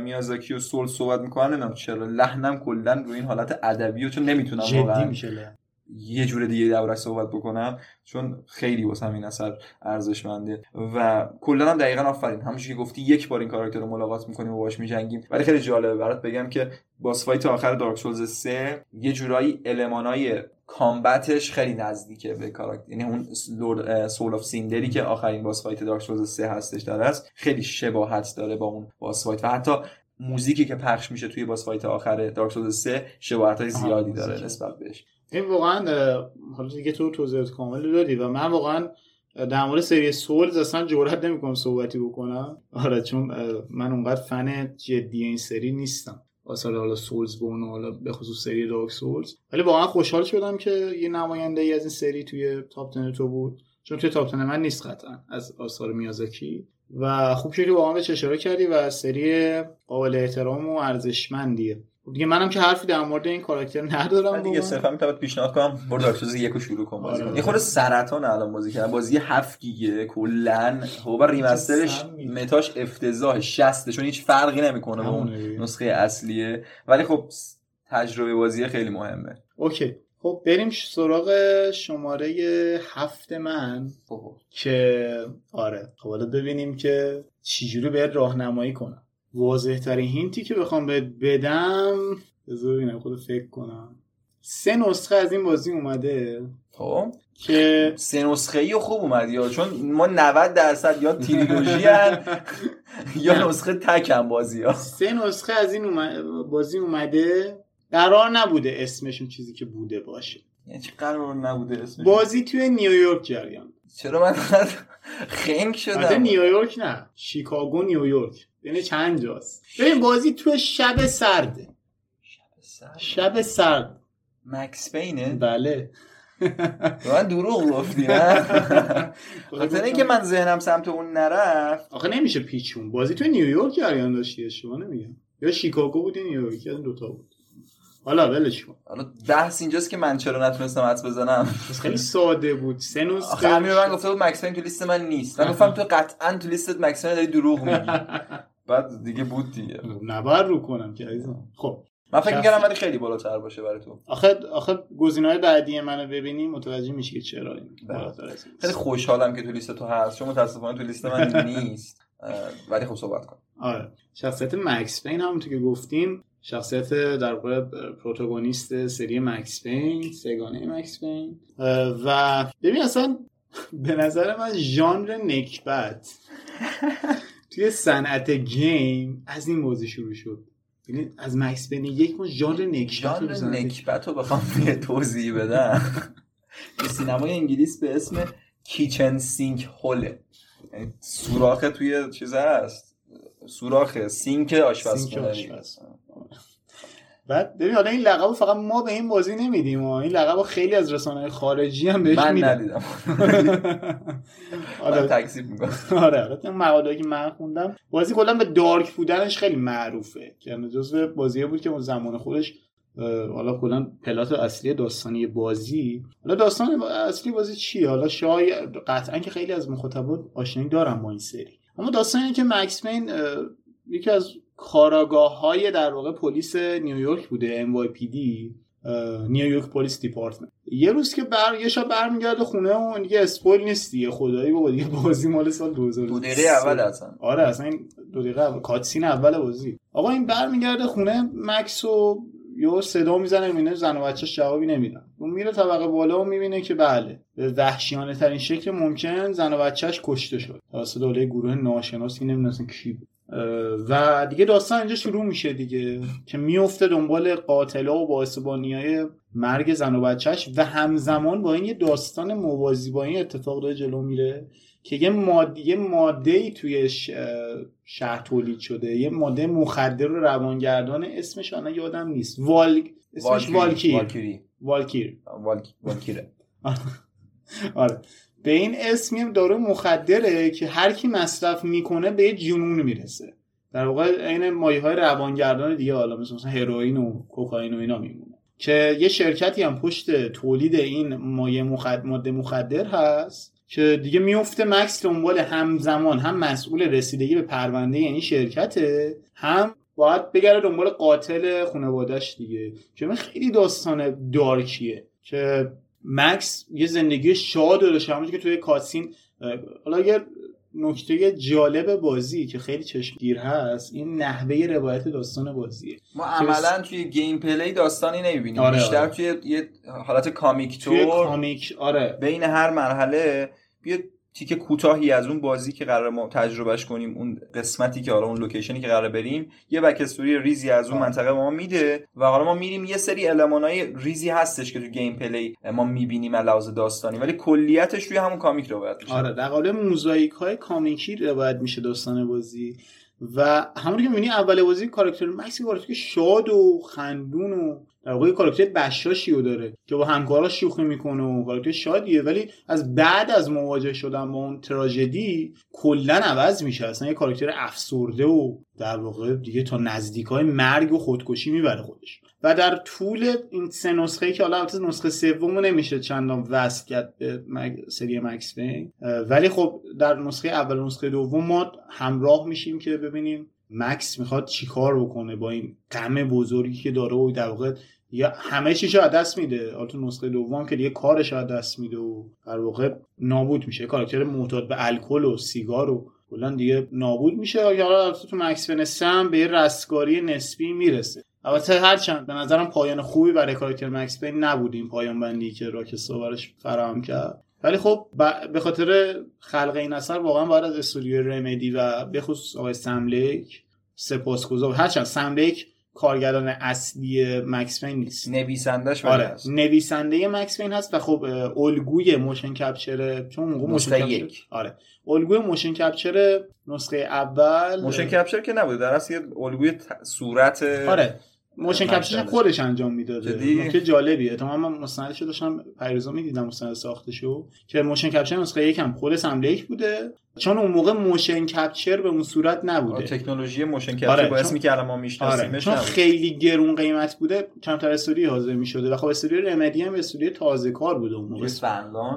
[SPEAKER 3] میازاکی و سول صحبت می‌کنم نمی‌دونم چرا لحنم کلا رو این حالت ادبی و چون نمی‌تونم واقعا
[SPEAKER 4] میشه
[SPEAKER 3] یه جور دیگه دربارش صحبت بکنم چون خیلی واسه همین اثر ارزشمنده. و کلا هم دقیقا آفرین. همونجوری که گفتی یک بار این کاراکتر رو ملاقات می‌کنیم و باش میجنگیم. ولی خیلی جالبه برات بگم که boss fight آخر Dark Souls 3 یه جورایی المانای combat ش خیلی نزدیکه به کاراکتر. یعنی اون Lord Soul of Cinder ی که آخرین boss fight Dark Souls 3 هستش در است خیلی شباهت داره با اون boss fight. و حتی موزیکی که پخش میشه توی boss fight آخر Dark Souls 3 شباهت های زیادی داره نسبت بهش.
[SPEAKER 4] این واقعا حالا دیگه تو توضیحات کامل دادی و من واقعا در مورد سری Souls اصلا جرئت نمی‌کنم صحبتی بکنم. آره چون من اونقدر فن جدی این سری نیستم. واسه حالا سولز بون حالا به خصوص سری دارک سولز. ولی واقعا خوشحال شدم که یه نماینده ای از این سری توی تاپ تو بود. چون توی تاپ من نیست قطعا از آثار میازاکی. و خوب شدی واقعا به اشاره کردی و سری قابل احترام و ارزشمندیه. دیگه منم که حرفی در مورد این کاراکتر ندارم
[SPEAKER 3] دیگه صرفا می‌تونم پیشنهاد کنم برو دارک سولز یکو شروع کن بازی.
[SPEAKER 4] آره.
[SPEAKER 3] یه خورده سرطان الان بازی کردم بازی 7 گیگه کلا خب ریمسترش متاش افتضاح 60 چون هیچ فرقی نمی‌کنه با اون نسخه اصلیه. ولی خب تجربه بازی خیلی مهمه.
[SPEAKER 4] اوکی. خب بریم سراغ شماره هفت من. که آره خب حالا ببینیم که چجوری باید راهنمایی کنم. واضح ترین هینتی که بخوام بهت بدم بذار ببینم خود فکر کنم. سه نسخه از این بازی اومده.
[SPEAKER 3] خب.
[SPEAKER 4] که
[SPEAKER 3] سه نسخه ای خوب اومد یا چون ما 90 درصد یا تریلوژی یا نسخه تک هم بازی ها.
[SPEAKER 4] سه نسخه از این بازی اومده. قرار نبوده اسمشون چیزی که بوده باشه.
[SPEAKER 3] یعنی قرار نبوده اسمش
[SPEAKER 4] بازی توی نیویورک جریان.
[SPEAKER 3] چرا من خنگ شدم؟
[SPEAKER 4] نیویورک نه. شیکاگو نیویورک. یعنی چند جاست؟ ببین بازی تو شب سرده شب سرد.
[SPEAKER 3] مکس پینه؟
[SPEAKER 4] بله.
[SPEAKER 3] من دروغ گفتی نه؟ خاطر اینکه من ذهنم سمت اون نرفت.
[SPEAKER 4] آخه نمیشه پیچون. بازی تو نیویورک جریان داشتی شما نمیگم. یا شیکاگو بودی نیویورک یا دوتا بود. حالا ولش کن.
[SPEAKER 3] حالا بحث اینجاست که من چرا نتونستم حدس بزنم.
[SPEAKER 4] خیلی ساده بود. سه نسخه
[SPEAKER 3] آخه امیر من گفته بود مکس تو لیست من نیست. من گفتم تو قطعا تو لیستت مکس داری دروغ میگی. بعد دیگه بود دیگه.
[SPEAKER 4] نبر رو کنم که عزیزم. خب.
[SPEAKER 3] من فکر می‌کردم ولی خیلی بالاتر باشه برای تو.
[SPEAKER 4] آخه آخه گزینه‌های بعدی منو ببینی متوجه میشی که چرا این
[SPEAKER 3] بله.
[SPEAKER 4] این.
[SPEAKER 3] خیلی خوشحالم که تو لیست تو هست. چون متاسفانه تو لیست من نیست. ولی خب صحبت کن.
[SPEAKER 4] آره. شخصیت مکس پین همونطور که گفتیم شخصیت در واقع پروتاگونیست سری مکس پین سگانه مکس پین. و ببین اصلا به نظر من ژانر نکبت. توی صنعت گیم از این موضوع شروع شد. یعنی از مکس پین یک ما ژانر نکبت رو
[SPEAKER 3] ژانر نکبت رو بخوام یه توضیح بدم. تو سینمای انگلیس به اسم kitchen sink هوله سوراخ توی چیز هست. سوراخ سینک آشپزخونه
[SPEAKER 4] آشپز. بعد ببین حالا این لقب رو فقط ما به این بازی نمیدیم و این لقب رو خیلی از رسانه خارجی هم بهش
[SPEAKER 3] من
[SPEAKER 4] میدن.
[SPEAKER 3] ندیدم.
[SPEAKER 4] آره.
[SPEAKER 3] تکذیب می‌کنم.
[SPEAKER 4] آره آره. اون مقاله‌ای که من خوندم بازی کلا به dark بودنش خیلی معروفه. که یعنی جزو بازیه بود که اون زمان خودش حالا کلا plot اصلی داستانی بازی. حالا داستان اصلی بازی چیه؟ حالا شاید قطعا که خیلی از مخاطبان آشنایی دارن با این سری. اما داستان اینه که مکس پین یکی از کارآگاه های در واقع پلیس نیویورک بوده NYPD New York Police Department. یه روز که بر یه شب برمیگرده خونه و دیگه spoil نیست دیگه خدایی بابا دیگه بازی مال سال 2000
[SPEAKER 3] دو دقیقه اول اصلا.
[SPEAKER 4] آره اصلا این دو دقیقه اول cutscene اول بازی. آقا این برمیگرده خونه مکس و یه صدا می‌زنه می‌بینه زن و بچهش جوابی نمیدن. اون میره طبقه بالا و می‌بینه که بله به وحشیانه ترین شکل ممکن زن و بچهش کشته شد. توسط دوله گروه ناشناسی نمی‌دونستن کی بود. و دیگه داستان اینجا شروع میشه دیگه که میفته دنبال قاتلا و باعثبانی های مرگ زن و بچهش و همزمان با این یه داستان موازی با این اتفاق داره جلو میره. که یه ماده یه ماده ای توی شهر تولید شده. یه ماده مخدر و روانگردان اسمش الان یادم نیست. وال اسمش والکیر.
[SPEAKER 3] والکیری.
[SPEAKER 4] والکیر.
[SPEAKER 3] والک- والکیره.
[SPEAKER 4] آره. به این اسم یه دارو مخدره که هر کی مصرف می‌کنه به یه جنون می‌رسه. در واقع عین مایه های روانگردان دیگه حالا مثل مثلا هروئین و کوکائین و اینا میمونه. که یه شرکتی هم پشت تولید این مایه مخد... ماده مخدر هست. که دیگه میفته مکس دنبال همزمان هم مسئول رسیدگی به پرونده یعنی شرکته هم باید بگره دنبال قاتل خانوادهش دیگه. که من خیلی داستان دارکیه. که مکس یه زندگی شاد داشته همونجور که توی cutscene اه، حالا یه نکته جالب بازی که خیلی چشمگیر هست این نحوه روایت داستان بازیه.
[SPEAKER 3] ما عملا توی gameplay داستانی نمی‌بینیم.
[SPEAKER 4] آره،
[SPEAKER 3] بیشتر
[SPEAKER 4] آره.
[SPEAKER 3] توی یه حالت comic
[SPEAKER 4] توی
[SPEAKER 3] تور
[SPEAKER 4] comic آره.
[SPEAKER 3] بین هر مرحله یه تیکه کوتاهی از اون بازی که قرار ما تجربهش کنیم اون قسمتی که حالا اون location ی که قرار بریم یه backstory ریزی از اون. منطقه ما میده و حالا ما میریم یه سری المانای ریزی هستش که تو gameplay ما می‌بینیم لحاظ داستانی ولی کلیتش توی همون comic روایت میشه
[SPEAKER 4] آره در قالب موزاییک های کامیکی روایت میشه داستان بازی و همونی که می‌بینی اول بازی کاراکتر مکس کاراکتر شاد و خندون و در واقع کاراکتر بشاشی رو داره که با همکاراش شوخی می‌کنه و کاراکتر شادیه. ولی از بعد از مواجه شدن با اون تراژدی کلا عوض میشه. اصلا یه کاراکتر افسرده و در واقع دیگه تا نزدیک های مرگ و خودکشی می‌بره خودش. و در طول این سه نسخه که حالا البته نسخه سوم نمیشه چندان وصل کرد به. سری مکس اه، ولی خب در نسخه اول و نسخه دوم ما همراه میشیم که ببینیم مکس می‌خواد چیکار بکنه با این غم بزرگی که داره و در واقع یا همه چیشو از دست میده. حالا تو نسخه دوم که دیگه کارش از دست میده و در واقع نابود میشه. کاراکتر معتاد به الکل و سیگار و کلا دیگه نابود میشه. یا تو مکس پین سم به یه رستگاری نسبی می‌رسه. البته هرچند به نظرم پایان خوبی برای کاراکتر مکس پین نبود این پایان بندی که راکستا براش فراهم کرد. ولی خب ب- به خاطر خلق این اثر واقعا باید از استودیو رمدی و به خصوص آقای سملیک سپاسگزار. هرچند سم لیک کارگردان اصلی مکس پین نیست.
[SPEAKER 3] نویسندش
[SPEAKER 4] آره
[SPEAKER 3] هست.
[SPEAKER 4] نویسنده مکس پین هست و خب الگوی motion capture چون موقع
[SPEAKER 3] motion
[SPEAKER 4] capture
[SPEAKER 3] یک.
[SPEAKER 4] آره الگوی motion capture نسخه اول. motion
[SPEAKER 3] capture که نبوده در اصل یه الگوی ت- صورت
[SPEAKER 4] آره. motion
[SPEAKER 3] capture.
[SPEAKER 4] خودش انجام می‌داده؟ نکته جالبیه تا من مستندشو داشتم پیروزا می‌دیدم مستند ساختشو که motion capture نسخه یکم خود سم لیک بوده چون اون موقع motion capture به اون صورت
[SPEAKER 3] آره،
[SPEAKER 4] نبوده
[SPEAKER 3] تکنولوژی motion capture
[SPEAKER 4] آره،
[SPEAKER 3] با
[SPEAKER 4] چون-
[SPEAKER 3] که الان ما
[SPEAKER 4] آره
[SPEAKER 3] میشناسیمش
[SPEAKER 4] چون
[SPEAKER 3] نبود.
[SPEAKER 4] خیلی گرون قیمت بوده کمتر استودیو حاضر می‌شده و خب استودیو رمدی هم استودیو تازه کار بوده اون موقع.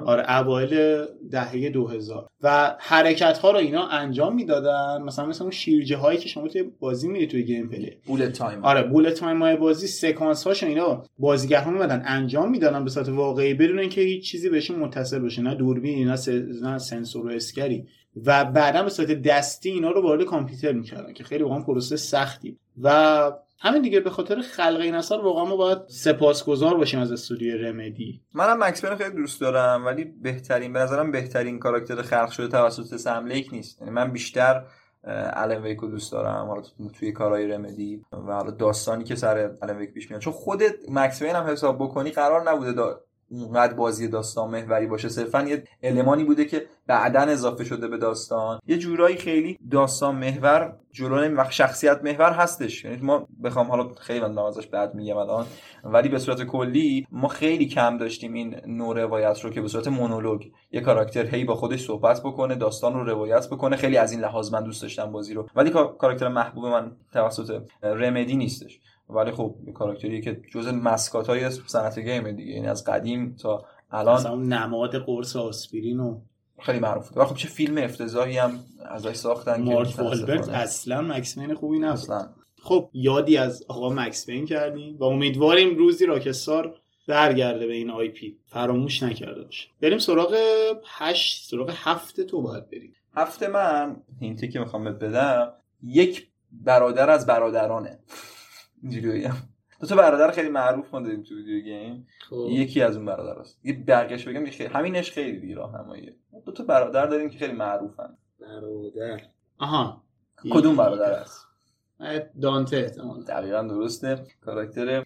[SPEAKER 4] آره اوایل دهه 2000 و حرکت ها رو اینا انجام می‌دادن مثلا مثلا اون شیرجه هایی که شما توی بازی میری توی gameplay.
[SPEAKER 3] bullet time
[SPEAKER 4] آره bullet time های بازی سکانس هاشو اینا بازیگرها میمدن انجام می‌دادن به صورت واقعی بدون اینکه هیچ چیزی بهشون متصل بشه. نه دوربین نه, س... نه سنسور و اسکری. و بعدا به صورت دستی اینا رو وارد کامپیوتر می‌کردن که خیلی واقعا پروسه سختی و همین دیگه به خاطر خلق این اثر واقعا ما باید سپاسگزار باشیم از استودیو رمدی.
[SPEAKER 3] منم مکس خیلی دوست دارم ولی بهترین به نظرم بهترین کاراکتر خلق شده توسط سم لیک نیست. یعنی من بیشتر الن ویک رو دوست دارم حالا توی کارهای رمدی و حالا داستانی که سر الن ویک پیش میاد. چون خود مکس هم حساب بکنی قرار نبوده اونقدر بازی داستان محوری باشه صرفا یه المانی بوده که بعدا اضافه شده به داستان. یه جورایی خیلی داستان محور جلو نمی شخصیت محور هستش. یعنی ما بخوام حالا خیلی من ازش بعد میگم الان ولی به صورت کلی ما خیلی کم داشتیم این نوع روایت رو که به صورت مونولوگ یه کاراکتر هی با خودش صحبت بکنه داستان رو روایت بکنه. خیلی از این لحاظ من دوست داشتم بازی رو. ولی کاراکتر محبوب من توسط رمدی نیستش. ولی خب یه کاراکتریه که جزء mascot های صنعت game دیگه. یعنی از قدیم تا الان
[SPEAKER 4] مثلا نماد قرص آسپرین و
[SPEAKER 3] خیلی معروفه و خب چه فیلم افتضاحی هم ازش ساختن
[SPEAKER 4] مارک والبرگ اصلا مکسمن خوبی نبود.
[SPEAKER 3] اصلا.
[SPEAKER 4] خب یادی از آقا مکس پین کردیم و امیدواریم روزی راکستار برگرده به این IP. فراموش نکرده باشه بریم سراغ هشت سراغ هفت تو باید بریم.
[SPEAKER 3] هفته من hint ی که می‌خوام بدم یک برادر از برادرانه. اینجوری بگم دو تا برادر خیلی معروف ما داریم تو ویدیو گیم.
[SPEAKER 4] خب.
[SPEAKER 3] یکی از اون برادر است یه برگش بگم خیلی همینش خیلی دیگه راهنماییه دو تا برادر داریم که خیلی معروفن.
[SPEAKER 4] برادر. آها.
[SPEAKER 3] کدوم برادر است؟
[SPEAKER 4] دانته احتمال
[SPEAKER 3] دقیقا درسته. کاراکتر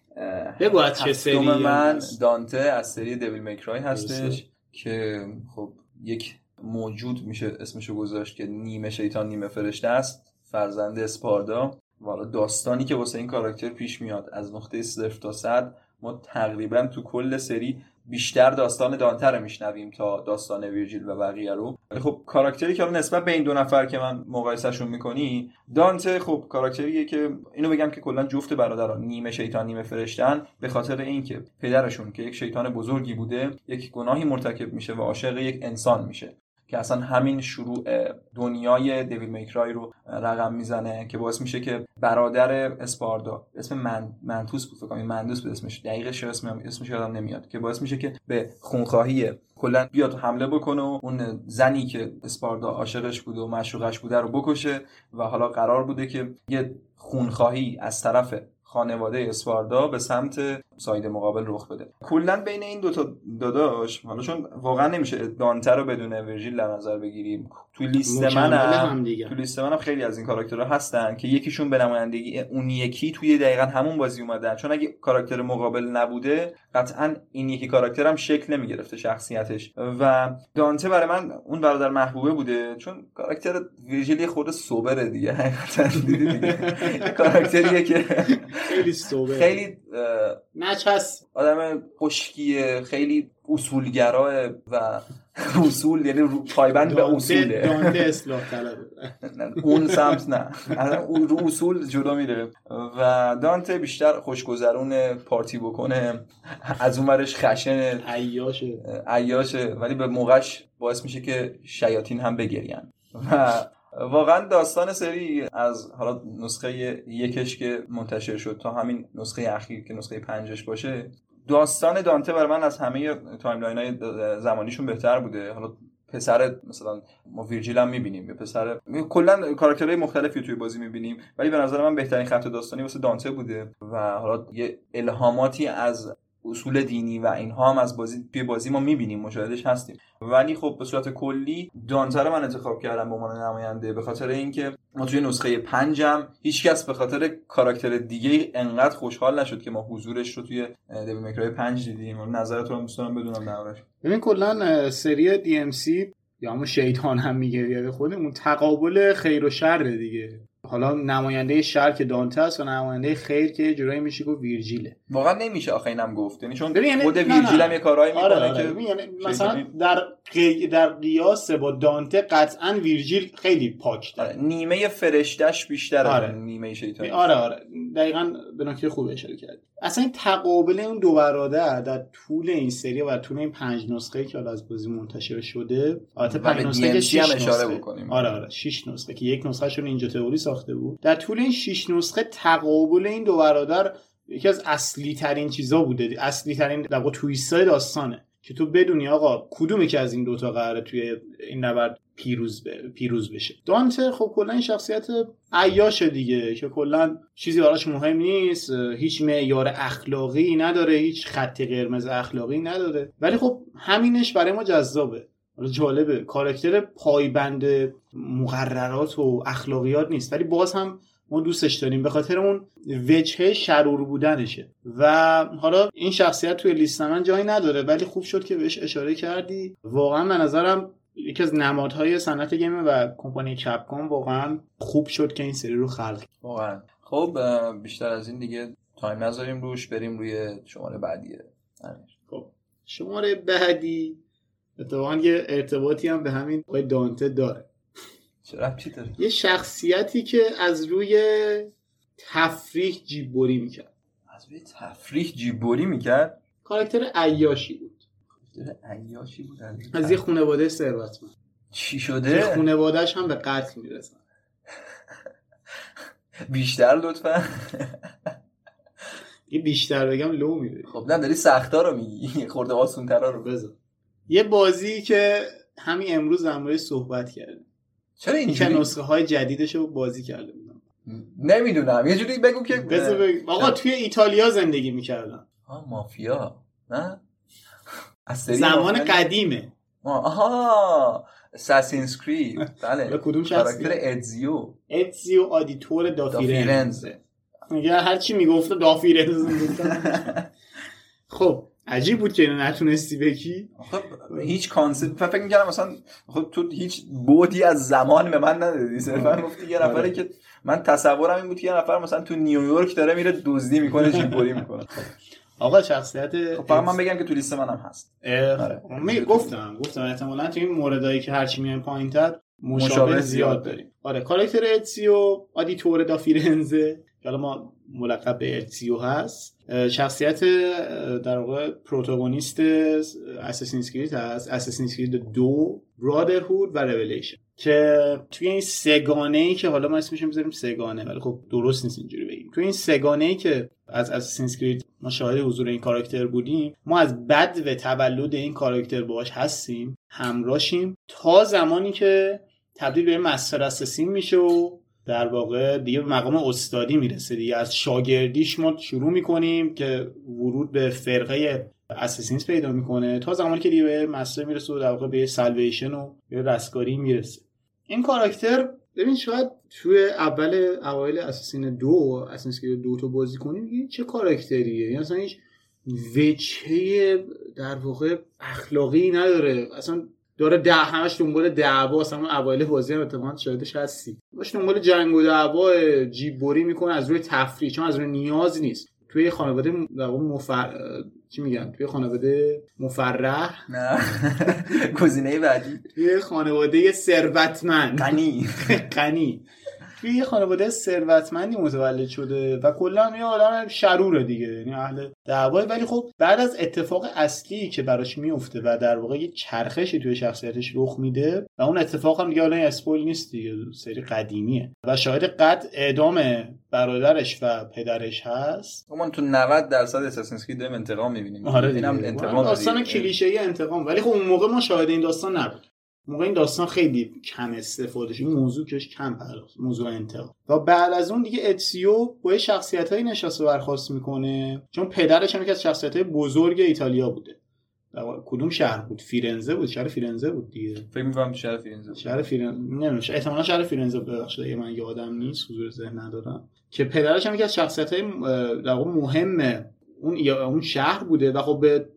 [SPEAKER 4] بگو از چه سری
[SPEAKER 3] من. دانته از سری دیویل میکرای هستش
[SPEAKER 4] درسته.
[SPEAKER 3] که خب یک موجود میشه اسمشو گذاشت که نیمه شیطان نیمه فرشته است. فرزند اسپاردا. و حالا داستانی که واسه این کاراکتر پیش میاد. از نقطه صفر تا صد ما تقریبا تو کل سری بیشتر داستان دانته رو میشنویم تا داستان ویرجیل و بقیه رو. ولی خب کاراکتری که نسبت به این دو نفر که من مقایسهشون می‌کنی دانته خب کاراکتریه که اینو بگم که کلا جفت برادران نیمه شیطان نیمه فرشتن به خاطر اینکه پدرشون که یک شیطان بزرگی بوده یک گناهی مرتکب میشه و عاشق یک انسان میشه. که اصلا همین شروع دنیای دیویل میکرای رو رقم می‌زنه که باعث میشه که برادر اسپاردا اسم من منتوس بود فکر مندوس بود اسمش دقیقش اسم اسمش یادم نمیاد که باعث میشه که به خونخواهی کلا بیاد حمله بکنه و اون زنی که اسپاردا عاشقش بوده و معشوقش بوده رو بکشه و حالا قرار بوده که یه خونخواهی از طرف خانواده اسپاردا به سمت ساید مقابل رخ بده. کلا بین این دوتا داداش حالا چون واقعا نمیشه دانته رو بدون ورژیل در نظر بگیریم. تو لیست منم تو لیست منم خیلی از این کاراکترها هستن که یکیشون به نمایندگی اون یکی توی دقیقا همون بازی اومدن. چون اگه کاراکتر مقابل نبوده قطعا این یکی کاراکتر هم شکل نمی‌گرفته شخصیتش. و دانته برای من اون برادر محبوبه بوده چون کاراکتر ویژیلی خود سوبره دیگه حقیقتا. دیگه کاراکتریه که
[SPEAKER 4] خیلی سوبر
[SPEAKER 3] خیلی
[SPEAKER 4] نچس
[SPEAKER 3] آدم خشکیه خیلی اصولگراه و اصول یعنی پایبند به اصوله.
[SPEAKER 4] دانته اصلاح طلبه.
[SPEAKER 3] اون سمت نه. رو اصول جلو میره. و دانته بیشتر خوشگذرون پارتی بکنه. از اونورش خشن.
[SPEAKER 4] عیاشه.
[SPEAKER 3] عیاشه. ولی به موقعش باعث میشه که شیاطین هم بگرین و واقعا داستان سری از حالا نسخه یکش که منتشر شد تا همین نسخه اخیر که نسخه پنجش باشه داستان دانته برای من از همه timeline های زمانیشون بهتر بوده. حالا پسر مثلا ما ویرجیل هم می‌بینیم یا پسر کلا کاراکترهای مختلفی توی بازی می‌بینیم ولی به نظر من بهترین خط داستانی واسه دانته بوده و حالا یه الهاماتی از اصول دینی و اینها هم از بازی توی بازی ما می‌بینیم مشاهدش هستیم. ولی خب به صورت کلی دانته رو من انتخاب کردم به عنوان نماینده به خاطر اینکه ما توی نسخه پنجم هیچکس به خاطر کاراکتر دیگه انقدر خوشحال نشد که ما حضورش رو توی دیوی میکرای پنج دیدیم. نظرتون رو دوست دارم بدونم دربارش
[SPEAKER 4] ببین کلا سری دی ام سی یا همون شیطان هم میگه به خودمون تقابل خیر و شر دیگه. حالا نماینده شر که دانته است و نماینده خیر که جورایی میشه گفت ویرجیله
[SPEAKER 3] واقعا نمیشه آخه اینم گفت یعنی چون
[SPEAKER 4] یعنی-
[SPEAKER 3] خود. ویرجیل هم یه کارهایی می‌کنه
[SPEAKER 4] آره آره.
[SPEAKER 3] که
[SPEAKER 4] یعنی مثلا در. در قیاس با دانته قطعا ویرجیل خیلی پاک
[SPEAKER 3] آره،
[SPEAKER 4] داره
[SPEAKER 3] نیمه فرشتش بیشتر
[SPEAKER 4] آره.
[SPEAKER 3] اون نیمه شیطانی.
[SPEAKER 4] آره آره. دقیقا به نکته خوب اشاره کردی اصلا این تقابل اون دو برادر در طول این سری و طول این پنج نسخه که حالا از بازی منتشر شده البته پنج نسخه که شش
[SPEAKER 3] هم اشاره
[SPEAKER 4] نسخه.
[SPEAKER 3] بکنیم.
[SPEAKER 4] آره آره. 6 نسخه که یک نسخه شون اینجا تئوری ساخته بود. در طول این 6 نسخه تقابل این دو برادر یکی از اصلی ترین چیزا بوده. اصلی ترین در واقع تویست های داستانه. که تو بدونی آقا کدومی که از این دوتا قراره توی این نبرد پیروز ب... پیروز بشه. دانته خب کلا این شخصیت عیاشه دیگه که کلا چیزی براش مهم نیست هیچ معیار اخلاقی نداره هیچ خط قرمز اخلاقی نداره. ولی خب همینش برای ما جذابه. جالبه کاراکتر پایبند مقررات و اخلاقیات نیست. ولی باز هم ما دوستش داریم. به خاطر اون وجهه شرور بودنشه. و حالا این شخصیت توی لیست من جایی نداره ولی خوب شد که بهش اشاره کردی. واقعا به نظرم یکی از نمادهای صنعت گیم و کمپانی کپکام واقعا خوب شد که این سری رو خلق.
[SPEAKER 3] واقعا. خب بیشتر از این دیگه تایم نذاریم روش بریم روی شماره بعدیه امیر.
[SPEAKER 4] خب شماره بعدی اتفاقا یه ارتباطی هم به همین آقای دانته داره.
[SPEAKER 3] ربطی داره؟
[SPEAKER 4] یه شخصیتی که از روی تفریح جیببری می‌کرد.
[SPEAKER 3] از روی تفریح جیبوری می‌کرد؟
[SPEAKER 4] کاراکتر عیاشی بود.
[SPEAKER 3] داره عیاشی بود
[SPEAKER 4] از یه خانواده ثروتمند.
[SPEAKER 3] چی شده؟
[SPEAKER 4] خانوادهش هم به قتل می‌رسن.
[SPEAKER 3] بیشتر لطفا.
[SPEAKER 4] یه بیشتر بگم لو میره
[SPEAKER 3] خب نه داری سختا رو میگی. خورده آسونترا رو.
[SPEAKER 4] بذار. یه بازی که همین امروز در صحبت کردیم.
[SPEAKER 3] چرا
[SPEAKER 4] این که نسخه های جدیدش رو بازی کرده بودم؟
[SPEAKER 3] نمی‌دونم. یه جوری بگو که
[SPEAKER 4] بگم. آقا توی ایتالیا زندگی می‌کردن
[SPEAKER 3] آه مافیا. نه؟
[SPEAKER 4] زمان
[SPEAKER 3] مافیا؟
[SPEAKER 4] قدیمه.
[SPEAKER 3] آه، آها. اساسینز کرید بله.
[SPEAKER 4] کدوم
[SPEAKER 3] کاراکتر اتزیو
[SPEAKER 4] اتزیو آدیتوره دا
[SPEAKER 3] فیرنزه
[SPEAKER 4] میگه هر چی می‌گفته دا فیرنزه. خب. عجیب بود که اینو نتونستی بگی.
[SPEAKER 3] خب هیچ concept فکر می‌کردم مثلا خب تو هیچ بودی از زمان به من ندادی. صرفا گفتی یه نفره
[SPEAKER 4] آره.
[SPEAKER 3] که من تصورم این بود که یه نفر مثلا تو نیویورک داره میره دزدی می‌کنه جیب‌بری می‌کنه.
[SPEAKER 4] آقا شخصیت
[SPEAKER 3] خب من بگم که تو لیست منم هست. آره.
[SPEAKER 4] می گفتم گفتم احتمالا تو این موردایی که هرچی میایم پایینتر مشابه
[SPEAKER 3] مشابه
[SPEAKER 4] زیاد داریم. آره کاراکتر اتسیو آدیتوره دا فیرنزه که حالا ما ملقب به اتسیو هست. شخصیت در واقع protagonist اساسینز کرید هست. اساسینز کرید دو برادرهود و ریولیشن که توی این سگانه ای که حالا ما اسمش می‌ذاریم سگانه ولی خب درست نیست اینجوری بگیم. توی این سگانه ای که از اساسینز کرید ما شاهد حضور این کاراکتر بودیم ما از بدو تولد این کاراکتر باهاش هستیم همراهشیم. تا زمانی که تبدیل به مستر اساسین میشه و در واقع دیگه به مقام استادی می‌رسه دیگه. از شاگردیش ما شروع می‌کنیم که ورود به فرقه اساسینز پیدا می‌کنه تا زمانی که دیگه به مستر می‌رسه و در واقع به سالویشن و به رستگاری می‌رسه. این کاراکتر ببین شاید توی اول اوایل اساسین دو اساسین دو تو بازی کنیم چه کاراکتریه؟ یعنی اصلا هیچ وجهه در واقع اخلاقی نداره. اصلا داره ده همش دنبال دعوا اصلا اون اوایل بازی هم اتفاقا شاهدش هستی باش دنبال جنگ و دعوا جیببری می‌کنه از روی تفریح چون از روی نیاز نیست. توی خانواده در مفر... چی میگن؟ توی خانواده مفرح.
[SPEAKER 3] نه. گزینه بعدی.
[SPEAKER 4] توی خانواده ثروتمند.
[SPEAKER 3] غنی.
[SPEAKER 4] غنی. توی یه خانواده ثروتمندی متولد شده و کلا یه آدم شروره دیگه یعنی اهل دعوای. ولی خب بعد از اتفاق اصلی که براش میفته و در واقع یه چرخشی توی شخصیتش رخ میده و اون اتفاق هم دیگه حالا اسپویل نیست دیگه سری قدیمیه و شاهد قطع اعدام برادرش و پدرش هست.
[SPEAKER 3] ما تو 90 درصد اساسینز کرید انتقام می‌بینیم.
[SPEAKER 4] آره
[SPEAKER 3] اینم
[SPEAKER 4] دیگه
[SPEAKER 3] انتقام
[SPEAKER 4] داستان
[SPEAKER 3] دیگه.
[SPEAKER 4] کلیشه انتقام. ولی خب اون موقع ما شاهد این داستان نبود موقع این داستان خیلی کم استفاده شد موضوع کش کم پرداخت موضوع انتقام و بعد از اون دیگه اتسیو با شخصیت های نشسته برخواست می‌کنه. چون پدرش هم یکی از شخصیت های بزرگ ایتالیا بوده. کدوم شهر بود؟ فیرنزه بود؟ شهر فیرنزه بود دیگه.
[SPEAKER 3] فکر می‌کنم شهر فیرنزه
[SPEAKER 4] شهر فیرنزه نمی‌دونم احتمالاً شهر فیرنزه ببخشید اگه من یادم نیست حضور ذهن ندارم. که پدرش هم یکی از شخصیت های در واقع مهم اون اون شهر بوده و خب به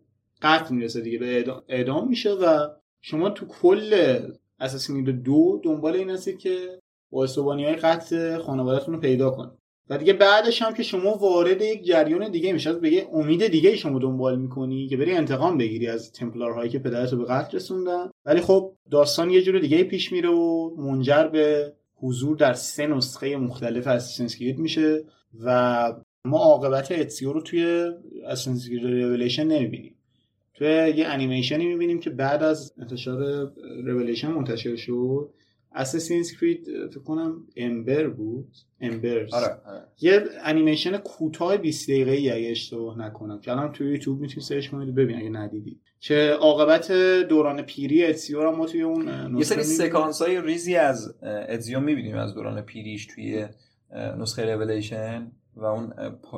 [SPEAKER 4] قتل می‌رسه دیگه به اعدام میشه و شما تو کل اساسین دو دنبال این هستی که باعثبانی های قتل خانوادهتون رو پیدا کنید و دیگه بعدش هم که شما وارد یک جریان دیگه میشه به یه امید دیگه شما دنبال می‌کنی که بری انتقام بگیری از تمپلارهایی که پدرتو به قتل رسوندن. ولی خب داستان یه جور دیگه پیش میره و منجر به حضور در سه نسخه مختلف اساسینز کرید میشه و ما عاقبت اتسیو رو توی اساسینز ریولیشن نمی‌بینیم. توی یه انیمیشنی می‌بینیم که بعد از انتشار ریولیشن منتشر شد اساسینز کرید فکر کنم امبرز بود. امبرز
[SPEAKER 3] آره, آره.
[SPEAKER 4] یه انیمیشن کوتاه 20 دقیقه‌ای اگه اشتباه نکنم که الان توی یوتیوب می‌تونید search کنید و ببینید اگه ندیدید. که عاقبت دوران پیری اتسیو رو ما توی اون
[SPEAKER 3] یه سری سکانس های ریزی از اتزیو می‌بینیم از دوران پیریش توی نسخه ریولیشن و اون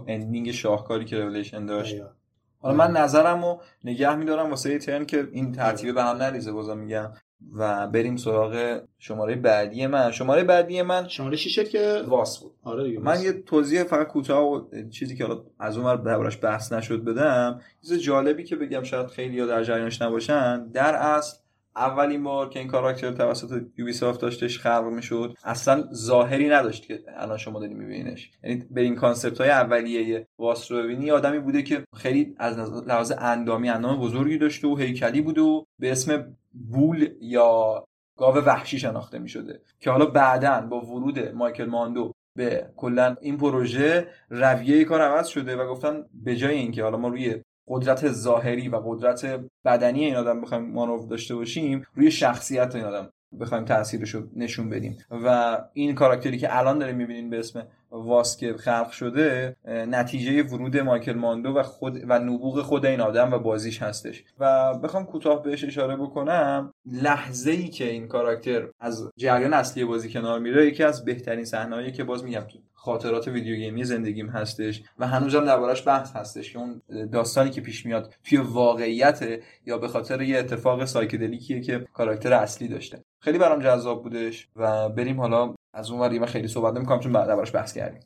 [SPEAKER 3] ending شاهکاری که ریولیشن داشت.
[SPEAKER 4] می‌بینیم.
[SPEAKER 3] حالا من نظرم رو نگه میدارم واسه یه turn که این ترتیبه به هم نریزه بازم میگم. و بریم سراغ شماره بعدی من. شماره بعدی من
[SPEAKER 4] شماره شیش که
[SPEAKER 3] واس بود.
[SPEAKER 4] آره دیگه
[SPEAKER 3] من یه توضیح فقط کوتاه و چیزی که حالا از اون دربارش بحث نشد بدم چیز جالبی که بگم شاید خیلی ها در جریانش نباشن در اصل اولین بار که این کاراکتر توسط یوبیسافت داشتش خلق می‌شد. اصلا ظاهری نداشت که الان شما داری میبینینش. یعنی به این concept های اولیه واس رو ببینی آدمی بوده که خیلی از لحاظ اندامی اندام بزرگی داشته و هیکلی بوده و به اسم بول یا گاو وحشی شناخته می شده که حالا بعدا با ورود مایکل ماندو به کلا این پروژه رویه کار عوض شده و گفتن به جای اینکه حالا ما روی قدرت ظاهری و قدرت بدنی این آدم بخوایم مانور داشته باشیم روی شخصیت این آدم بخوایم تاثیرش رو نشون بدیم. و این کاراکتری که الان داریم می‌بینین به اسم واس که خلق شده نتیجه ورود مایکل ماندو و خود و نبوغ خود این آدم و بازیش هستش. و بخوام کوتاه بهش اشاره بکنم لحظه ای که این کاراکتر از جریان اصلی بازی کنار میره یکی از بهترین صحنه‌ای که باز میگم تو خاطرات ویدیو گیمی زندگیم هستش و هنوزم دربارش بحث هستش که اون داستانی که پیش میاد توی واقعیت یا به خاطر یه اتفاق سایکدلیکیه که کاراکتر اصلی داشته. خیلی برام جذاب بودش و بریم حالا از اون ور خیلی صحبت نمی‌کنم چون بعد دربارش بحث کردیم.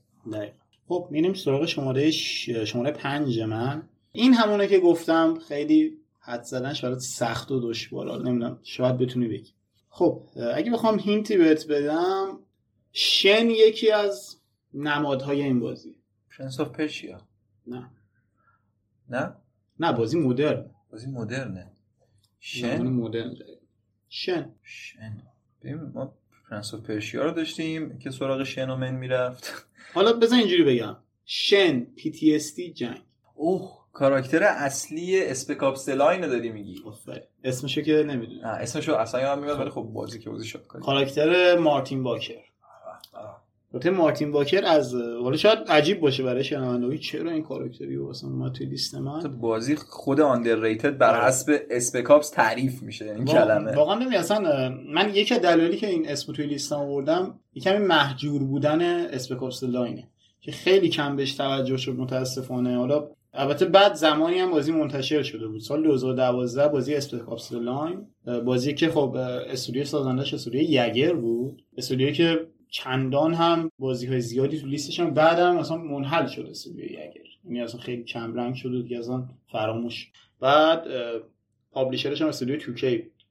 [SPEAKER 4] خب میریم سراغ شماره ش... شماره پنج من. این همونه که گفتم خیلی حد زدنش برات سخت و دشوار. نمی‌دونم شاید بتونی بگی. خب اگه بخوام hint ی بهت بدم شن یکی از نمادهای این بازی.
[SPEAKER 3] پرنس آف پرشیا
[SPEAKER 4] نه.
[SPEAKER 3] نه؟
[SPEAKER 4] نه بازی مدرن.
[SPEAKER 3] بازی مدرنه.
[SPEAKER 4] شن؟ مدرن شن.
[SPEAKER 3] شن. ببین ما پرنس آف پرشیا رو داشتیم که سراغ شن و اینا می‌رفت.
[SPEAKER 4] حالا بزن اینجوری بگم. شن PTSD جنگ.
[SPEAKER 3] اوه کاراکتر اصلی اسپک آپس د لاین رو داری میگی.
[SPEAKER 4] اسمشو که نمی‌دونم.
[SPEAKER 3] اسمشو اصلا یادم میاد ولی خب بازی که بازی شد
[SPEAKER 4] کاراکتر مارتین باکر البته مارتین باکر از حالا شاید عجیب باشه برای شنوندگی چرا این کاراکتری رو واسه اومد توی لیست من؟
[SPEAKER 3] بازی خود آندرریتد بر حسب اسپکاپس تعریف میشه این کلمه.
[SPEAKER 4] واقعا نمی اصلا من یکی از دلایلی که این اسم توی لیستم آوردم یکمی محجور بودن اسپکاپس لاینه که خیلی کم بهش توجه شد متاسفانه. حالا البته بعد زمانی هم بازی منتشر شده بود. سال 2012 بازی Spec Ops: The Line بازی که خب استودیو سازندش استودیو یگر بود. استودیویی که چندان هم بازی های زیادی تو لیستش هم بعد هم مثلا منحل شد استودیو یگر یعنی اصلا خیلی کم رنگ شد و دیگه اصلا فراموش. بعد publisher ش هم استودیو 2K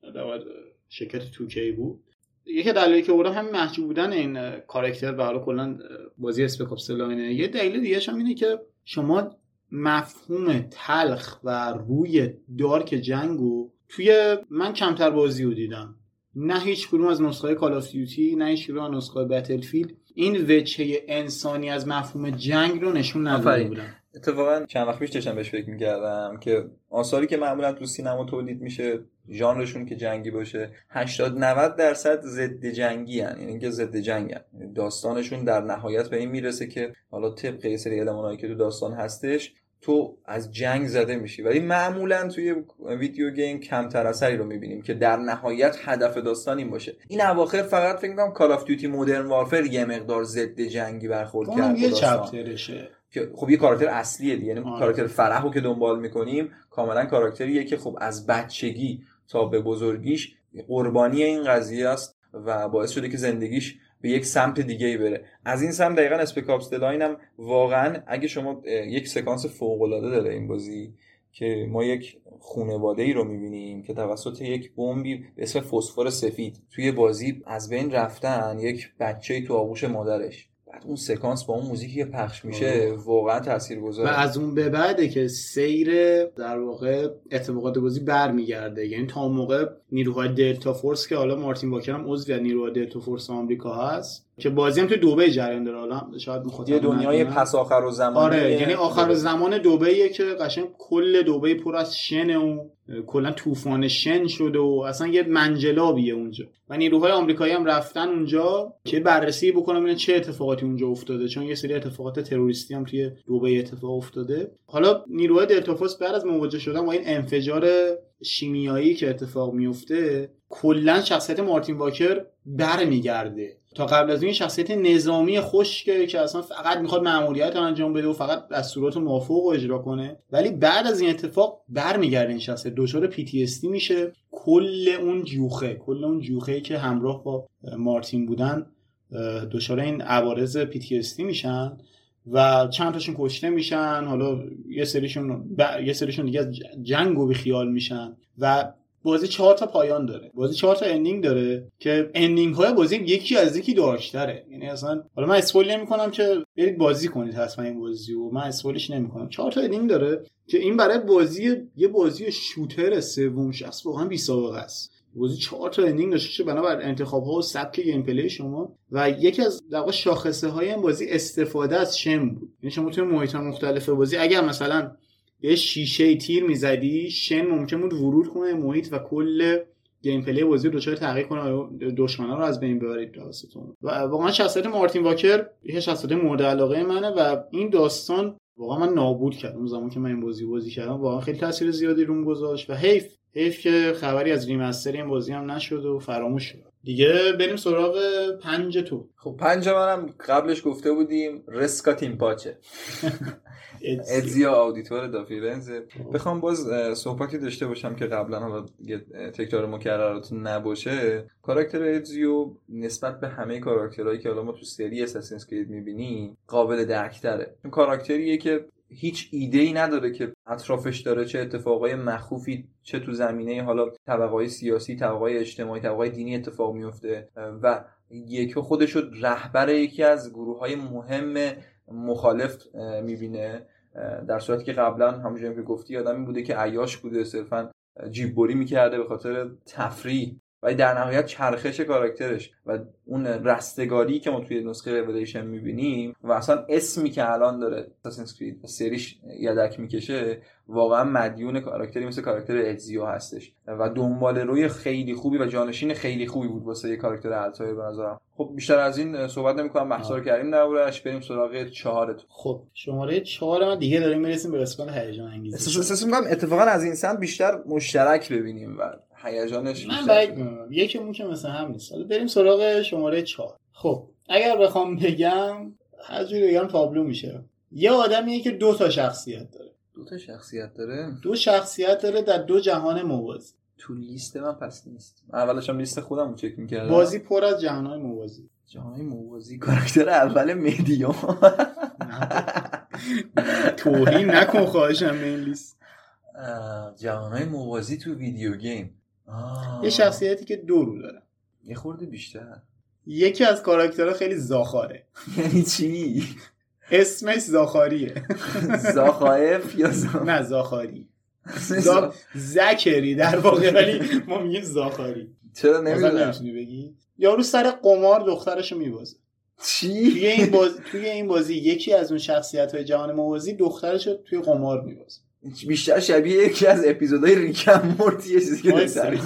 [SPEAKER 4] بود؟ شرکت 2K بود؟ یکی دلیلی که بردم همین مهجور بودن این کاراکتر و حالا کلا بازی Spec Ops: The Line ـه یه دلیل دیگه هم اینه که شما مفهوم تلخ و روی dark جنگو توی من کمتر بازی رو دیدم. نه هیچ کدوم از نسخه Call of Duty نه هیچ کدوم از نسخه Battlefield این وجهه انسانی از مفهوم جنگ رو نشون نداده بودن
[SPEAKER 3] اتفاقا چند وقت پیش داشتم بهش فکر می‌کردم که آثاری که معمولا تو سینما تولید میشه ژانرشون که جنگی باشه 80 90 درصد ضد جنگین. یعنی که ضد جنگن. داستانشون در نهایت به این می‌رسه که حالا طبق یه سری المان‌هایی که تو داستان هستش تو از جنگ زده میشی. ولی معمولا توی video game کمتر اثری رو می‌بینیم که در نهایت هدف داستان این باشه. این اواخر فقط فکر می‌کنم Call of Duty: Modern Warfare یه مقدار ضد جنگی برخورد کرد
[SPEAKER 4] یه chapter شه.
[SPEAKER 3] که خب یه کاراکتر اصلیه دیگه. یعنی کاراکتر فرح رو که دنبال می‌کنیم کاملا کاراکتریه که خب از بچگی تا به بزرگیش قربانی این قضیه است و باعث شده که زندگیش به یک سمت دیگه ای بره. از این سمت دقیقا Spec Ops: The Line هم واقعا اگه شما یک سکانس فوق العاده داره این بازی که ما یک خونواده ای رو می‌بینیم که توسط یک بمبی به اسم فسفر سفید توی بازی از بین رفتن یک بچه تو آغوش مادرش. بعد اون سکانس با اون موزیکی که پخش میشه واقعا
[SPEAKER 4] و
[SPEAKER 3] تاثیرگذاره
[SPEAKER 4] از اون به بعده که سیر در واقع اتفاقات بازی برمیگرده یعنی تا اون موقع نیروهای دلتا فورس که حالا مارتین واکر هم عضو از نیروهای دلتا فورس آمریکا هست که بازی هم تو دبی جریان داره. حالا شاید مخاطب
[SPEAKER 3] یه دنیای. پس آخر و زمانی
[SPEAKER 4] آره یعنی آخر زمان دبیه که قشنگ کل دبی پر از شنه و کلا طوفان شن شده و اصلا یه منجلابیه اونجا. و نیروهای آمریکایی هم رفتن اونجا که بررسی بکنن ببینن چه اتفاقاتی اونجا افتاده چون یه سری اتفاقات تروریستی هم توی دبی اتفاق افتاده. حالا نیروهای دلتا فورس بعد از مواجه شدن با این انفجار شیمیایی که اتفاق میفته کلا شخصیت مارتین واکر برمیگرده. تا قبل از این شخصیت نظامی خشکه که اصلا فقط می‌خواد مأموریت انجام بده و فقط دستورات موافق رو اجرا کنه. ولی بعد از این اتفاق برمیگرده این شخصیت. دچار PTSD میشه. کل اون جوخه کل اون جوخه که همراه با مارتین بودن دچار این عوارض PTSD میشن و چند تاشون کشته میشن. حالا یه سریشون ب... یه سریشون دیگه از جنگ بی‌خیال میشن. و بازی چهار تا پایان داره. بازی چهار تا ending داره که ending های بازی یکی از یکی دارک‌تره یعنی اصلا حالا من spoil نمی کنم که برید بازی کنید حتما این بازی و من spoil ش نمی کنم چهار تا ending داره که این برای بازی یه بازی shooter سوم شخص واقعا بی سابقه است. بازی چهار تا ending داشته که بنابر انتخاب ها و سبک gameplay شما و یکی از در شاخصه های این بازی استفاده از شن بود. یعنی شما توی محیط مختلف بازی اگر مثلا یه شیشه تیر می‌زدی شن ممکن بود ورود کنه محیط و کل gameplay بازی رو دچار تغییر کنه و دشمنا رو از بین ببرید راستون و واقعا شخصیت مارتین واکر یه شخصیت مورد علاقه منه و این داستان واقعا من نابود کردم اون زمان که من این بازی بازی کردم واقعا خیلی تاثیر زیادی روم گذاشت و حیف حیف که خبری از remaster این بازی هم نشد و فراموش شد. دیگه بریم سراغ پنج تو.
[SPEAKER 3] خب پنج منم قبلش گفته بودیم رسکا تیم پاچه. ادزیا آودیتور دافیرنزه بخوام باز صحبتی داشته باشم که قبلا حالا تکرار مکرراتون نباشه. کاراکتر ادزیو نسبت به همه کاراکترهایی که حالا ما تو سری اساسینز کرید می‌بینیم قابل درکتره. اون کاراکتریه که هیچ ایده ای نداره که اطرافش داره چه اتفاقای مخوفی چه تو زمینه حالا طبقای سیاسی طبقای اجتماعی طبقای دینی اتفاق میفته و یک خودش رو رهبر یکی از گروه های مهم مخالف می‌بینه. در صورتی که قبلا همونجوری که گفتی آدمی بوده که عیاش بوده صرفا جیب‌بری می‌کرده به خاطر تفریح. ولی در نهایت چرخش کاراکترش و اون رستگاری که ما توی نسخه ریولیشن می‌بینیم و اصلا اسمی که الان داره Assassin's Creed سریش یدک می‌کشه واقعا مدیون کاراکتری مثل کاراکتر اتزیو هستش. و دنباله‌روی خیلی خوبی و جانشین خیلی خوبی بود واسه یه کاراکتر الطائر به نظرم. خب بیشتر از این صحبت نمی‌کنم بحثا رو کردیم درباره‌اش بریم سراغ چهارت
[SPEAKER 4] خب شماره چهار من دیگه داریم می‌رسیم به قسمت هیجان انگیز
[SPEAKER 3] احساس می‌کنم اتفاقا از این سمت بیشتر مشترک ببینیم و هیجانش
[SPEAKER 4] من. می‌دونم. یکمون که مثل هم نیست. حالا بریم سراغ شماره چهار. خب اگر بخوام بگم هر جوری بگم تابلو میشه. یه آدمیه که دو تا شخصیت داره.
[SPEAKER 3] دو تا شخصیت داره؟
[SPEAKER 4] دو شخصیت داره در دو جهان موازی.
[SPEAKER 3] تو لیست من پس نیست. اولش هم لیست خودم رو چک می‌کردم.
[SPEAKER 4] بازی پر از جهانهای موازی.
[SPEAKER 3] جهان موازی کاراکتر اول مدیوم
[SPEAKER 4] توهین نکن خواهشم به این لیست.
[SPEAKER 3] جهان موازی تو ویدیو گیم. آه.
[SPEAKER 4] یه شخصیتی که دو رو داره
[SPEAKER 3] یه خورده بیشتر.
[SPEAKER 4] یکی از کاراکترها خیلی زاخاره.
[SPEAKER 3] یعنی چی؟
[SPEAKER 4] اسمش زاخاریه.
[SPEAKER 3] زاخایف یا.
[SPEAKER 4] نه زاخاری. زا... زکری در واقع ولی ما میگیم زاخاری.
[SPEAKER 3] چرا
[SPEAKER 4] نمی‌تونی بگی؟ یارو سر قمار دخترشو میبازه.
[SPEAKER 3] چی؟
[SPEAKER 4] توی این بازی توی این بازی یکی از اون شخصیت های جهان موازی دخترشو توی قمار میبازه.
[SPEAKER 3] بیشتر شبیه یکی از اپیزودهای ریکم مورتی یه چیزی که. تعریف.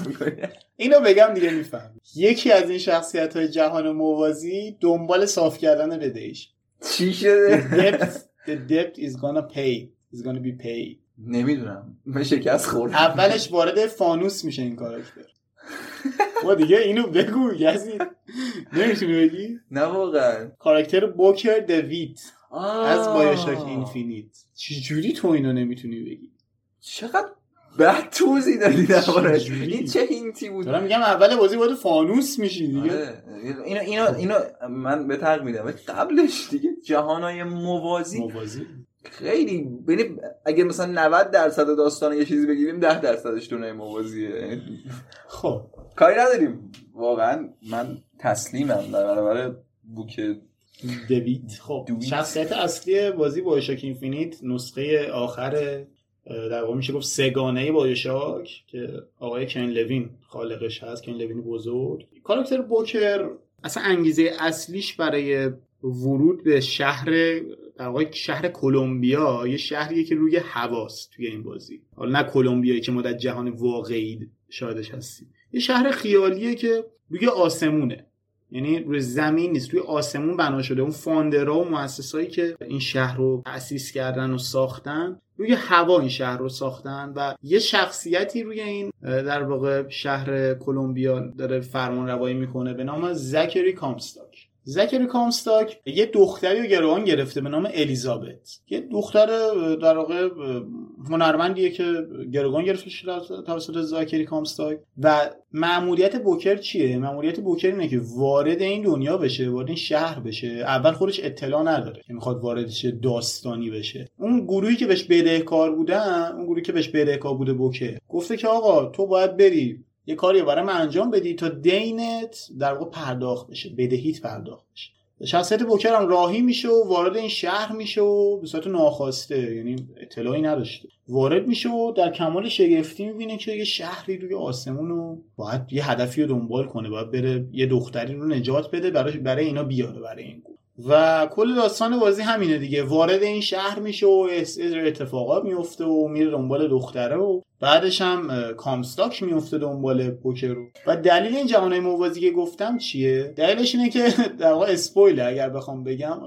[SPEAKER 4] اینو بگم دیگه میفهم یکی از این شخصیت های جهان موازی دنبال صاف کردن بدهیش.
[SPEAKER 3] چی
[SPEAKER 4] the
[SPEAKER 3] شده
[SPEAKER 4] debt, the debt is gonna pay. Is gonna be paid.
[SPEAKER 3] نمی‌دونم. من شکست خوردم.
[SPEAKER 4] اولش وارد فانوس میشه این کاراکتر. ما دیگه اینو بگو یزید. نمی‌تونی بگی؟
[SPEAKER 3] نه واقعا.
[SPEAKER 4] کاراکتر بوکر دویت از
[SPEAKER 3] آه.
[SPEAKER 4] بایوشاک اینفینیت. چجوری تو اینو نمی‌تونی بگی؟
[SPEAKER 3] چقدر بد توضیح دادی
[SPEAKER 4] چجوری؟
[SPEAKER 3] این چه هینتی بود؟
[SPEAKER 4] دارم میگم اول بازی وارد فانوس میشی دیگه.
[SPEAKER 3] آره. اینو اینو اینو من به تق میدم. قبلش دیگه جهانای موازی
[SPEAKER 4] موازی؟
[SPEAKER 3] خیلی یعنی اگه مثلا 90 درصد داستان یه چیزی بگیریم 10 درصدش دونه موازیه.
[SPEAKER 4] خب.
[SPEAKER 3] کاری نداریم. واقعا من تسلیمم. در برابر بوک
[SPEAKER 4] دویت. خب
[SPEAKER 3] دویت.
[SPEAKER 4] شخصیت اصلی بازی BioShock Infinite؟ نسخه آخر در واقع میشه گفت سه‌گانه BioShock که آقای کن لوین خالقش هست کن لوین بزرگ. کاراکتر بوکر اصلا انگیزه اصلیش برای ورود به شهر در واقع شهر کلمبیا یه شهریه که روی هواست توی این بازی. حالا نه کلمبیایی که ما در جهان واقعی شاهدش هستیم. یه شهر خیالیه که روی آسمونه. یعنی روی زمین نیست روی آسمون بنا شده. اون founder ها و مؤسسایی که این شهر رو تأسیس کردن و ساختن روی هوا این شهر رو ساختن و یه شخصیتی روی این در واقع شهر کلمبیا داره فرمان روایی می‌کنه به نام زکری کامستاک. زکری کامستاک یه دختری رو گروگان گرفته به نام الیزابت. یه دختر در واقع هنرمندیه که گروگان گرفته شده توسط زاکری کامستاک. و مأموریت بوکر چیه؟ مأموریت بوکر اینه که وارد این دنیا بشه وارد این شهر بشه. اول خودش اطلاع نداره که می‌خواد وارد چه داستانی بشه. اون گروهی که بهش بدهکار بودن اون گروهی که بهش بدهکار بوده بوکر گفته که آقا تو باید بری یه کاری برای من انجام بدی تا دینت در واقع پرداخت بشه بدهیت پرداخت بشه. شخصیت بوکر هم راهی میشه و وارد این شهر میشه و به صورت ناخواسته یعنی اطلاعی نداشته. وارد میشه و در کمال شگفتی می‌بینه که یه شهری روی آسمون رو باید یه هدفی رو دنبال کنه باید بره یه دختری رو نجات بده برای برای اینا بیاره برای این گروه. و کل داستان بازی همینه دیگه. وارد این شهر میشه و اس- اتفاقات میفته و میره دنبال دختره و بعدش هم کامستاک میفته دنبال بوکر رو. و دلیل این جهانهای موازی که گفتم چیه؟ دلیلش اینه که در واقع spoil اگر بخوام بگم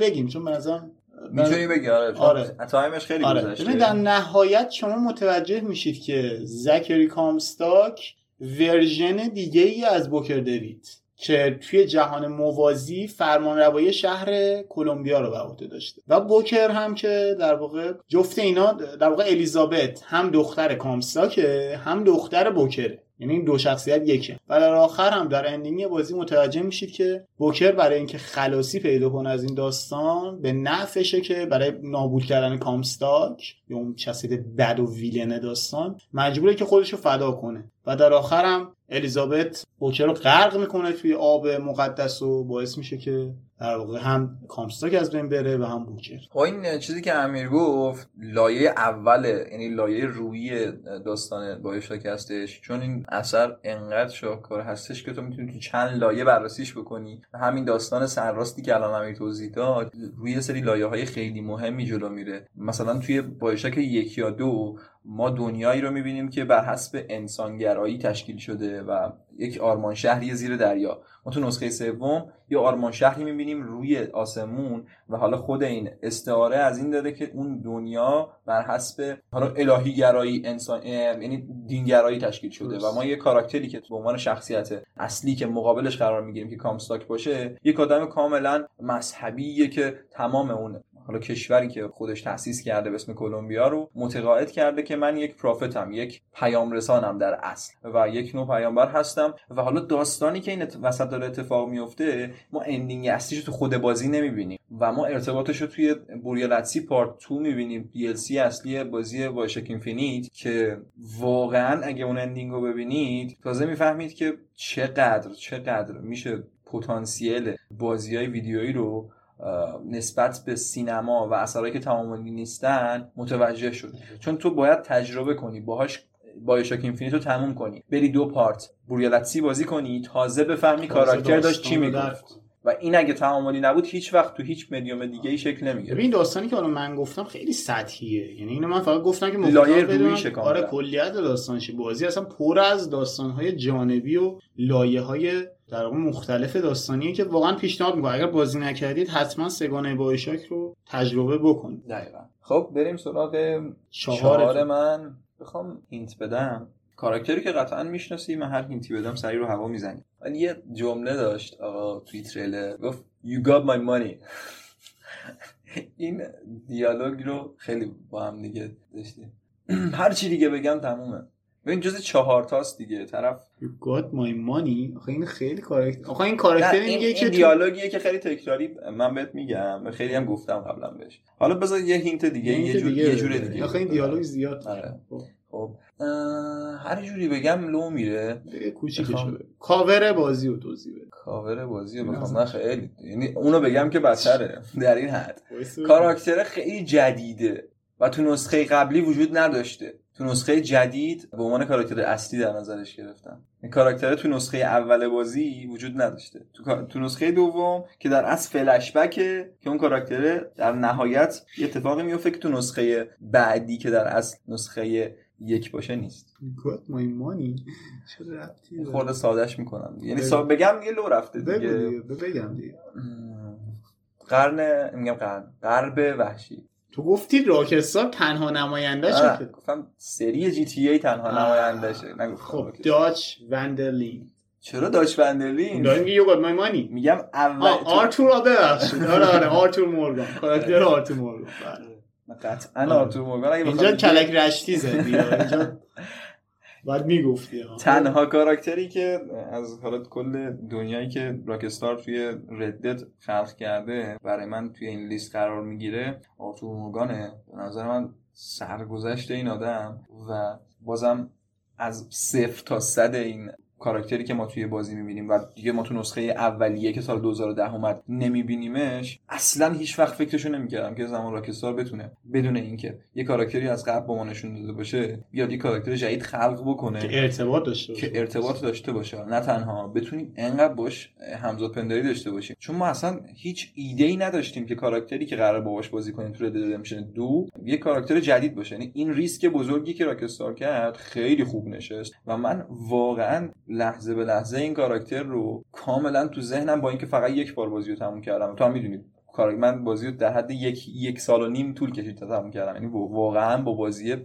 [SPEAKER 4] بگیم چون به نظرم
[SPEAKER 3] می‌تونی بگی آره
[SPEAKER 4] آره.
[SPEAKER 3] time ش خیلی
[SPEAKER 4] آره.
[SPEAKER 3] گذشته.
[SPEAKER 4] در نهایت شما متوجه میشید که زکری کامستاک ورژن دیگه ای از بوکر دویته. که توی جهان موازی فرمانروایی شهر کلمبیا رو به عهده داشته. و بوکر هم که در واقع جفت اینا در واقع الیزابت هم دختر کامستاکه هم دختر بوکره. یعنی این دو شخصیت یکه. و در آخر هم در ending بازی متوجه میشید که بوکر برای اینکه خلاصی پیدا کنه از این داستان به نفعشه که برای نابود کردن کامستاک یا اون شخصیت بد و villain داستان مجبوره که خودش رو فدا کنه. و در آخر هم الیزابت بوکر رو غرق می‌کنه توی آب مقدس و باعث میشه که در واقع هم کامستاک از بین بره و هم بوکر
[SPEAKER 3] خب این چیزی که امیر گفت لایه اوله یعنی لایه روی داستان BioShock هستش چون این اثر انقدر شاهکار هستش که تو می‌تونی تو چند لایه بررسیش بکنی. همین داستان سرراستی که الان امیر توضیح داد روی سری لایه های خیلی مهمی جلو میره. مثلا توی BioShock یک یا دو ما دنیایی رو می‌بینیم که بر حسب انسانگرایی تشکیل شده و یک آرمان شهری زیر دریا. ما تو نسخه سوم یه آرمان شهری می‌بینیم روی آسمون و حالا خود این استعاره از این داده که اون دنیا بر حسب حالا الهی گرایی انسان یعنی دینگرایی تشکیل شده. و ما یه کاراکتری که به عنوان شخصیت اصلی که مقابلش قرار می‌گیریم که کامستاک باشه یک آدم کاملا مذهبیه که تمام اون حالا کشوری که خودش تأسیس کرده به اسم کلمبیا رو متقاعد کرده که من یک prophet م یک پیام رسانم در اصل و یک نوع پیامبر هستم و حالا داستانی که این وسط داره اتفاق میفته ما ending اصلیش تو خود بازی نمی‌بینیم و ما ارتباطش رو توی Burial at Sea part 2 می‌بینیم DLC اصلی بازی BioShock Infinite که واقعا اگه اون ending رو ببینید تازه می‌فهمید که چقدر چقدر میشه پتانسیل بازی های ویدیویی رو نسبت به سینما و اثرهایی که تمامی نیستن متوجه شد. چون تو باید تجربه کنی باهاش بایوشاک اینفینیت رو تموم کنی. بری دو پارت بوریالتسی بازی کنی تازه بفهمی کاراکتر داشت چی می‌گفت. و این اگه تعاملی نبود هیچ وقت تو هیچ مدیوم دیگه ای شکل نمی‌گیره
[SPEAKER 4] ببین داستانی که حالا من گفتم خیلی سطحیه. یعنی اینو من فقط گفتم که
[SPEAKER 3] لایه کاملا.
[SPEAKER 4] آره کلیت داستانشه بازی اصلا پر از داستانهای جانبی و لایه های در واقع مختلف داستانیه که واقعا پیشنهاد می‌کنم. اگر بازی نکردید حتما سگانه بایشاک رو تجربه بکنید
[SPEAKER 3] دقیقا. خب بریم سراغ
[SPEAKER 4] چهار
[SPEAKER 3] من. بخوام hint بدم. کاراکتری که قطعا می‌شناسی من هر hint ی بدم سری رو هوا می‌زنی ولی یه جمله داشت آقا توی تریلر. گفت you got my money. این دیالوگ رو خیلی با هم دیگه داشتیم. هر چی دیگه بگم تمومه. ببین جز چهار تاست دیگه طرف
[SPEAKER 4] You got my money. آخه این خیلی کاراکتر آخه این کاراکتر
[SPEAKER 3] این,
[SPEAKER 4] میگه
[SPEAKER 3] این
[SPEAKER 4] که تو-
[SPEAKER 3] دیالوگیه که خیلی تکراری من بهت میگم خیلی هم گفتم قبلا بهش. حالا بذار یه hint دیگه
[SPEAKER 4] یه
[SPEAKER 3] یه, جور
[SPEAKER 4] دیگه
[SPEAKER 3] یه جور دیگه
[SPEAKER 4] آخه این دیالوگ زیاد.
[SPEAKER 3] آره.
[SPEAKER 4] خب.
[SPEAKER 3] خب هر جوری بگم لو میره.
[SPEAKER 4] دیگه کوچیکش
[SPEAKER 3] بخوام-
[SPEAKER 4] شده. کاور بازی رو توضیح بده.
[SPEAKER 3] کاور بازی رو بخوام. نه خیلی. یعنی اونو بگم که بدتره. در این حد. کاراکتر خیلی جدیده و تو نسخه قبلی وجود نداشته. تو نسخه جدید به عنوان کاراکتر اصلی در نظرش گرفتم. این کاراکتر تو نسخه اول بازی وجود نداشته. تو, تو نسخه دوم که در اصل فلش بکه که اون کاراکتر در نهایت یه اتفاقی میفته که تو نسخه بعدی که در اصل نسخه یک باشه نیست.
[SPEAKER 4] got my money چه ربطی؟
[SPEAKER 3] خورده سادش می‌کنم. یعنی. سا... بگم یه لو رفته دیگه.
[SPEAKER 4] بگم دیگه.
[SPEAKER 3] غرب میگم غرب. غرب وحشی.
[SPEAKER 4] تو گفتی Rockstar تنها نماینده
[SPEAKER 3] آره،
[SPEAKER 4] شد
[SPEAKER 3] گفتم سری GTA تنها. نمایندشه نگفتم
[SPEAKER 4] خب. داچ وندرلین.
[SPEAKER 3] چرا داچ وندرلین
[SPEAKER 4] داریم میگه got my money
[SPEAKER 3] میگم اول
[SPEAKER 4] آرتور ببخشید آره آره آرتور مورگان. کاراکتر آرتور مورگان. بله.
[SPEAKER 3] قطعا آرتور مورگان.
[SPEAKER 4] اینجا کلک رشتی زدی. اینجا باید می‌گفتی.
[SPEAKER 3] تنها کاراکتری که از حالا کل دنیایی که راکستار توی ردت خلق کرده برای من توی این لیست قرار می‌گیره آرتور مورگانه به نظر من سرگذشت این آدم و بازم از صفر تا صد این کاراکتری که ما توی بازی می‌بینیم و دیگه ما تو نسخه اولیه که سال 2010 اومد نمیبینیمش اصلا هیچ وقت فکرشو نمی‌کردم که زمان راکستار بتونه. بدون اینکه یه کاراکتری از قبل با ما نشون داده باشه بیاد یه کاراکتر جدید خلق بکنه
[SPEAKER 4] که ارتباط داشته باشه.
[SPEAKER 3] که ارتباط داشته باشه. نه تنها بتونیم انقدر باش همزاد پنداری داشته باشیم. چون ما اصلا هیچ ایده ای نداشتیم که کاراکتری که قرار باهاش بازی کنیم تو رد ردمشن دو یه کاراکتر جدید باشه. یعنی این ریسک بزرگی که راکستار کرد خیلی خوب نشست و من واقعا لحظه به لحظه این کاراکتر رو کاملا تو ذهنم با اینکه فقط یک بار بازی رو تموم کردم. تو هم می‌دونید کار من بازی رو در حد یک یک سال و نیم طول کشید تا تموم کردم یعنی واقعا با بازی.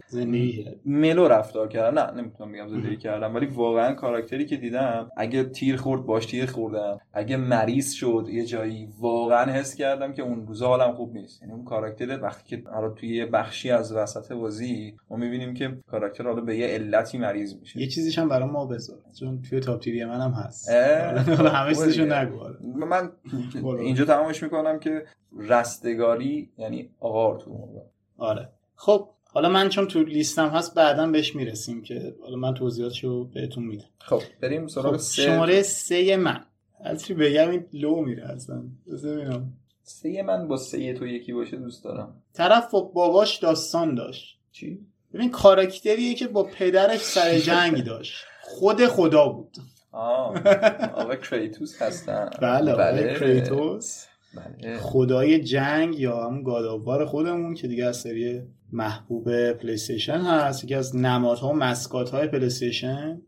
[SPEAKER 3] ملو رفتار کردم نه نمی‌تونم بگم زندگی کردم ولی واقعا کاراکتری که دیدم اگه تیر خورد باش تیر خوردم اگه مریض شد یه جایی واقعا حس کردم که اون روزا حالم خوب نیست یعنی اون کاراکتر وقتی که حالا توی یه بخشی از وسط بازی ما می‌بینیم که کاراکتر حالا به یه علتی مریض میشه
[SPEAKER 4] یه چیزیش هم برای ما بذار چون توی تاپ تیری من هم هست همه
[SPEAKER 3] خوبه
[SPEAKER 4] چیزشو. نگو آره.
[SPEAKER 3] من. اینجا تمامش می‌کنم که رستگاری یعنی آقا آرتور مورگان.
[SPEAKER 4] آره. خب حالا من چون تو لیستم هست بعدا بهش می‌رسیم که حالا من توضیحاتشو بهتون میدم.
[SPEAKER 3] خب بریم سراغ
[SPEAKER 4] خب
[SPEAKER 3] سه
[SPEAKER 4] شماره سه من. از چی بگم این لو میره اصلا. ببینم.
[SPEAKER 3] سه من با سه تو یکی باشه دوست دارم.
[SPEAKER 4] طرف با باباش داستان داشت.
[SPEAKER 3] چی؟
[SPEAKER 4] ببین کاراکتریه که با پدرش سر جنگ داشت. خود خدا بود.
[SPEAKER 3] آه آقا کریتوس هستن.
[SPEAKER 4] بله بله. کریتوس.
[SPEAKER 3] بله.
[SPEAKER 4] خدای جنگ یا هم God of War خودمون که دیگه از سری محبوب PlayStation هست یکی از نمادها و mascot های PlayStation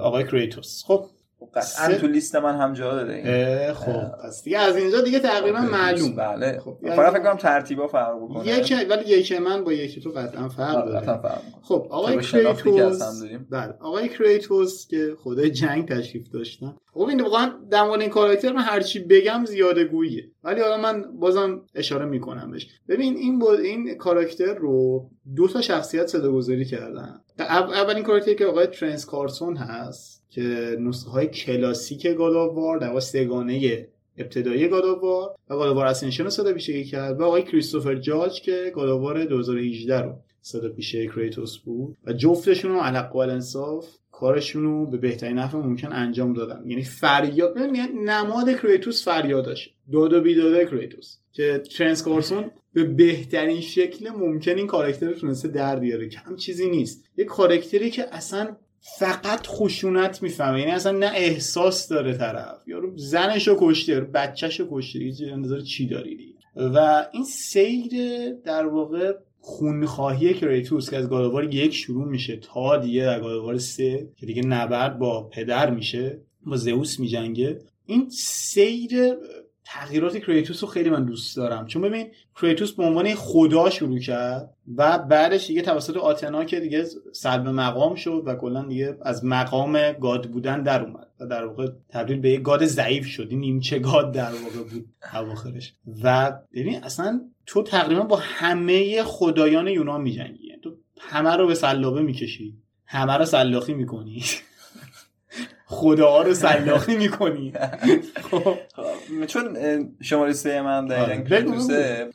[SPEAKER 4] آقای کریتوس خب
[SPEAKER 3] قطعا
[SPEAKER 4] سه-
[SPEAKER 3] تو لیست من هم جا داره این.
[SPEAKER 4] خب پس دیگه از اینجا دیگه تقریبا معلوم.
[SPEAKER 3] بله.
[SPEAKER 4] خب
[SPEAKER 3] فقط فکر کنم ترتیبا فرق بکنه.
[SPEAKER 4] یک ولی یک من با یکی تو قطعا فرق
[SPEAKER 3] آره، قطعا
[SPEAKER 4] داره. خب آقای کریتوس. بله آقای کریتوس که خدای جنگ تشریف داشتن. خب این واقعا در مورد این کاراکتر من هرچی بگم زیاده گوییه. ولی حالا من بازم اشاره می‌کنم بهش. ببین این با این کاراکتر رو دو تا شخصیت صدا گذاری کردن. اول- اولین کاراکتری که آقای ترنس کارسون هست که نسخه های کلاسیک God of War در واقع سگانه ابتدایی گاداوار و گاداوار اسنشن رو صدا پیشگی کرد و آقای کریستوفر جاج که God of War 2018 رو صدا پیشه کریتوس بود و جفتشون رو الحق و الانصاف کارشون رو به بهترین نحو ممکن انجام دادن. یعنی فریاد یعنی نماد کریتوس فریادش داد و بیداده کریتوس که ترنس کارسون به بهترین شکل ممکن این کاراکتر رو تونسته در بیاره کم چیزی نیست. یک کاراکتری که اصلا فقط خشونت می‌فهمه. یعنی اصلا نه احساس داره طرف. یارو زنش رو کشته یارو بچهش رو کشته دیگه انتظار چی داری دیگه. و این سیر در واقع خونخواهی کریتوس که از گاداوار یک شروع میشه تا دیگه در گاداوار سه که دیگه نبرد با پدر میشه با زئوس میجنگه. این سیر تغییرات کریتوس رو خیلی من دوست دارم. چون ببین کریتوس به عنوان خدا شروع کرد و بعدش دیگه توسط آتنا که دیگه سلب مقام شد و کلا دیگه از مقام گاد بودن در اومد و در واقع تبدیل به یک گاد ضعیف شد. این نیمچه گاد در واقع بود اواخرش. و ببین اصلا تو تقریبا با همه خدایان یونان میجنگی. تو همه رو به سلابه می‌کشی. همه رو سلاخی می‌کنی. خداها رو سلاخی می‌کنی. خب؟
[SPEAKER 3] چون شماره سه من
[SPEAKER 4] آره.
[SPEAKER 3] دقیقا
[SPEAKER 4] بگو،
[SPEAKER 3] کریتوسه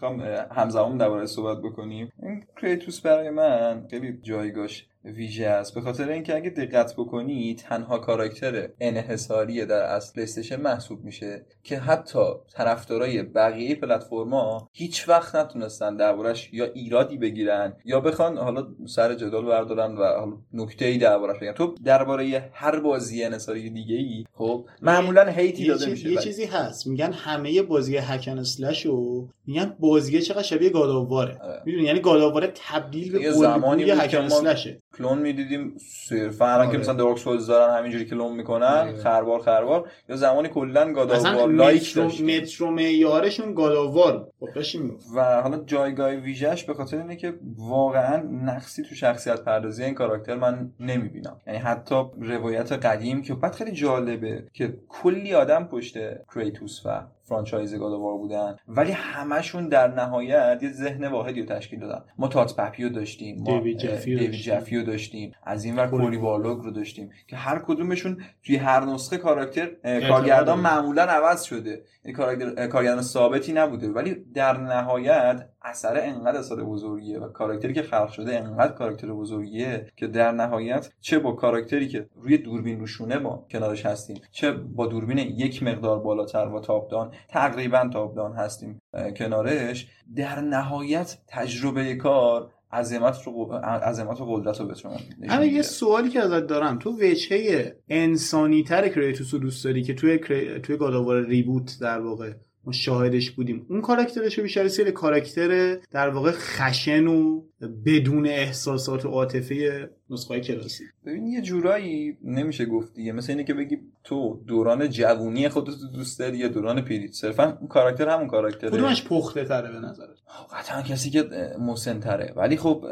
[SPEAKER 3] همزمان درباره صحبت بکنیم این کریتوس برای من خیلی جایگاش ویژه است. به خاطر اینکه اگه دقت بکنی تنها کاراکتر انحصاری در اصل پلیستشن محسوب میشه که حتی طرفدارای بقیه پلتفرما هیچ وقت نتونستن دربارش یا ایرادی بگیرن یا بخوان حالا سر جدال بردارن و حالا نکته ای دربارش بگن تو درباره هر بازی انحصاری دیگه ای خب معمولا هیتی داده میشه.
[SPEAKER 4] یه
[SPEAKER 3] ولی-
[SPEAKER 4] چیزی هست. میگن همه بازی هکن اسلش رو میگن بازی چقدر شبیه گاداواره. می‌دونی؟ یعنی گاداواره تبدیل به
[SPEAKER 3] زمانی
[SPEAKER 4] هکن اسلشه
[SPEAKER 3] کلون می‌دیدیم صرفا. الان که
[SPEAKER 4] آره.
[SPEAKER 3] مثلا دارک سولز دارن همینجوری کلون می‌کنن
[SPEAKER 4] آره.
[SPEAKER 3] خربار خربار. یا زمانی کلا گاداوار لایک
[SPEAKER 4] مترو, مترو معیارشون گاداوار خب
[SPEAKER 3] و حالا جایگاه ویژش به خاطر اینه که واقعا نقصی تو شخصیت پردازی این کاراکتر من نمی‌بینم. یعنی حتی روایت قدیم که بعد خیلی جالبه که کلی آدم پشت کریتوس و franchise God of War بودن. ولی همشون در نهایت یه ذهن واحدی رو تشکیل دادن. ما تاد پپی رو داشتیم ما
[SPEAKER 4] دیوید جفی رو
[SPEAKER 3] دیوید داشتیم. از این ور
[SPEAKER 4] کوری
[SPEAKER 3] کوری بارلوگ رو داشتیم. که هر کدومشون توی هر نسخه کاراکتر کارگردان. معمولا عوض شده. یعنی کاراکتر کارگردان ثابتی نبوده. ولی در نهایت اثر انقدر اثر بزرگیه و کاراکتری که خلق شده انقدر کاراکتر بزرگیه که در نهایت چه با کاراکتری که روی دوربین رو شونه ما کنارش هستیم چه با دوربین یک مقدار بالاتر و تاپدان تقریبا تاپدان هستیم کنارش در نهایت تجربه کار عظمت رو عظمت و قدرت رو به شما
[SPEAKER 4] همین یه. سوالی که ازت دارم تو وجهه انسانی تر کریتوس رو دوست داری که توی. توی گاداوار ریبوت در واقع ما شاهدش بودیم. اون کاراکترش بیشتر سیر کاراکتر در واقع خشن و بدون احساسات و عاطفه نسخه کلاسی.
[SPEAKER 3] ببین یه جورایی نمیشه گفت دیگه. مثل اینه که بگی تو دوران جوونی خودت دوست داری یا دوران پیریت صرفا اون کاراکتر همون کاراکتره.
[SPEAKER 4] کدومش پخته تره به نظرت؟
[SPEAKER 3] قطعا کسی که مسن تره ولی خب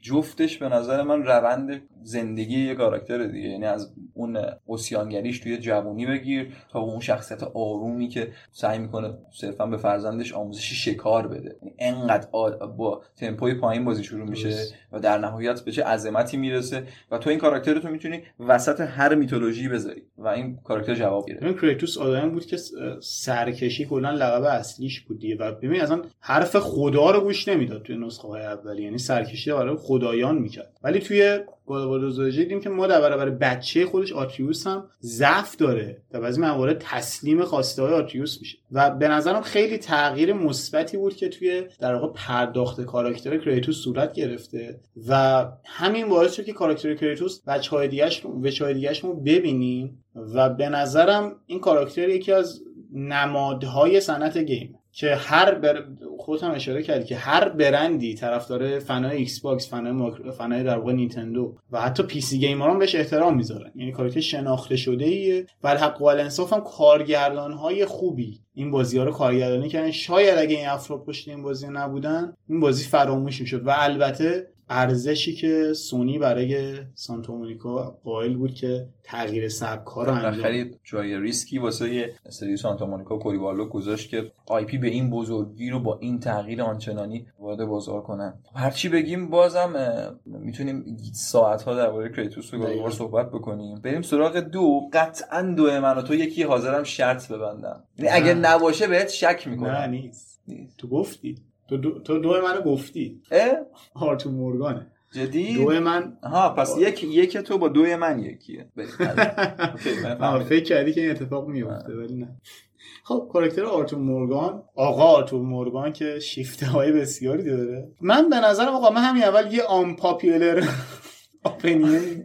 [SPEAKER 3] جفتش به نظر من روند زندگی یه کاراکتر دیگه. یعنی از اون اوسیانگریش توی جوونی بگیر تا اون شخصیت آرومی که سعی می‌کنه صرفا به فرزندش آموزش شکار بده. یعنی انقدر با تمپوی پایین بازی شروع میشه. و در نهایت به چه عظمتی می‌رسه و تو این کاراکتر تو می‌تونی وسط هر میتولوژی بذاری و این کاراکتر جواب گیره
[SPEAKER 4] ببین کریتوس آدمی بود که سرکشی کلا لقب اصلیش بود دیگه و ببین اصلا حرف خدا رو گوش نمی‌داد توی نسخه های اولی یعنی سرکشی برای خدایان می‌کرد. ولی توی گاداوار دوزاجی دیدیم که ما در برابر بچه خودش آتریوس هم ضعف داره و بعضی موارد تسلیم خواسته های آتریوس میشه. و به نظرم خیلی تغییر مثبتی بود که توی در واقع پرداخت کاراکتر کریتوس صورت گرفته و همین باعث شد که کاراکتر کریتوس وجه های دیگهش رو ببینیم و به نظرم این کاراکتر یکی از نمادهای صنعت game. که هر بر... خودت هم اشاره کردی که هر برندی طرفدار fan های Xbox fan های ماکر... فنای در واقع نینتندو و حتی PC gamer ها هم بهش احترام می‌ذارن. یعنی کاراکتر شناخته شده ایه و حق و الانصاف هم کارگردان های خوبی این بازی ها رو کارگردانی کردن. شاید اگه این افراد پشت این بازی نبودن این بازی فراموش می‌شد. و البته ارزشی که سونی برای Santa Monica قائل بود که تغییر سبک ها رو انجام
[SPEAKER 3] جای ریسکی واسه سری Santa Monica و کوری بارلوگ گذاشت که IP به این بزرگی رو با این تغییر آنچنانی وارد بازار کنن. هرچی بگیم بازم می‌تونیم ساعت ها درباره کریتوس و God
[SPEAKER 4] of War.
[SPEAKER 3] صحبت بکنیم. بریم سراغ دو. قطعا دو من و تو یکی حاضرم شرط ببندم. یعنی اگه. نباشه بهت شک می‌کنم.
[SPEAKER 4] نه نیست.
[SPEAKER 3] نیست.
[SPEAKER 4] تو گفتی. تو دو, تو دو منو گفتی.
[SPEAKER 3] اه؟
[SPEAKER 4] آرتور مورگانه.
[SPEAKER 3] جدی؟
[SPEAKER 4] دو من
[SPEAKER 3] ها پس یک یک تو با دوی من یکیه.
[SPEAKER 4] آه،
[SPEAKER 3] فهمیدم.
[SPEAKER 4] فکر کردی که این اتفاق میفته ولی نه. خب کاراکتر آرتور مورگان آقا آرتور مورگان که شیفته های بسیاری داره. من به نظرم آقا من همین اول یه آن پاپیولر اپینین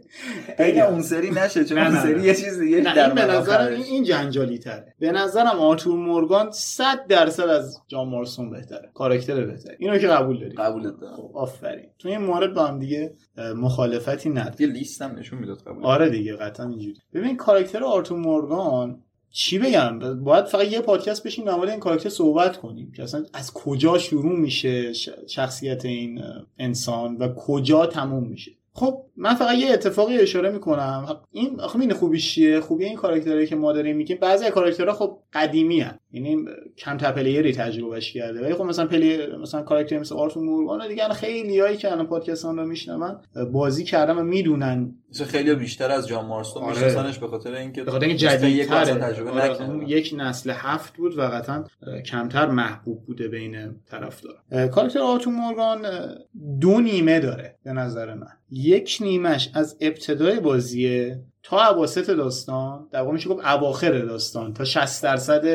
[SPEAKER 3] اگه اون سری نشه چون اون سری. یه چیز دیگه در
[SPEAKER 4] این به نظرم. این, این جنجالی تره به نظرم آرتور مورگان 100 درصد از جان مارسون بهتره. کاراکتر بهتره. اینو که قبول داری
[SPEAKER 3] قبولت دارم.
[SPEAKER 4] خب آفرین. تو این مورد با هم دیگه مخالفتی نداره
[SPEAKER 3] یه لیست هم نشون می‌داد قبول
[SPEAKER 4] آره دیگه قطعا اینجوری. ببین کاراکتر آرتور مورگان چی بگم؟ باید فقط یه پادکست بشینیم در مورد این کاراکتر صحبت کنیم. که اصلا از کجا شروع میشه شخصیت این انسان و کجا تموم میشه. خب من فقط یه اتفاقی اشاره می‌کنم. این آخه این خوبیش چیه؟ خوبی این کاراکترهایی که ما داریم میگیم. بعضی از کاراکترها خب قدیمی هن. یعنی کمتر player ی تجربهش کرده. ولی خب مثلا پلی مثلا کاراکتر مثل آرتور مورگان دیگه خیلی هایی که الان پادکست رو میشنون بازی کردن و می‌دونن.
[SPEAKER 3] مثلا خیلی بیشتر از جان مارستون
[SPEAKER 4] آره.
[SPEAKER 3] میشناسنش به خاطر اینکه
[SPEAKER 4] به خاطر اینکه جدیدتره.
[SPEAKER 3] تجربه
[SPEAKER 4] آره، یک نسل هفت بود و قطعا کمتر محبوب بوده بین طرفدار کاراکتر آرتو مورگان دو نیمه داره به نظر من. یک نیمش از ابتدای بازیه تا اواسط داستان. در واقع میشه گفت اواخر داستان. تا 60 درصد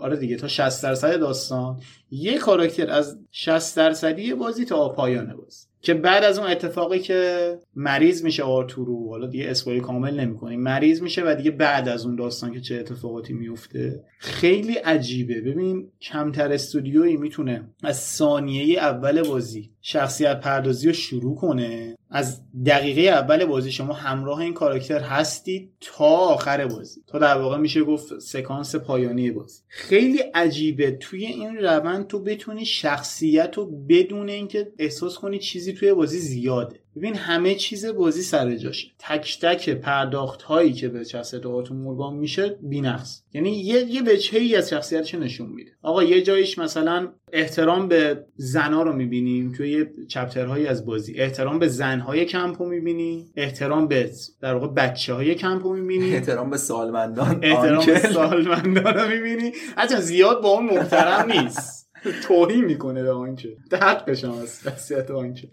[SPEAKER 4] آره دیگه تا 60 درصد داستان. یه کاراکتر از 60 درصدی بازی تا پایان بازی. که بعد از اون اتفاقی که مریض میشه آرتورو حالا دیگه اسپویل کامل نمی‌کنیم. مریض میشه و دیگه بعد از اون داستان که چه اتفاقاتی میفته خیلی عجیبه. ببین کمتر استودیویی می‌تونه از ثانیه اول بازی شخصیت پردازی رو شروع کنه. از دقیقه اول بازی شما همراه این کاراکتر هستید تا آخر بازی. تا در واقع میشه گفت سکانس پایانی بازی. خیلی عجیبه توی این روند تو بتونی شخصیت رو بدون اینکه احساس کنی چیزی توی بازی زیاده. ببین همه چیز بازی سر جاشه. تک تک پرداخت هایی که به شخصیت آتون مورگان میشه بی‌نقص. یعنی یه یه وجهی از شخصیتش نشون میده. آقا یه جایش مثلا احترام به زنا رو می‌بینیم. توی یه چپترهایی از بازی. احترام به زنهای کمپ رو می‌بینیم. احترام به در واقع بچه های کمپ رو می‌بینیم.
[SPEAKER 3] احترام به سالمندان.
[SPEAKER 4] احترام به. سالمندان رو می‌بینی حتی زیاد با اون محترم نیست. توهین می‌کنه به آنکه. حقش هم از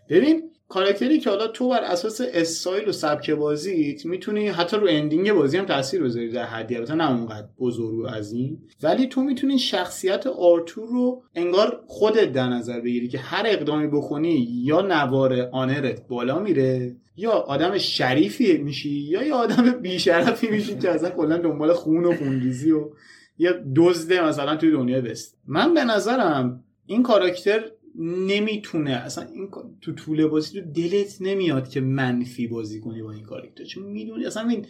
[SPEAKER 4] ببین کاراکتری که حالا تو بر اساس استایل و سبک بازیت می‌تونی حتی رو ending بازی هم تاثیر بذاری در حدی البته نه اونقدر بزرگ و عظیم ولی تو می‌تونی شخصیت آرتور رو انگار خودت در نظر بگیری که هر اقدامی بکنی یا نوار honor ت بالا میره یا آدم شریفی میشی یا یه آدم بیشرفی میشی که اصلا کلا دنبال خون و خونریزی و یا دزده مثلا توی دنیای بست من به نظرم این کاراکتر نمی‌تونه. اصلا این تو طول بازی تو دلت نمیاد که منفی بازی کنی با این کاراکتر. چون می‌دونی اصلا این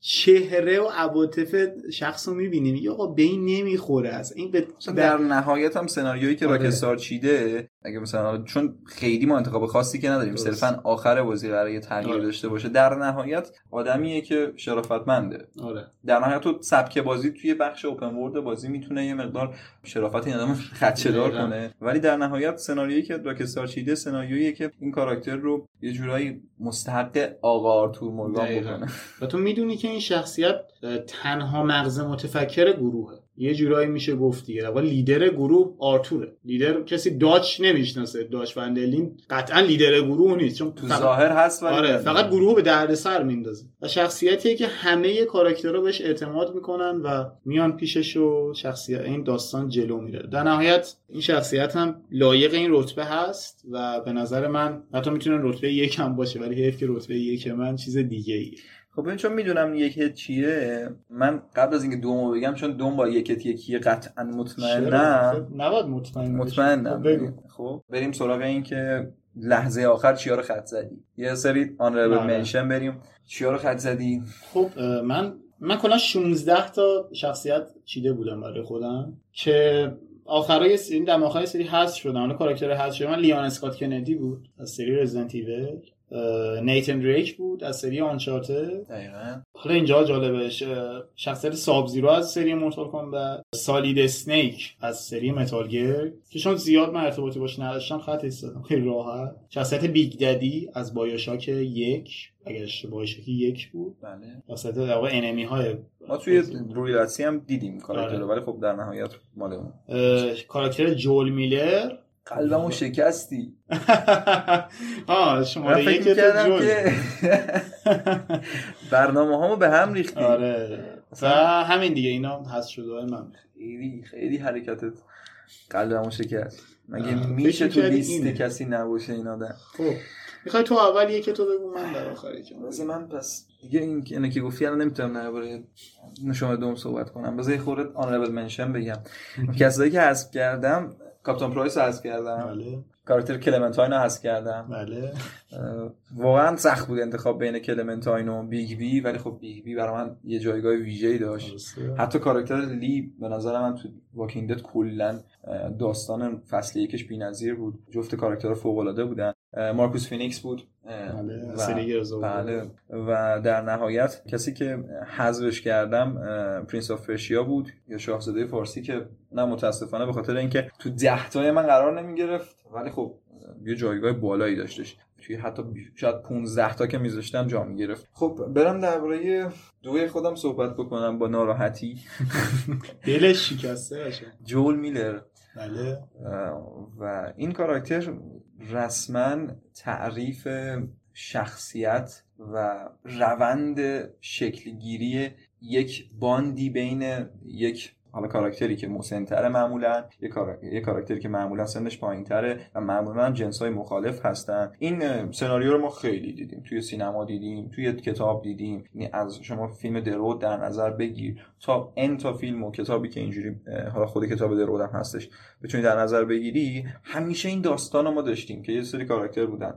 [SPEAKER 4] چهره و عواطف شخص رو می‌بینیم یا آقا به این نمی‌خوره. اصلا این به
[SPEAKER 3] در نهایت هم سناریویی که
[SPEAKER 4] آره.
[SPEAKER 3] راکستار چیده اگه مثلا چون خیلی ما انتخاب خاصی که نداریم. صرفا آخر بازی قراره یه تغییر
[SPEAKER 4] آره.
[SPEAKER 3] داشته باشه در نهایت آدمیه که شرافتمنده
[SPEAKER 4] آره
[SPEAKER 3] در نهایت تو سبک بازی توی بخش اوپن ورد بازی می‌تونه یه مقدار شرافت این آدم دار. کنه ولی در نهایت سناریویی که راکستار چیده سناریویی که این کاراکتر رو یه جورایی مستحق آقا آرتور مورگان. بکنه
[SPEAKER 4] و تو می‌دونی که این شخصیت تنها مغز متفکر گروهه یه جورایی میشه گفت دیگه. در لیدر گروه آرتوره. لیدر کسی داچ نمی‌شناسه. داچ وندلین قطعا لیدر گروه نیست. چون
[SPEAKER 3] تو
[SPEAKER 4] فقط-
[SPEAKER 3] ظاهر هست ولی
[SPEAKER 4] آره فقط گروه به درد سر میندازه. و شخصیتیه که همه کاراکترها بهش اعتماد می‌کنن و میان پیشش و شخصیت این داستان جلو میره. در نهایت این شخصیت هم لایق این رتبه هست و به نظر من حتی می‌تونه رتبه یک هم باشه ولی حیف که رتبه یک من چیز دیگه ای
[SPEAKER 3] خب ببین چون می‌دونم یک چیه من قبل از اینکه دومو بگم چون دوم با یکت یکیه قطعا مطمئنم.
[SPEAKER 4] نباید مطمئن.
[SPEAKER 3] مطمئنم.
[SPEAKER 4] خب
[SPEAKER 3] خب بریم سراغ این که لحظه آخر چیا رو خط زدی. یه سری آنربل
[SPEAKER 4] آره.
[SPEAKER 3] منشن بریم. چیا رو خط زدی؟
[SPEAKER 4] خب من من کلا 16 تا شخصیت چیده بودم برای خودم که آخرای سری در آخرای سری حذف شدن. حالا کاراکتر حذف شده من لیان اسکات کندی بود از سری رزیدنت ایول نیتن دریک بود از سری Uncharted
[SPEAKER 3] دقیقا.
[SPEAKER 4] حالا اینجا جالبش شخصیت ساب زیرو از سری Mortal Kombat سالید اسنیک از سری Metal Gear که چون زیاد من ارتباطی باش نداشتم خطش زدم خیلی راحت. شخصیت بیگ ددی از BioShock یک اگر BioShock یک بود.
[SPEAKER 3] بله.
[SPEAKER 4] واسه در واقع enemy های
[SPEAKER 3] ما توی رویلاتی هم دیدیم کاراکتر
[SPEAKER 4] آره.
[SPEAKER 3] ولی خب در نهایت مال اون.
[SPEAKER 4] کاراکتر جول میلر
[SPEAKER 3] قلبمو شکستی.
[SPEAKER 4] ها
[SPEAKER 3] فکر
[SPEAKER 4] یک تو
[SPEAKER 3] که برنامه هامو به هم ریختی
[SPEAKER 4] آره. و همین دیگه اینا هست شده های من.
[SPEAKER 3] خیلی خیلی حرکتت قلبمو شکست. مگه میشه تو لیست
[SPEAKER 4] اینه.
[SPEAKER 3] کسی نباشه این آدم؟
[SPEAKER 4] خب. می‌خوای تو اول یک تو بگو من در آخری
[SPEAKER 3] بذار من پس دیگه این اینو که گفتی الان نمی‌تونم درباره نشون دوم صحبت کنم. بذار یه خورده آنربل منشن بگم. کسایی که حذف کردم کاپیتان پرایس رو حذف کردم.
[SPEAKER 4] بله.
[SPEAKER 3] کاراکتر کلمنتاین رو حذف کردم.
[SPEAKER 4] بله.
[SPEAKER 3] واقعا سخت بود انتخاب بین کلمنتاین و بیگ بی ولی خب بیگ بی برای من یه جایگاه ویژه‌ای داشت. حتی کاراکتر لی به نظر من تو Walking Dead کلا داستان فصل یکش بی‌نظیر بود. جفت کاراکترها فوق‌العاده بودن. مارکوس فینیکس بود.
[SPEAKER 4] بله
[SPEAKER 3] و- بله. و در نهایت کسی که حذفش کردم Prince of Persia بود یا شاهزاده فارسی که نه متاسفانه به خاطر اینکه تو ده تای من قرار نمی گرفت ولی خب یه جایگاه بالایی داشتش. توی حتی شاید 15 تا که میذاشتم جا می گرفت خب برم درباره دوی خودم صحبت بکنم با ناراحتی.
[SPEAKER 4] دلش شکسته باشه.
[SPEAKER 3] جول میلر.
[SPEAKER 4] بله.
[SPEAKER 3] و این کاراکتر رسما تعریف شخصیت و روند شکلگیری یک باندی بین یک حالا کاراکتری که مسنتره معمولا یک کارا- یک کاراکتری که معمولا سنش پایینتره و معمولا هم جنسای مخالف هستن. این سناریو رو ما خیلی دیدیم. توی سینما دیدیم توی کتاب دیدیم. یعنی از شما فیلم درود در نظر بگیر تا ان تا فیلم و کتابی که اینجوری حالا خود کتاب درود هم هستش بتونی در نظر بگیری. همیشه این داستان رو ما داشتیم که یه سری کاراکتر بودن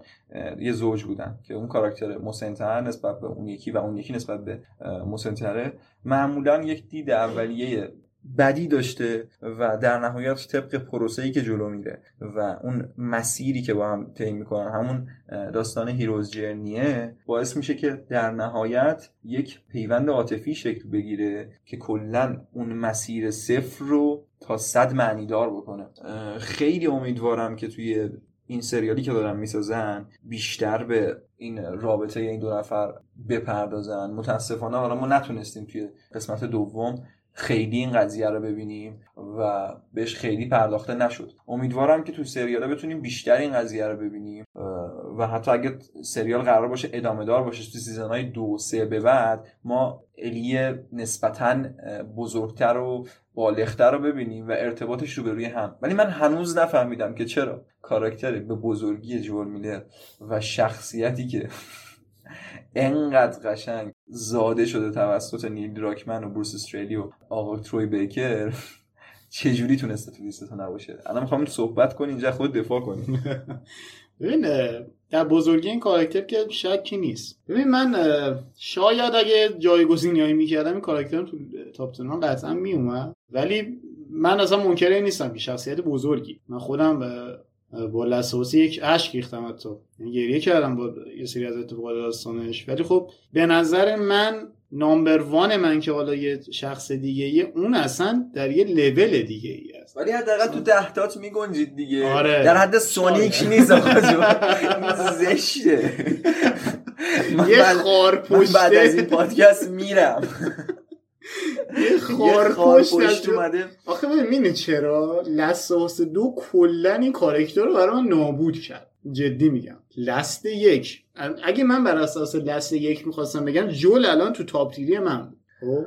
[SPEAKER 3] یه زوج بودن که اون کاراکتر مسنتر نسبت به اون یکی و اون یکی نسبت به مسنتره. معمولا یک دید اولیه بدی داشته و در نهایت طبق پروسه‌ای که جلو میره و اون مسیری که با هم طی می‌کنن همون داستان هیروز جرنیه باعث میشه که در نهایت یک پیوند عاطفی شکل بگیره که کلا اون مسیر صفر رو تا صد معنیدار بکنه. اه، خیلی امیدوارم که توی این سریالی که دارن می‌سازن بیشتر به این رابطه این دو نفر بپردازن. متاسفانه حالا ما نتونستیم توی قسمت دوم خیلی این قضیه رو ببینیم و بهش خیلی پرداخته نشد. امیدوارم که تو سریال بتونیم بیشتر این قضیه رو ببینیم و حتی اگه سریال قرار باشه ادامه دار باشه تو سیزن های دو سه به بعد ما الی نسبتا بزرگتر و بالغتر رو ببینیم و ارتباطش رو به روی هم. ولی من هنوز نفهمیدم که چرا. کاراکتر به بزرگی جول میلر و شخصیتی که انقدر قشنگ زاده شده توسط نیل دراکمن و بروس استریلی و آقا تروی بیکر. چجوری تونسته تو لیستتون نباشه؟ الان می‌خوام صحبت کنی اینجا خود دفاع کنی.
[SPEAKER 4] ببین در بزرگی این کاراکتر که شکی نیست. ببین من شاید اگه جایگزینی هایی می‌کردم این کاراکتر تو تاپ ها قطعا میومد ولی من اصلا منکر این نیستم که شخصیت بزرگی. من خودم با لسواسی یک اشک ریختم حتی. یعنی گریه کردم با یه سری از اتفاقات داستانش. ولی خب به نظر من نامبر وان من که حالا یه شخص دیگه یه اون اصلا در یه لول دیگه ای است.
[SPEAKER 3] ولی حداقل تو دهتات میگنجید دیگه.
[SPEAKER 4] آره.
[SPEAKER 3] در حد سونیک
[SPEAKER 4] شاید.
[SPEAKER 3] نیست آقا زشته.
[SPEAKER 4] یه خار
[SPEAKER 3] من بعد از این
[SPEAKER 4] پشته
[SPEAKER 3] پادکست میرم.
[SPEAKER 4] خار پشت
[SPEAKER 3] اومده.
[SPEAKER 4] آخه ببین می‌دونی چرا؟ لساس دو کلا این کارکتر رو برای من نابود کرد. جدی میگم. لست یک. اگه من بر اساس لست یک می‌خواستم بگم جول الان تو تاپ تیری من بود. خب؟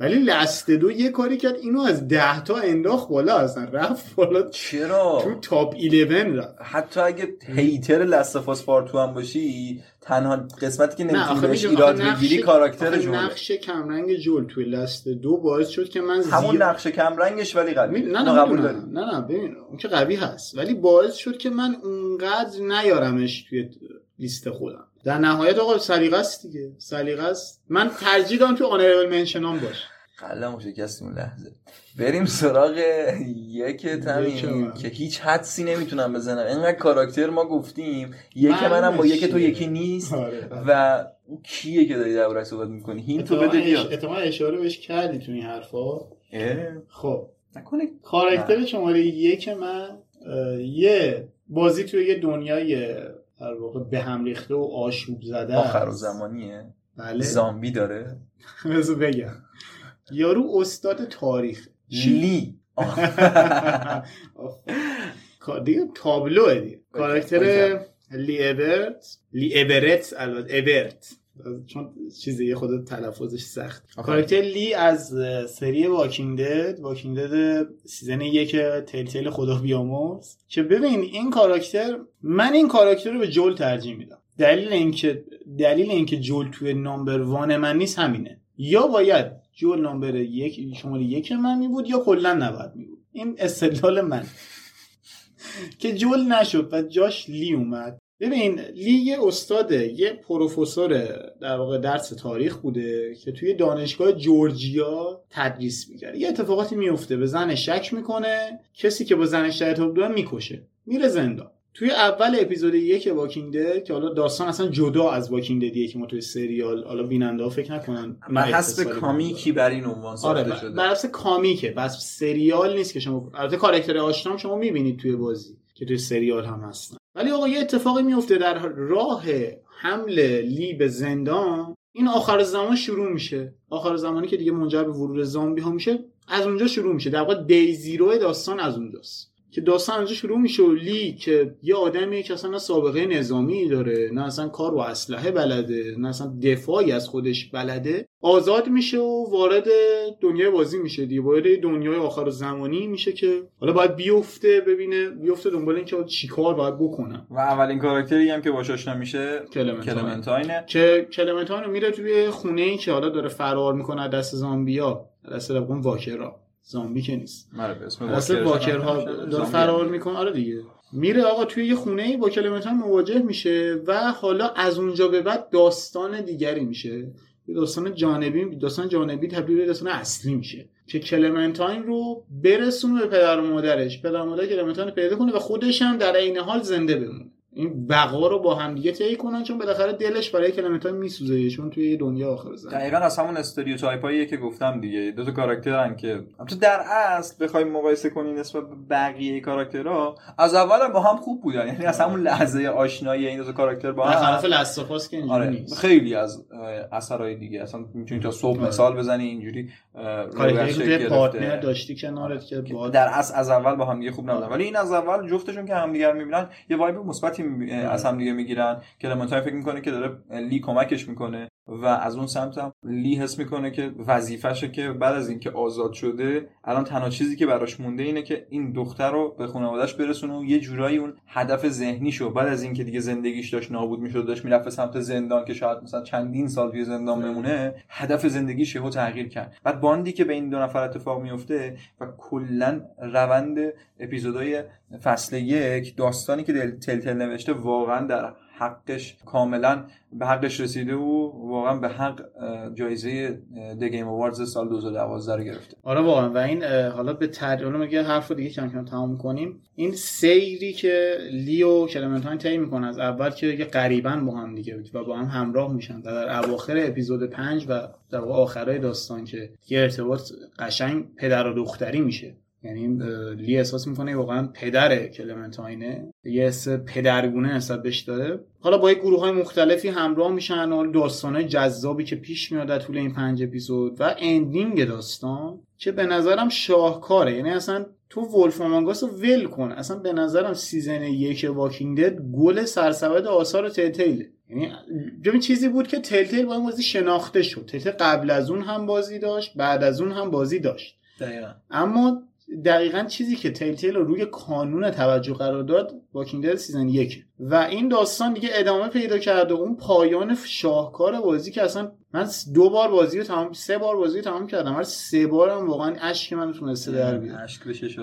[SPEAKER 4] ولی لست دو یه کاری کرد اینو از ده تا انداخت بالا اصلا رفت بالا.
[SPEAKER 3] چرا؟
[SPEAKER 4] تو تاپ 11 رفت.
[SPEAKER 3] حتی اگه هیتر لستافاس پارتو هم باشی تنها قسمتی که
[SPEAKER 4] نه
[SPEAKER 3] نمی‌تونی بهش ایراد بگیری کاراکتر جوله
[SPEAKER 4] نقش کمرنگ جول توی لست دو باعث شد که من
[SPEAKER 3] همون
[SPEAKER 4] زیاد-
[SPEAKER 3] نقش کم رنگش ولی قوی.
[SPEAKER 4] می- نه نه
[SPEAKER 3] قبول. داری
[SPEAKER 4] نه نه ببین اون که قوی هست. ولی باعث شد که من اونقدر نیارمش توی لیست خودم. در نهایت آقا سلیقه است دیگه. سلیقه است. من ترجیح دارم تو آنربل منشنام باش
[SPEAKER 3] قلمو شکستیم اون لحظه. بریم سراغ یک تمیم
[SPEAKER 4] من.
[SPEAKER 3] که هیچ حدسی نمی‌تونم بزنم. اینقدر کاراکتر ما گفتیم. یک منم با یک تو. یکی نیست.
[SPEAKER 4] آره.
[SPEAKER 3] و اون کیه که داری دربارش صحبت می‌کنی؟ هین تو بده بیاد
[SPEAKER 4] احتمال اشاره بهش کردی تو این حرفا. خب.
[SPEAKER 3] نکنه.
[SPEAKER 4] کاراکتر شماره یک من یه بازی توی یه دنیای در واقع به هم ریخته و آشوب زده
[SPEAKER 3] آخر. زمانیه.
[SPEAKER 4] بله.
[SPEAKER 3] زامبی داره.
[SPEAKER 4] بذار بگم. یارو استاد تاریخ.
[SPEAKER 3] لی.
[SPEAKER 4] دیگه تابلوه دیگه. کاراکتر. لی ابرت. لی ابرت البته. ابرت. چون چیزی یه خود تلفظش سخت.
[SPEAKER 3] آخه.
[SPEAKER 4] کاراکتر لی از سری Walking Dead. Walking Dead season یک تیل تیل خدا بیامرز. که ببین این کاراکتر من این کاراکتر رو به جول ترجیح میدم. دلیل اینکه دلیل اینکه جول توی نامبر وان من نیست همینه. یا باید جول نامبر یک شماره یک من می بود یا کلا نباید می بود این استدلال من. که جول نشد و جاش لی اومد. ببین لی یه استاده یه پروفسور در واقع درس تاریخ بوده که توی دانشگاه جورجیا تدریس می‌کرد یه اتفاقاتی میفته به زن شک می‌کنه کسی که با زنش در ارتباط می‌کشه میره زندان توی اول اپیزود یک واکینگ دد که حالا داستان اصلا جدا از واکینگ ددیه که ما توی سریال حالا بیننده ها فکر نکنن
[SPEAKER 3] بر حسب کامیکی بر این عنوان
[SPEAKER 4] آره
[SPEAKER 3] ساخته
[SPEAKER 4] بر
[SPEAKER 3] شده.
[SPEAKER 4] بر اساس کامیکه بس سریال نیست که شما البته کاراکتر آشنا هم شما می‌بینید توی بازی که توی سریال هم هستن. ولی آقا یه اتفاقی میفته در راه حمل لی به زندان این آخر زمان شروع میشه. آخر زمانی که دیگه منجر به ورود زامبی ها میشه از اونجا شروع میشه. در واقع دی زیرو داستان از اونجاست. که داستان اونجا شروع میشه و لی که یه آدمیه که اصلا نه سابقه نظامی داره نه اصلا کار و اسلحه بلده نه اصلا دفاعی از خودش بلده. آزاد میشه و وارد دنیای بازی میشه دیگه. وارد دنیای آخر زمانی میشه که حالا باید بیفته ببینه بیفته دنبال اینکه چیکار باید بکنم
[SPEAKER 3] و اولین کاراکتری هم که باش آشنا میشه
[SPEAKER 4] کلمنتاین.
[SPEAKER 3] کلمنتاینه.
[SPEAKER 4] که کلمنتاین میره توی خونه ای که حالا داره فرار می‌کنه از دست زامبیا دست واکرا. زامبی که نیست.
[SPEAKER 3] مره به اسم
[SPEAKER 4] دست
[SPEAKER 3] واکرش
[SPEAKER 4] واکرها داره فرار. می‌کنه. آره دیگه. میره آقا توی یه خونه ای با کلمنتاین مواجه میشه و حالا از اونجا به بعد داستان دیگری میشه. یه داستان جانبی داستان جانبی تبدیل به داستان اصلی میشه که کلمنتاین رو برسونه به پدر و مادرش. پدر و مادر کلمنتاین رو پیدا کنه و خودش هم در عین حال زنده بمونه. این بقا رو با هم دیگه طی کنن چون بالاخره دلش برای کلمنتاین میسوزه چون توی دنیا آخر زمان
[SPEAKER 3] دقیقا از همون stereotype هاییه که گفتم دیگه. دو تا کاراکترن که تو در اصل بخوای مقایسه کنی نسبت به بقیه کاراکترها از اول با هم خوب بودن. یعنی از همون لحظه آشنایی این دو تا کاراکتر با هم.
[SPEAKER 4] Last of Us که اینجوری
[SPEAKER 3] آره
[SPEAKER 4] نیست.
[SPEAKER 3] خیلی از اه، اثرهای دیگه. اصلا می‌تونی تا صبح
[SPEAKER 4] آره.
[SPEAKER 3] مثال بزنی اینجوری گرفته.
[SPEAKER 4] پارتنر داشتی کنارت که با
[SPEAKER 3] در اصل از اول با هم دیگه خوب نبودن. ولی این از اول جفتشون که همدیگه رو می‌بینن یه وایب مثبتی می- از همدیگه می‌گیرن که کلمنتاین فکر می‌کنه که داره لی کمکش می‌کنه. و از اون سمت هم لی حس می‌کنه که وظیفشه که بعد از اینکه آزاد شده الان تنها چیزی که براش مونده اینه که این دختر رو به خانواده‌اش برسونه و یه جورایی اون هدف ذهنیشو بعد از اینکه دیگه زندگیش داشت نابود می‌شد داشت می‌رفت سمت زندان که شاید مثلا چندین سال توی زندان بمونه هدف زندگیش یهو تغییر کرد. بعد باندی که بین دو نفر اتفاق میفته و کلا روند اپیزودهای فصل یک داستانی که دل تلتل نوشته واقعا در حقش کاملا به حقش رسیده و واقعا به حق جایزه د گیم اوواردز سال 2012 رو گرفته.
[SPEAKER 4] آره واقعا. و این حالا به تدریج میگه حرف دیگه کم کم تمام کنیم این سیری که لیو کلمنتاین طی می‌کنه از اول که یه قریبا با هم دیگه و با هم همراه میشن در اواخر اپیزود پنج و در واقع آخرای داستان که یه ارتباط قشنگ پدر و دختری میشه. یعنی لی احساس می‌کنه واقعا پدر کلمنتاینه. یه حس پدرگونه نسبت بهش داره. حالا با یک گروه های مختلفی همراه میشن و داستان جذابی که پیش میاد در طول این پنج اپیزود و ending داستان که به نظرم شاهکاره. یعنی اصلا تو Wolf Among Us رو ول کن. اصلا به نظرم season یک Walking Dead گل سرسبد آثار Telltale ه. یعنی ببین چیزی بود که Telltale با این بازی شناخته شد. Telltale قبل از اون هم بازی داشت بعد از اون هم بازی داشت.
[SPEAKER 3] دقیقا.
[SPEAKER 4] اما دقیقا چیزی که Telltale رو روی کانون توجه قرار داد Walking Dead season یک. و این داستان دیگه ادامه پیدا کرده و اون پایان شاهکار بازی که اصلا من دو بار بازی رو تمام سه بار بازی رو تمام کردم. هر سه بارم واقعا اشک من تونسته در بیاد.
[SPEAKER 3] اشک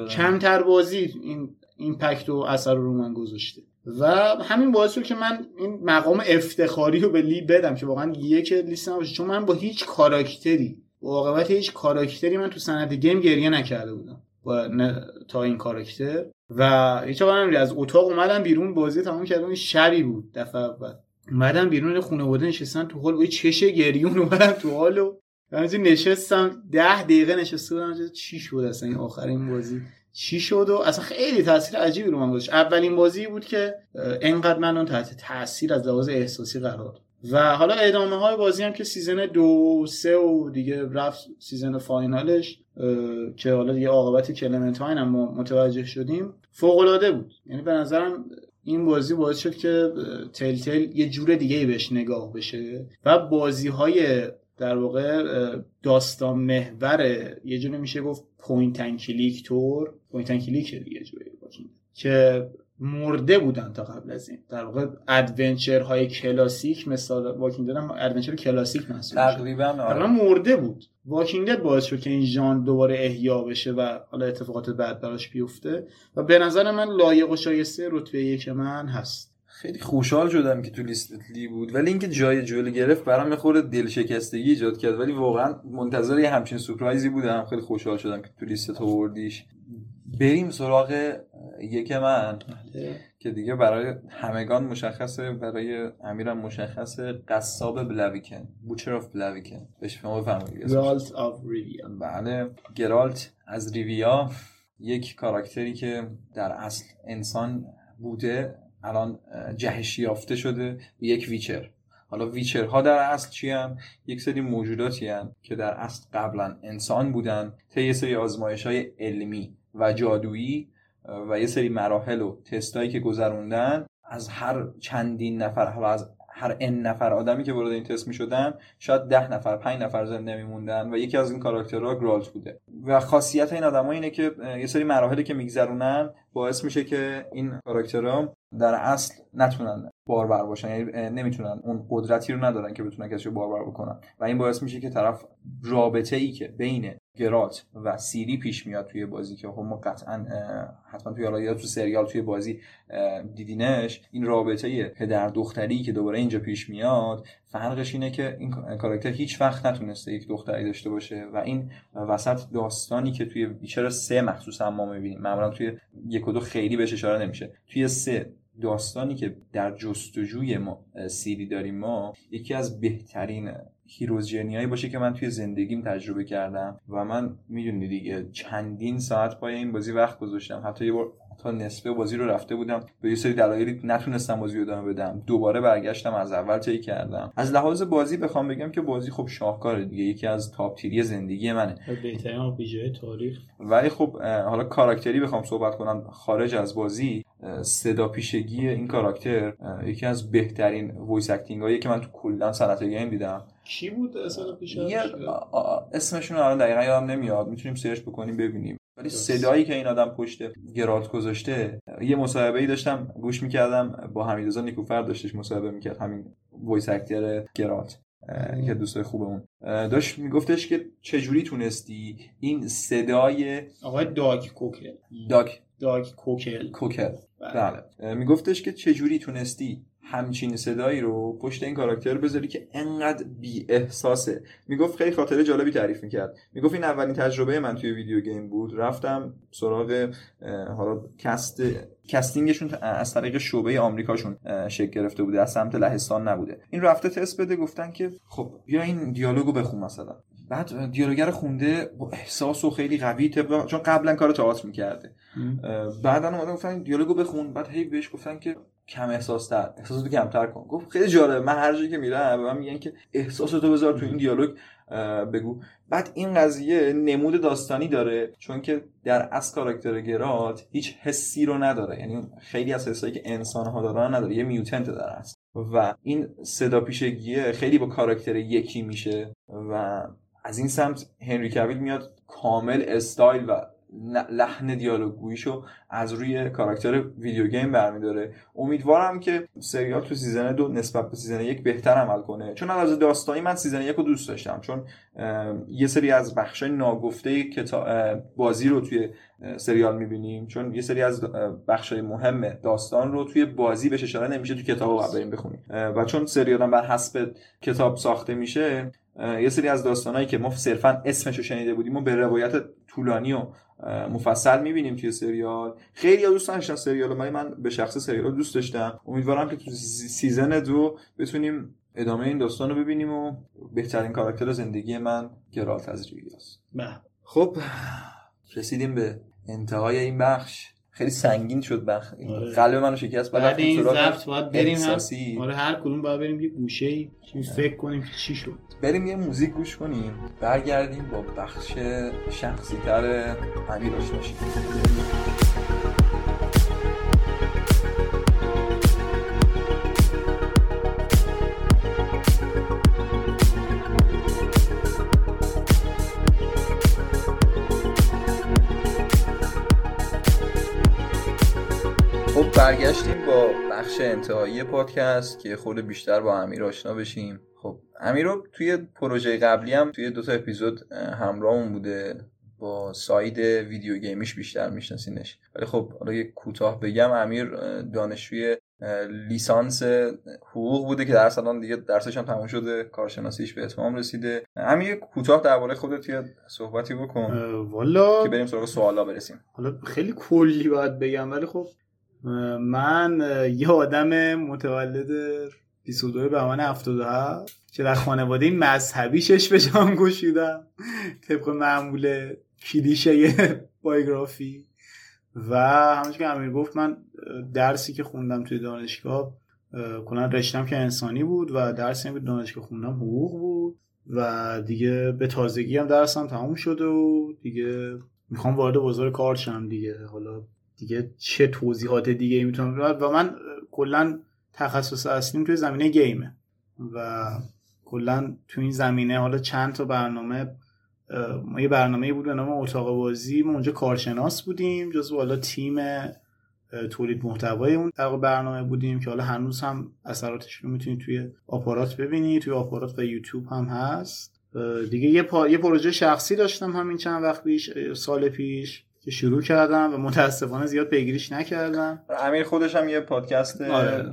[SPEAKER 4] کمتر بازی این impact و اثر رو من گذاشته. و همین باعث شد که من این مقام افتخاری رو به لی بدم که واقعا یک لیستم باشه. چون من با هیچ کاراکتری با عاقبت هیچ کاراکتری من تو صنعت game گریه نکرده بودم. با نه تا این کاراکتر. و هیچ وقت از اتاق اومدم بیرون بازی تمام کردم این شبی بود دفعه اول. اومدم بیرون خانواده نشستن تو حال با یه چش گریون اومدم تو حال و نشستم ده دقیقه نشسته بودم چی شد اصلا؟ این آخر این بازی چی شد و اصلا خیلی تاثیر عجیبی رو من گذاشت. اولین بازی بود که انقدر من اون تحت تاثیر از لحاظ احساسی قرار. و حالا ادامه های بازی هم که season دو سه و دیگه رفت season final ش که حالا دیگه عاقبت کلمنتاین هم متوجه شدیم فوق العاده بود یعنی به نظرم این بازی باعث شد که Telltale یه جور دیگه بهش نگاه بشه و بازی های در واقع داستان محور یه جوری میشه گفت point and click تور point and click دیگه جوری. که مرده بودن تا قبل از این. در واقع adventure های کلاسیک مثال Walking Dead هم adventure کلاسیک محسوب
[SPEAKER 3] تقریبا آره.
[SPEAKER 4] مرده بود. Walking Dead باعث شد که این ژانر دوباره احیا بشه و حالا اتفاقات بعد براش بیفته. و به نظر من لایق و شایسته رتبه یک من هست.
[SPEAKER 3] خیلی خوشحال شدم که تو لیست لی بود. ولی اینکه جای جوئلو گرفت برام یه خورده دل شکستگی ایجاد کرد. ولی واقعا منتظر یه همچین سورپرایزی بودم. خیلی خوشحال شدم که تو لیست تو بریم سراغ یک من که دیگه برای همگان مشخصه برای امیرم مشخصه قصاب بلاویکن Butcher of Blaviken. بهش شما بفرمایید.
[SPEAKER 4] Geralt of Rivia
[SPEAKER 3] بله. گرالت از ریویا یک کاراکتری که در اصل انسان بوده الان اه، جهش یافته شده به یک ویچر. حالا ویچرها در اصل چی هن؟ یک سری موجوداتی هن که در اصل قبلا انسان بودن طی سری آزمایش های علمی. و جادویی و یه سری مراحل و تستایی که گذروندن از هر چندین نفر حالا از هر ان نفر آدمی که وارد این تست می شدن شاید ده نفر پنج نفر زنده میموندن و یکی از این کاراکترها گرالت بوده. و خاصیت این آدما اینه که یه سری مراحلی که میگذرونن باعث میشه که این کاراکترها در اصل نتونن باربر باشن یعنی نمی‌تونن اون قدرتی رو ندارن که بتونن کسی رو باربر بکنن. و این باعث میشه که طرف رابطه ای که بین گرات و سیری پیش میاد توی بازی که خب ما قطعا حتما توی حالا تو سریال توی بازی دیدینش. این رابطه پدر دختری که دوباره اینجا پیش میاد فرقش اینه که این کاراکتر هیچ وقت نتونسته یک دختری داشته باشه و این وسط داستانی که توی بیچاره سه مخصوصا ما می‌بینیم. معمولا توی یک و دو خیلی بهش اشاره نمیشه. توی سه داستانی که در جستجوی ما سیری داریم ما یکی از بهترین هیروز جرنیایی باشه که من توی زندگیم تجربه کردم و من می‌دونی دیگه چندین ساعت پای این بازی وقت گذاشتم. حتی یه بار تا نصفه بازی رو رفته بودم به یه سری دلایلی نتونستم بازی رو ادامه بدم. دوباره برگشتم از اول طی کردم. از لحاظ بازی بخوام بگم که بازی خب شاهکاره دیگه. یکی از تاپ تیری زندگی منه.
[SPEAKER 4] بهترین RPG تاریخ.
[SPEAKER 3] ولی خب حالا کاراکتری بخوام صحبت کنم خارج از بازی صدا پیشگی این کاراکتر یکی از بهترین voice acting هایی که من تو کلا صنعت game دیدم.
[SPEAKER 4] کی بود اصلا پیش
[SPEAKER 3] اسمشون الان دقیقا یادم نمیاد. می‌تونیم سرچ بکنیم ببینیم. ولی. صدایی که این آدم پشت گرالت گذاشته یه مصاحبه ای داشتم گوش می‌کردم با حمیدرضا نیکوفر داشتش مصاحبه می‌کرد همین voice actor یکی از دوستای خوبمون. داشت میگفتش که چجوری تونستی این صدای
[SPEAKER 4] آقای داگ کوکل.
[SPEAKER 3] داک
[SPEAKER 4] داگ کوکل.
[SPEAKER 3] کوکر
[SPEAKER 4] بله.
[SPEAKER 3] بله. میگفتش که چجوری تونستی همچین صدایی رو پشت این کاراکتر بذاری که انقدر بی احساسه می‌گفت خیلی خاطره جالبی تعریف می‌کرد. می‌گفت این اولین تجربه من توی video game بود. رفتم سراغ حالا cast casting شون از طریق شعبه آمریکاشون شکل گرفته بوده. از سمت لهستان نبوده. این رفته تست بده گفتن که خب بیا این دیالوگو بخون مثلا. بعد دیالوگر خونده با احساس و خیلی قوی طبق چون قبلا کار تئاتر می‌کرده. بعدا اومدن گفتن دیالوگو بخون. بعد هی بهش گفتن که کم احساس تر احساساتو کمتر کن. گفت خیلی جالبه. من هر جایی که میرم به من میگن که احساساتو بذار تو این دیالوگ بگو. بعد این قضیه نمود داستانی داره چون که در اصل کاراکتر گرات هیچ حسی رو نداره. یعنی خیلی از حسایی که انسان ها دارن نداره. یه میوتنت در اصل. و این صدا پیشگیه خیلی با کاراکتر یکی میشه. و از این سمت هنری کویل میاد کامل استایل و لحن دیالوگ گوییشو از روی کاراکتر video game برمیداره. امیدوارم که سریال تو season دو نسبت به season یک بهتر عمل کنه. چون از داستانی من season یک رو دوست داشتم. چون یه سری از بخشای ناگفته بازی رو توی سریال می‌بینیم چون یه سری از بخشای مهم داستان رو توی بازی بهش اشاره نمیشه تو کتاب رو بریم بخونیم. و چون سریال هم بر حسب کتاب ساخته میشه یه سری از داستانهایی که ما صرفا اسمش رو شنیده بودیم و به روایت طولانی و مفصل می‌بینیم توی سریال. خیلی دوست داشتن سریال ولی من به شخص سریال دوست داشتم. امیدوارم که تو sea- season دو بتونیم ادامه این داستان رو ببینیم و بهترین کاراکتر زندگی من گرالت از ریویاست
[SPEAKER 4] به
[SPEAKER 3] خب رسیدیم به انتهای این بخش. خیلی سنگین شد بخش
[SPEAKER 4] آره.
[SPEAKER 3] قلب منو شکست بعد
[SPEAKER 4] این ضبط باید بریم. هم آره هر کدوم باید بریم یه گوشه ای فکر کنیم که چی شد
[SPEAKER 3] بریم یه موزیک گوش کنیم برگردیم با بخش شخصی تر امیر آشنا با بخش انتهایی پادکست که خود بیشتر با امیر آشنا بشیم. خب امیر رو توی پروژه قبلی هم توی دو تا اپیزود اه، همراهمون بوده. با ساید ویدیو گیمیش بیشتر میشناسینش. ولی خب حالا یه کوتاه بگم امیر دانشجوی لیسانس حقوق بوده که درس الان دیگه درسش هم تموم شده. کارشناسیش به اتمام رسیده. امیر کوتاه درباره خودت یه صحبتی بکن.
[SPEAKER 4] والا
[SPEAKER 3] که بریم سراغ سوالا برسیم.
[SPEAKER 4] حالا خیلی کلی باید بگم ولی خب من یه آدم متولد 22 بهمن 77 که در خانواده مذهبی شش به جان گشودم طبق معمول کلیشه بایوگرافی. و همونش که امیر گفت من درسی که خوندم توی دانشگاه کلا رشتم که انسانی بود و درسی که دانشگاه خوندم حقوق بود. و دیگه به تازگی هم درسم تموم شده و دیگه می‌خوام وارد بازار کار شم دیگه. حالا دیگه چه توضیحات دیگه می‌تونم و من کلا تخصص اصلیم توی زمینه گیمه. و کلا تو این زمینه حالا چند تا برنامه ما یه برنامه بود به نام اتاق بازی. ما اونجا کارشناس بودیم جزو حالا تیم تولید محتوای اون در برنامه بودیم که حالا هنوز هم اثراتش رو می‌تونید توی آپارات ببینید توی آپارات و یوتیوب هم هست. دیگه یه, پا... یه پروژه شخصی داشتم همین چند وقت پیش سال پیش. که شروع کردم و متاسفانه زیاد پیگیریش نکردم.
[SPEAKER 3] امیر خودش هم یه پادکست
[SPEAKER 4] آره.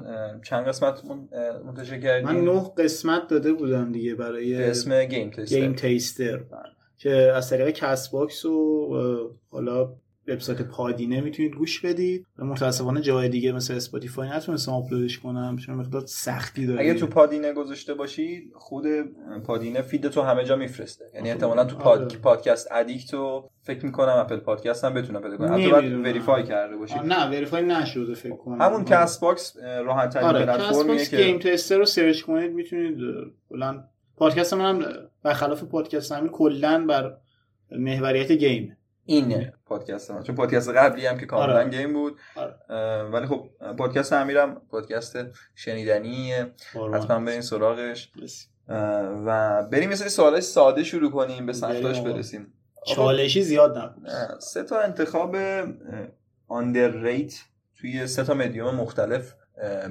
[SPEAKER 3] چند قسمت منتشر کردیم.
[SPEAKER 4] من نه قسمت داده بودم دیگه برای
[SPEAKER 3] اسم Game Tester
[SPEAKER 4] Game Tester که از طریق Castbox و حالا وبسایت پادینه می‌تونید گوش بدید. متاسفانه جای دیگه مثل Spotify نتونستم آپلودش کنم. چون مقدار سختی داره.
[SPEAKER 3] اگه تو پادینه گذاشته باشی خود پادینه feed تو همه جا میفرسته. یعنی احتمالاً تو پاد...
[SPEAKER 4] آره.
[SPEAKER 3] Podcast Addict رو فکر می‌کنم Apple Podcast هم بتونه پیدا کنه. البته باید verify کرده باشی.
[SPEAKER 4] نه verify نشده فکر کنم.
[SPEAKER 3] همون Castbox راحت ترین
[SPEAKER 4] آره
[SPEAKER 3] پلتفرمیه که
[SPEAKER 4] game تستر رو سرچ کنید می‌تونید کلا پادکست منم برخلاف پادکست همین کلا بر محوریت game.
[SPEAKER 3] این پادکست من. چون پادکست قبلی هم که کاملا
[SPEAKER 4] آره.
[SPEAKER 3] گیم بود.
[SPEAKER 4] آره.
[SPEAKER 3] ولی خب پادکست امیرم پادکست شنیدنیه. حتما برین سراغش. و بریم یه سری سوالای ساده شروع کنیم به سختاش برسیم.
[SPEAKER 4] چالشی زیاد نبود.
[SPEAKER 3] سه تا انتخاب آندرریت توی سه تا مدیوم مختلف.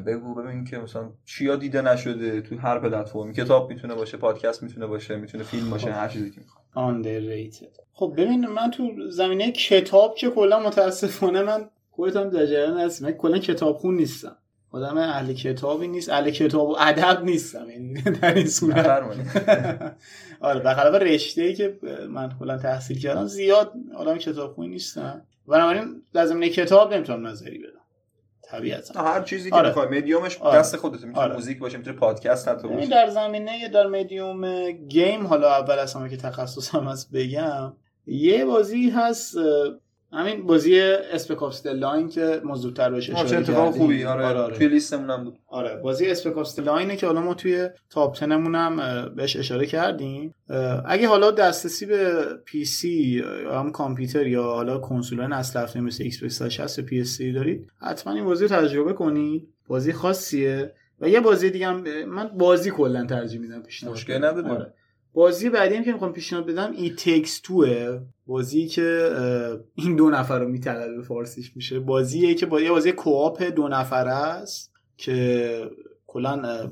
[SPEAKER 3] بگو ببین که مثلا چیا دیده نشده تو هر پلتفرمی. کتاب می‌تونه باشه پادکست می‌تونه باشه می‌تونه فیلم باشه هر چیزی که می‌خواد
[SPEAKER 4] underrated. خب ببین من تو زمینه کتاب که کلا متاسفانه من خودت هم در جریان هستی من کلا کتابخون نیستم. آدم اهل کتابی نیست اهل کتاب و ادب نیستم. یعنی در این صورت. آره بخلاف رشته ای که من کلا تحصیل کردم زیاد آدم کتابخونی نیستم. بنابراین در زمینه کتاب نمی‌تونم نظری بدم. طبیعتا
[SPEAKER 3] هر چیزی که
[SPEAKER 4] آره.
[SPEAKER 3] می‌خوای مدیومش
[SPEAKER 4] آره.
[SPEAKER 3] دست خودت می‌تونه
[SPEAKER 4] آره.
[SPEAKER 3] موزیک باشه می‌تونه پادکست حتی
[SPEAKER 4] یعنی
[SPEAKER 3] باشه
[SPEAKER 4] در زمینه در مدیوم گیم حالا اول از همه که تخصصم هست بگم یه بازی هست همین بازی Spec Ops Line که ما زودتر بهش اشاره
[SPEAKER 3] چه اتفاق
[SPEAKER 4] کردیم.
[SPEAKER 3] خوبی. آره,
[SPEAKER 4] آره, آره.
[SPEAKER 3] توی لیستمون هم بود.
[SPEAKER 4] آره بازی Spec Ops Line ه که حالا ما توی top 10 هم بهش اشاره کردیم. اگه حالا دسترسی به PC یا هم کامپیوتر یا حالا کنسول نسل هفت مثل Xbox 360 PS دارید حتما این بازی رو تجربه کنید. بازی خاصیه. و یه بازی دیگه هم من بازی کلا ترجیح میدم پیشنهاد
[SPEAKER 3] مشکل نداره.
[SPEAKER 4] آره. بازی بعدی هم که می‌خوام پیشنهاد بدم It Takes Two ئه. بازی که این دو نفر رو میطلبه به فارسیش میشه. بازیه که با یه بازی co-op دو نفره است که کلا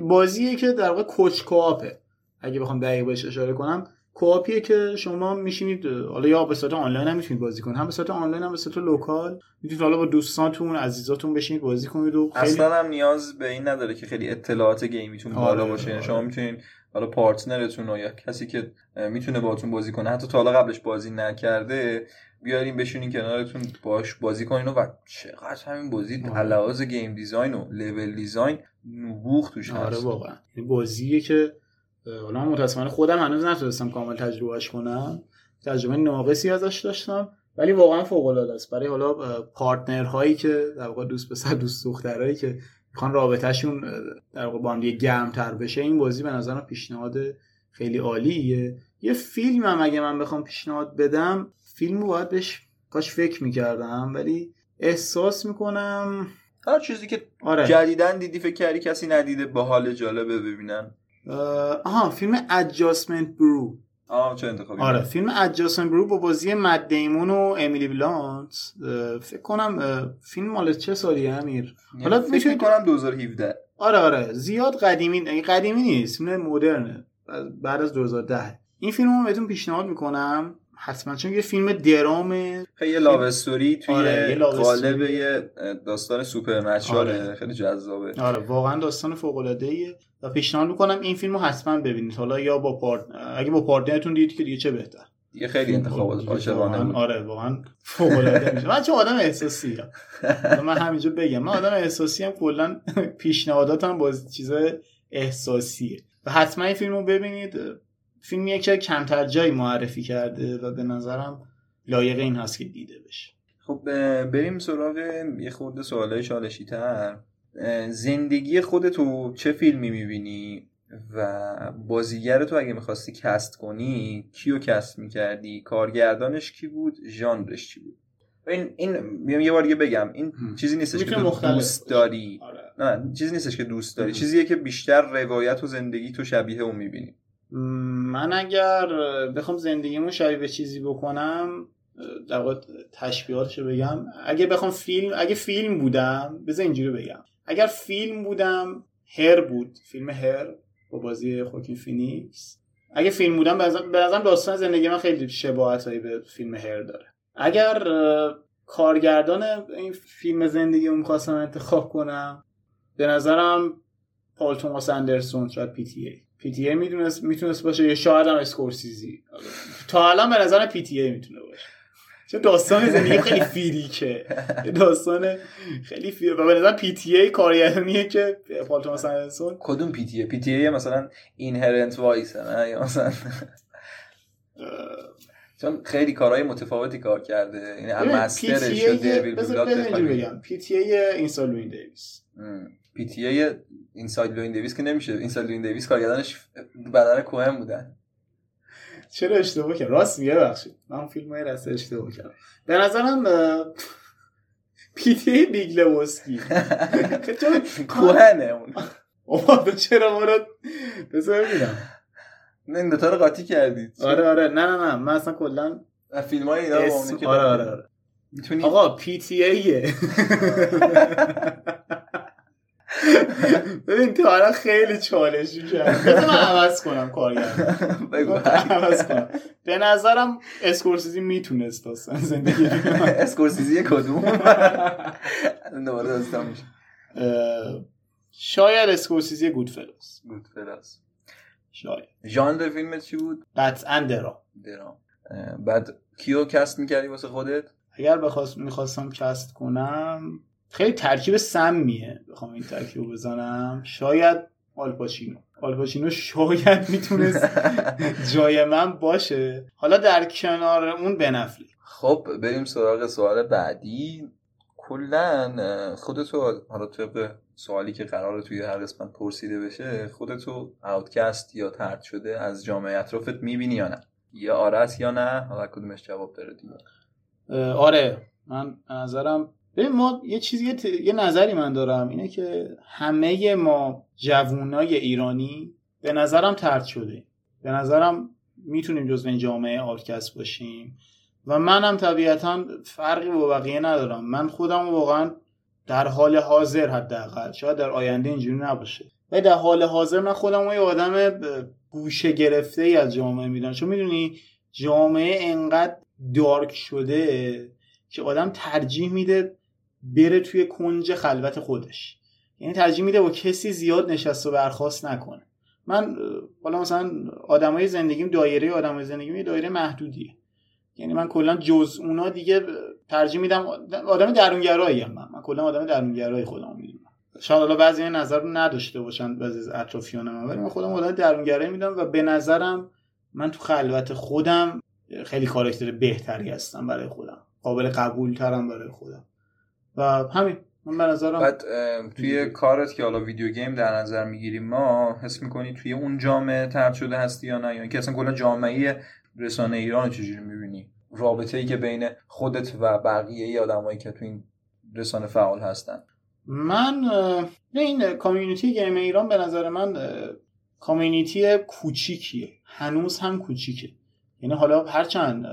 [SPEAKER 4] بازیه که در واقع couch co-op ه. اگه بخوام دقیق بهش اشاره کنم co-op یه که شما میشینید حالا یا به صورت آنلاین هم می‌تونید بازی کنید. هم به صورت آنلاین هم به صورت local. می‌تونید حالا با دوستانتون عزیزاتون بشینید بازی کنید و
[SPEAKER 3] خیلی اصلا هم نیاز به این نداره که خیلی اطلاعات game یتون بالا
[SPEAKER 4] آره،
[SPEAKER 3] باشه.
[SPEAKER 4] آره.
[SPEAKER 3] شما می‌تونید حالا partner تون یا کسی که می‌تونه باهاتون بازی کنه حتی تا حالا قبلش بازی نکرده بیارین بشونین کنارتون باش بازی کنین و چقدر همین بازی لحاظ game design و level design نبوغ توش هست.
[SPEAKER 4] آره واقعا. این بازیه که حالا متاسفانه خودم هنوز نتونستم کامل تجربهش کنم. تجربه ناقصی ازش داشتم ولی واقعا فوق العاده است. برای حالا partner هایی که در واقع دوست پسر دوست دخترایی که می‌خوان رابطهشون در واقع با هم دیگه گرمتر بشه این بازی به نظرم پیشنهاد خیلی عالیه. یه فیلم هم اگه من بخوام پیشنهاد بدم فیلمو باید بهش کاش فکر می‌کردم ولی احساس می‌کنم
[SPEAKER 3] هر چیزی که
[SPEAKER 4] آره.
[SPEAKER 3] جدیدن دیدی فکر کردی کسی ندیده با حال جالبه ببینن
[SPEAKER 4] آها فیلم ادجاستمنت برو
[SPEAKER 3] آه چه انتخابی
[SPEAKER 4] آره فیلم ادجاستمنت برو با بازی مد دیمون و امیلی بلانت. فکر کنم فیلم مال چه سالی امیر؟
[SPEAKER 3] حالا فکر کنم 2017
[SPEAKER 4] آره آره زیاد قدیمی قدیمی نیست فیلم مدرنه بعد از 2010 این فیلم رو بهتون پیشنهاد می‌کنم حتما چون یه فیلم درام
[SPEAKER 3] خیلی یه لاو استوری توی
[SPEAKER 4] آره، یه
[SPEAKER 3] قالب. یه داستان سوپرنچراله
[SPEAKER 4] آره.
[SPEAKER 3] خیلی جذابه.
[SPEAKER 4] آره واقعا داستان فوق العاده ایه و پیشنهاد می‌کنم این فیلم رو حتما ببینید. حالا یا با پارت اگه با پارتنرتون دیدید که دیگه چه بهتر.
[SPEAKER 3] دیگه خیلی انتخابات عاشقانه
[SPEAKER 4] آره واقعا فوق العاده میشه. من چون آدم احساسی ام. من همینجا بگم من آدم احساسی هم کلا پیشنهاداتم با چیز احساسیه. و حتما این فیلم رو ببینید. فیلمیه که کمتر جایی معرفی کرده و به نظرم لایق این هست که دیده بشه.
[SPEAKER 3] خب بریم سراغ یه خورده سوالای چالشی تر زندگی خودتو چه فیلمی می‌بینی؟ و بازیگر تو اگه می‌خواستی cast کنی کیو cast می‌کردی؟ کارگردانش کی بود؟ ژانرش چی بود؟ این این میام یه بار دیگه بگم. این
[SPEAKER 4] هم.
[SPEAKER 3] چیزی نیستش که تو
[SPEAKER 4] مختلف
[SPEAKER 3] دوست. داری.
[SPEAKER 4] آره.
[SPEAKER 3] نه چیزی نیستش که دوست داری.
[SPEAKER 4] هم.
[SPEAKER 3] چیزیه که بیشتر روایت و زندگی تو شبیه اون می‌بینی.
[SPEAKER 4] من اگر بخوام زندگیمو شبیه به چیزی بکنم در واقع تشبیهاتشو بگم. اگه بخوام فیلم اگه فیلم بودم بذار اینجوری بگم. اگر فیلم بودم Her بود. فیلم Her با بازی واکین فینیکس. اگه فیلم بودم به نظرم- داستان زندگی من خیلی شباهتایی به فیلم Her داره. اگر کارگردان این فیلم زندگی رو می‌خواستم انتخاب کنم به نظرم پال توماس اندرسون شاید PTA. PTA می‌تونست می‌تونست باشه. یا شاید هم اسکورسیزی. تا الان به نظر PTA می‌تونه باشه. چون داستان زندگی خیلی freak ه. داستان خیلی فیر و به نظر پی تی ای کارگردانیه که پال توماس اندرسون
[SPEAKER 3] کدوم پی تی پی تی مثلا اینهرنت وایس نه؟ یا مثلا چون خیلی کارهای متفاوتی کار کرده. یعنی هم مسترش و دیویل بلاد
[SPEAKER 4] بگم. پی تی ای اینسال لوین دیویس.
[SPEAKER 3] پی تی ای اینساید لوین دیویس که نمیشه. اینساید لوین دیویس کارگردانش بدن کوهن بودن
[SPEAKER 4] چرا اشتباه کردم راست میگه بخشید من فیلم های رسته اشتباه کردم. به نظرم پی تی ای بیگ لبوسکی
[SPEAKER 3] کوهنه اون.
[SPEAKER 4] تو چرا ما رو بذار ببینم؟
[SPEAKER 3] نه این دوتا رو قاطی کردید
[SPEAKER 4] آره آره. نه نه نه. من اصلا کلا
[SPEAKER 3] فیلم های اینا
[SPEAKER 4] آره. آره آره.
[SPEAKER 3] می‌تونی
[SPEAKER 4] آقا پی تی ایه ببین تو الان خیلی چالشی کرد بذار من عوض کنم کارگردان.
[SPEAKER 3] بگو.
[SPEAKER 4] عوض کنم. به نظرم اسکورسیزی می‌تونست داستان زندگی
[SPEAKER 3] اسکورسیزی کدوم؟ دوباره داستان میشه.
[SPEAKER 4] شاید اسکورسیزی
[SPEAKER 3] Goodfellas Goodfellas
[SPEAKER 4] شاید.
[SPEAKER 3] ژانر فیلمت چی بود؟
[SPEAKER 4] قطعا درام
[SPEAKER 3] درام بعد کیو cast می‌کردی واسه خودت؟
[SPEAKER 4] اگر بخواست می‌خواستم cast کنم خیلی ترکیب سمیه بخوام این ترکیب رو بزنم. شاید آلپاچینو آلپاچینو شاید می‌تونست جای من باشه. حالا در کنار اون بنفلی
[SPEAKER 3] خب بریم سراغ سوال بعدی. کلا خودتو حالا طبق سوالی که قراره توی هر قسمت پرسیده بشه خودتو اوتکست یا ترد شده از جامعه اطرافت می‌بینی یا نه؟ یا آره است یا نه؟ حالا کدومش جواب داره دیگه؟
[SPEAKER 4] آره. من نظرم ببین ما یه چیزی یه, نظری من دارم اینه که همه ما جوونای ایرانی به نظرم ترد شده. به نظرم می‌تونیم جزو این جامعه آرکست باشیم. و منم طبیعتا فرقی با بقیه ندارم. من خودم واقعا در حال حاضر حداقل. شاید در آینده اینجوری نباشه. و در حال حاضر من خودم یه آدم گوشه گرفته ای از جامعه می‌دونم. چون می‌دونی جامعه انقدر دارک شده که آدم ترجیح میده بره توی کنج خلوت خودش. یعنی ترجیح میده با کسی زیاد نشست و برخواست نکنه. من حالا مثلا آدمای زندگیم دایره آدمای زندگیم یه دایره محدودیه. یعنی من کلا جز اونا دیگه ترجیح میدم آدم درونگرایی من من کلا آدم درونگرایی خودم می‌دونم. شاید حالا بعضی این نظر رو نداشته باشن بعضی از اطرافیان من ولی من خودم آدم درونگرایی میدم و به نظرم من تو خلوت خودم خیلی کاراکتر بهتری هستم برای خودم. قابل قبول ترم برای خودم. و همین من به نظرم
[SPEAKER 3] بعد توی کارت که حالا ویدیو گیم در نظر می‌گیریم ما حس می‌کنی توی اون جامعه ترد شده هستی یا نه؟ یا اینکه اصلا کلا جامعه رسانه ایران رو چجوری می‌بینی؟ رابطه ای که بین خودت و بقیه ای آدمایی که تو این رسانه فعال هستن.
[SPEAKER 4] من اه، این کامیونیتی گیم ایران به نظر من کامیونیتی کوچیکیه. هنوز هم کوچیکه. یعنی حالا هرچند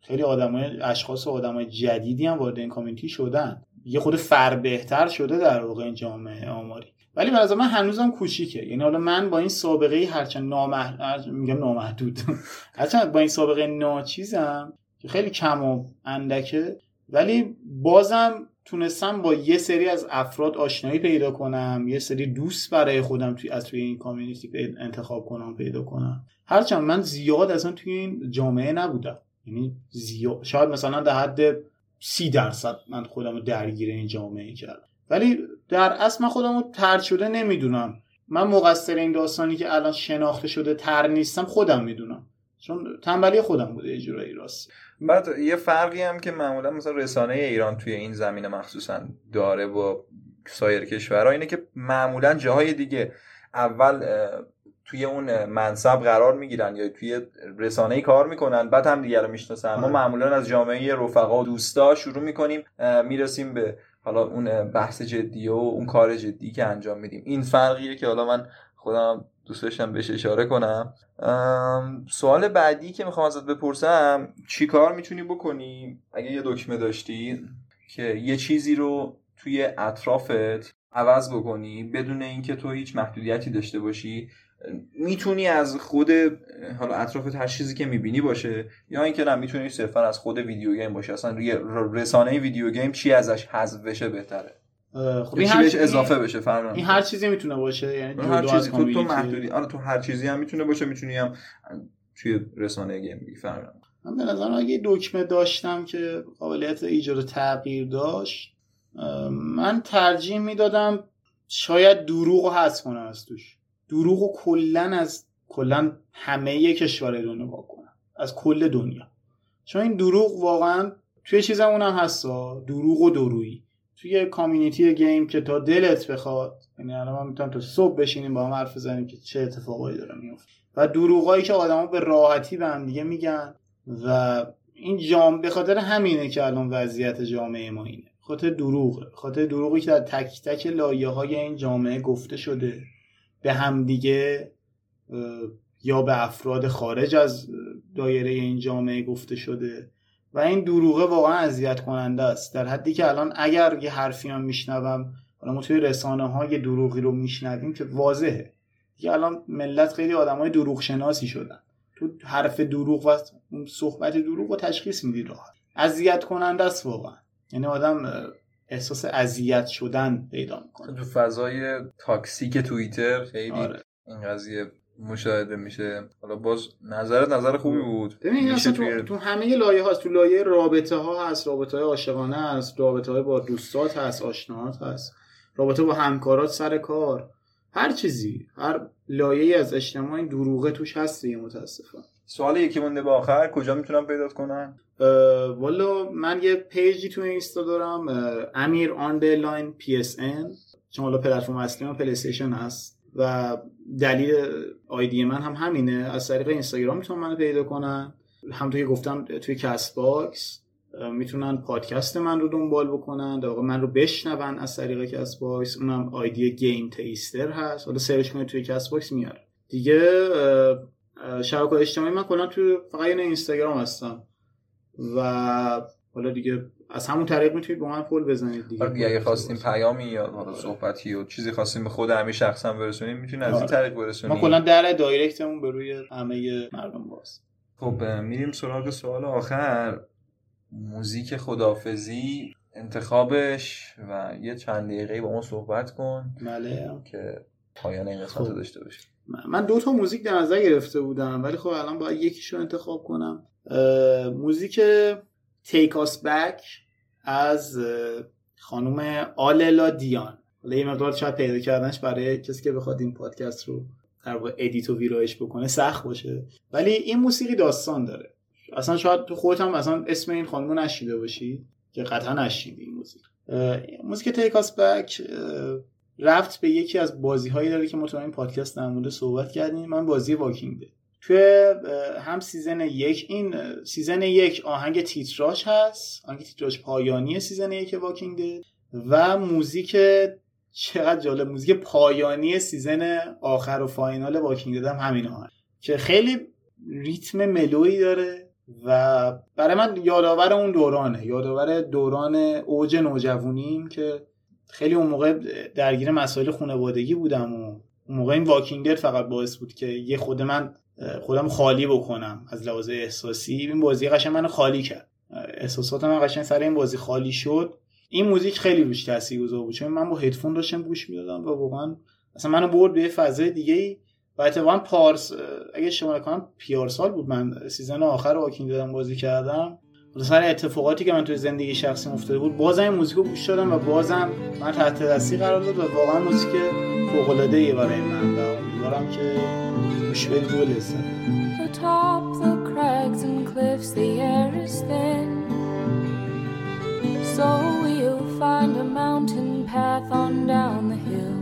[SPEAKER 4] خیلی آدمای اشخاص و آدمای جدیدی هم وارد این کامیونیتی شدن. یه خود فر بهتر شده در واقع این جامعه آماری. ولی به نظر من هنوزم کوچیکه. یعنی حالا من با این سابقه هرچند نامح... میگم نامحدود. هرچند با این سابقه ناچیزم که خیلی کم و اندکه. ولی بازم تونستم با یه سری از افراد آشنایی پیدا کنم. یه سری دوست برای خودم توی از توی این کامیونیتی انتخاب کنم پیدا کنم. هرچند من زیاد اصلا توی این جامعه نبودم. یعنی زیاد شاید مثلا در حد سی درصد من خودم رو درگیر این جامعه کردم. ولی در اصل من خودم رو تر شده نمی‌دونم. من مقصر این داستانی که الان شناخته شده تر نیستم خودم می‌دونم. چون تنبلی خودم بوده اجرایی راست.
[SPEAKER 3] بعد یه فرقی هم که معمولا مثلا رسانه ایران توی این زمینه مخصوصا داره با سایر کشورها اینه که معمولا جاهای دیگه اول توی اون منصب قرار می‌گیرن یا توی رسانه کار می‌کنن بعد هم دیگه رو می‌شناسن. ما معمولا از جامعه رفقا و دوستا شروع می‌کنیم می‌رسیم به حالا اون بحث جدی و اون کار جدی که انجام میدیم. این فرقیه که حالا من خودم دوست داشتم بهش اشاره کنم. سوال بعدی که می‌خوام ازت بپرسم چی کار می‌تونی بکنی اگه یه دکمه داشتی که یه چیزی رو توی اطرافت عوض بکنی بدون اینکه تو هیچ محدودیتی داشته باشی؟ می‌تونی از خود حالا اطرافت هر چیزی که می‌بینی باشه یا اینکه نه می‌تونی صرفا از خود ویدیو گیم باشه. اصلا رسانه ویدیو گیم چی ازش حذف بشه بهتره؟
[SPEAKER 4] خب
[SPEAKER 3] این بهش اضافه بشه فرق
[SPEAKER 4] این هر چیزی می‌تونه باشه یعنی
[SPEAKER 3] هر چیزی تو تو محدودی. آره تو هر چیزی هم می‌تونه باشه می‌تونی هم توی رسانه گیم بگی فرق
[SPEAKER 4] من به نظرم اگه دکمه داشتم که قابلیت ایجاد تغییر داشت من ترجیح می‌دادم شاید دروغ رو حذف کنم از توش. دروغ رو کلا از کلا همه کشور دنیا کنم از کل دنیا. چون این دروغ واقعا توی چیزمون هم هستا دروغ و درویی. توی کامیونیتی گیم که تا دلت بخواد یعنی الان ما می‌تونم تا صبح بشینیم با هم حرف بزنیم که چه اتفاقایی داره میفته و دروغایی که آدما به راحتی به هم دیگه میگن و این جام به خاطر همینه که الان وضعیت جامعه ما اینه. خاطر دروغه. خاطر دروغی که در تک تک لایه های این جامعه گفته شده. به همدیگه یا به افراد خارج از دایره این جامعه گفته شده. و این دروغه واقعا اذیت کننده است. در حدی که الان اگر یه حرفی هم میشنوم حالا ما توی رسانه ها یه دروغی رو میشنویم که واضحه. دیگه الان ملت خیلی آدم های دروغ شناسی شدن. تو حرف دروغ و صحبت دروغ رو تشخیص میدی راحت. اذیت کننده است واقعا. یعنی آدم احساس اذیت شدن پیدا می‌کنه.
[SPEAKER 3] تو فضای تاکسیک توییتر خیلی
[SPEAKER 4] آره.
[SPEAKER 3] این قضیه مشاهده میشه. حالا باز نظرت نظر خوبی بود؟
[SPEAKER 4] ببین اصلا تو, تو همه لایه هاست. تو لایه رابطه ها هست رابطه های عاشقانه هست رابطه های با دوستات هست آشناهات هست. رابطه با همکارات سر کار. هر چیزی هر لایه از اجتماع این دروغه توش هست دیگه متاسفانه.
[SPEAKER 3] سوال یکی مونده به آخر کجا می‌تونم پیدات کنن
[SPEAKER 4] اه، والا من یه page ی تو اینستا دارم امیر underline PSN چون حالا پلتفرم اصلی من پلی استیشن هست و دلیل ID من هم همینه. از طریق اینستاگرام می‌تونن منو پیدا کنن. همونطور که گفتم توی Castbox می‌تونن پادکست من رو دنبال بکنن. در من رو بشنون از طریق Castbox اونم ID Game Taster هست. حالا search کنید توی Castbox میاره. دیگه شبکه اجتماعی من کلا توی فقط یه اینستاگرام هستم. و حالا دیگه از همون طریق می‌تونید با من پول بزنید دیگه.
[SPEAKER 3] آره دیگه اگه خواستیم پیامی یا حالا صحبتی و چیزی خواستیم به خود همین شخصا برسونیم می‌تونید از این
[SPEAKER 4] آره.
[SPEAKER 3] طریق
[SPEAKER 4] ما
[SPEAKER 3] برسونیم
[SPEAKER 4] کلا در دایرکتمون به روی همه مردم باز.
[SPEAKER 3] خب میریم سراغ سوال آخر. موزیک خدافزی انتخابش و یه چند دقیقه با ما صحبت کن.
[SPEAKER 4] بله.
[SPEAKER 3] که پایان این قسمت
[SPEAKER 4] خب.
[SPEAKER 3] داشته باشیم.
[SPEAKER 4] من دو تا موزیک در نظر گرفته بودم ولی خب الان باید یکیشو انتخاب کنم. موزیک Take Us Back از خانم آلیلا دایان. حالا یه مقدار شاید پیدا کردنش برای کسی که بخواد این پادکست رو در واقع edit و ویرایش بکنه سخت باشه. ولی این موسیقی داستان داره. اصلا شاید تو خودت هم اصلا اسم این خانم رو نشیده باشی که قطعا نشیدی این Take Us Back اه، رفت به یکی از بازی هایی داره که ما تو این پادکست در مورد صحبت کردیم. من بازی Walking Dead توی هم season یک این season یک آهنگ تیتراژ هست. آهنگ تیتراژ پایانی season یک Walking Dead و موزیک چقدر جالب موزیک پایانی season آخر و final Walking Dead هم همین آهنگ. که خیلی ریتم mellow یی داره
[SPEAKER 5] و برای من یادآور اون دورانه. یادآور دوران اوج نوجوانیم که خیلی اون موقع درگیر مسائل خانوادگی بودم و اون موقع این Walking فقط باعث بود که یه خود من خودم خالی بکنم از لحاظ احساسی. این بازی قشنگ منو خالی کرد. احساسات من قشنگ سر این بازی خالی شد. این موزیک خیلی روش تاثیرگذار بود. چون من با هدفون داشتم گوش می‌دادم و واقعا اصلا منو برد به فضای دیگه ای و اتفاقا پارسال اگه اشتباه نکنم پیارسال بود من season آخر Walking Dead م بازی کردم. سر اتفاقاتی که من توی زندگی شخصی افتاده بود بازم این موزیک رو گوش دادم و بازم من تحت تاثیر قرار داد و واقعا موزیک فوق العاده ای برای من و امیدوارم که گوش بدید و لذت So we'll find a mountain path on down the hill.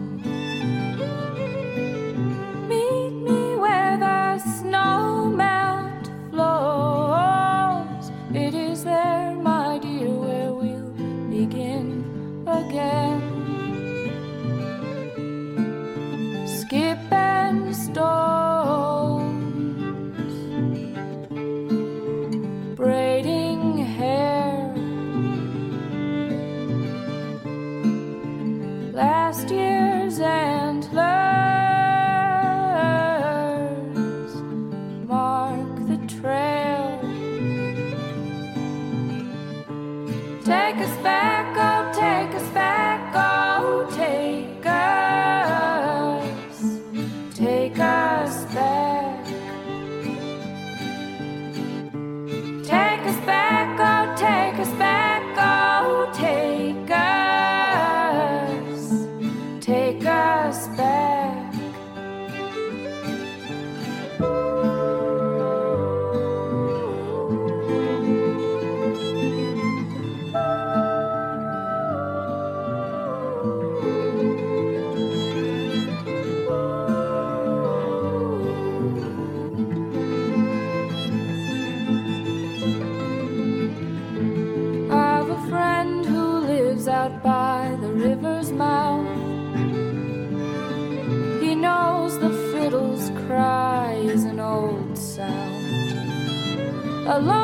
[SPEAKER 5] alone.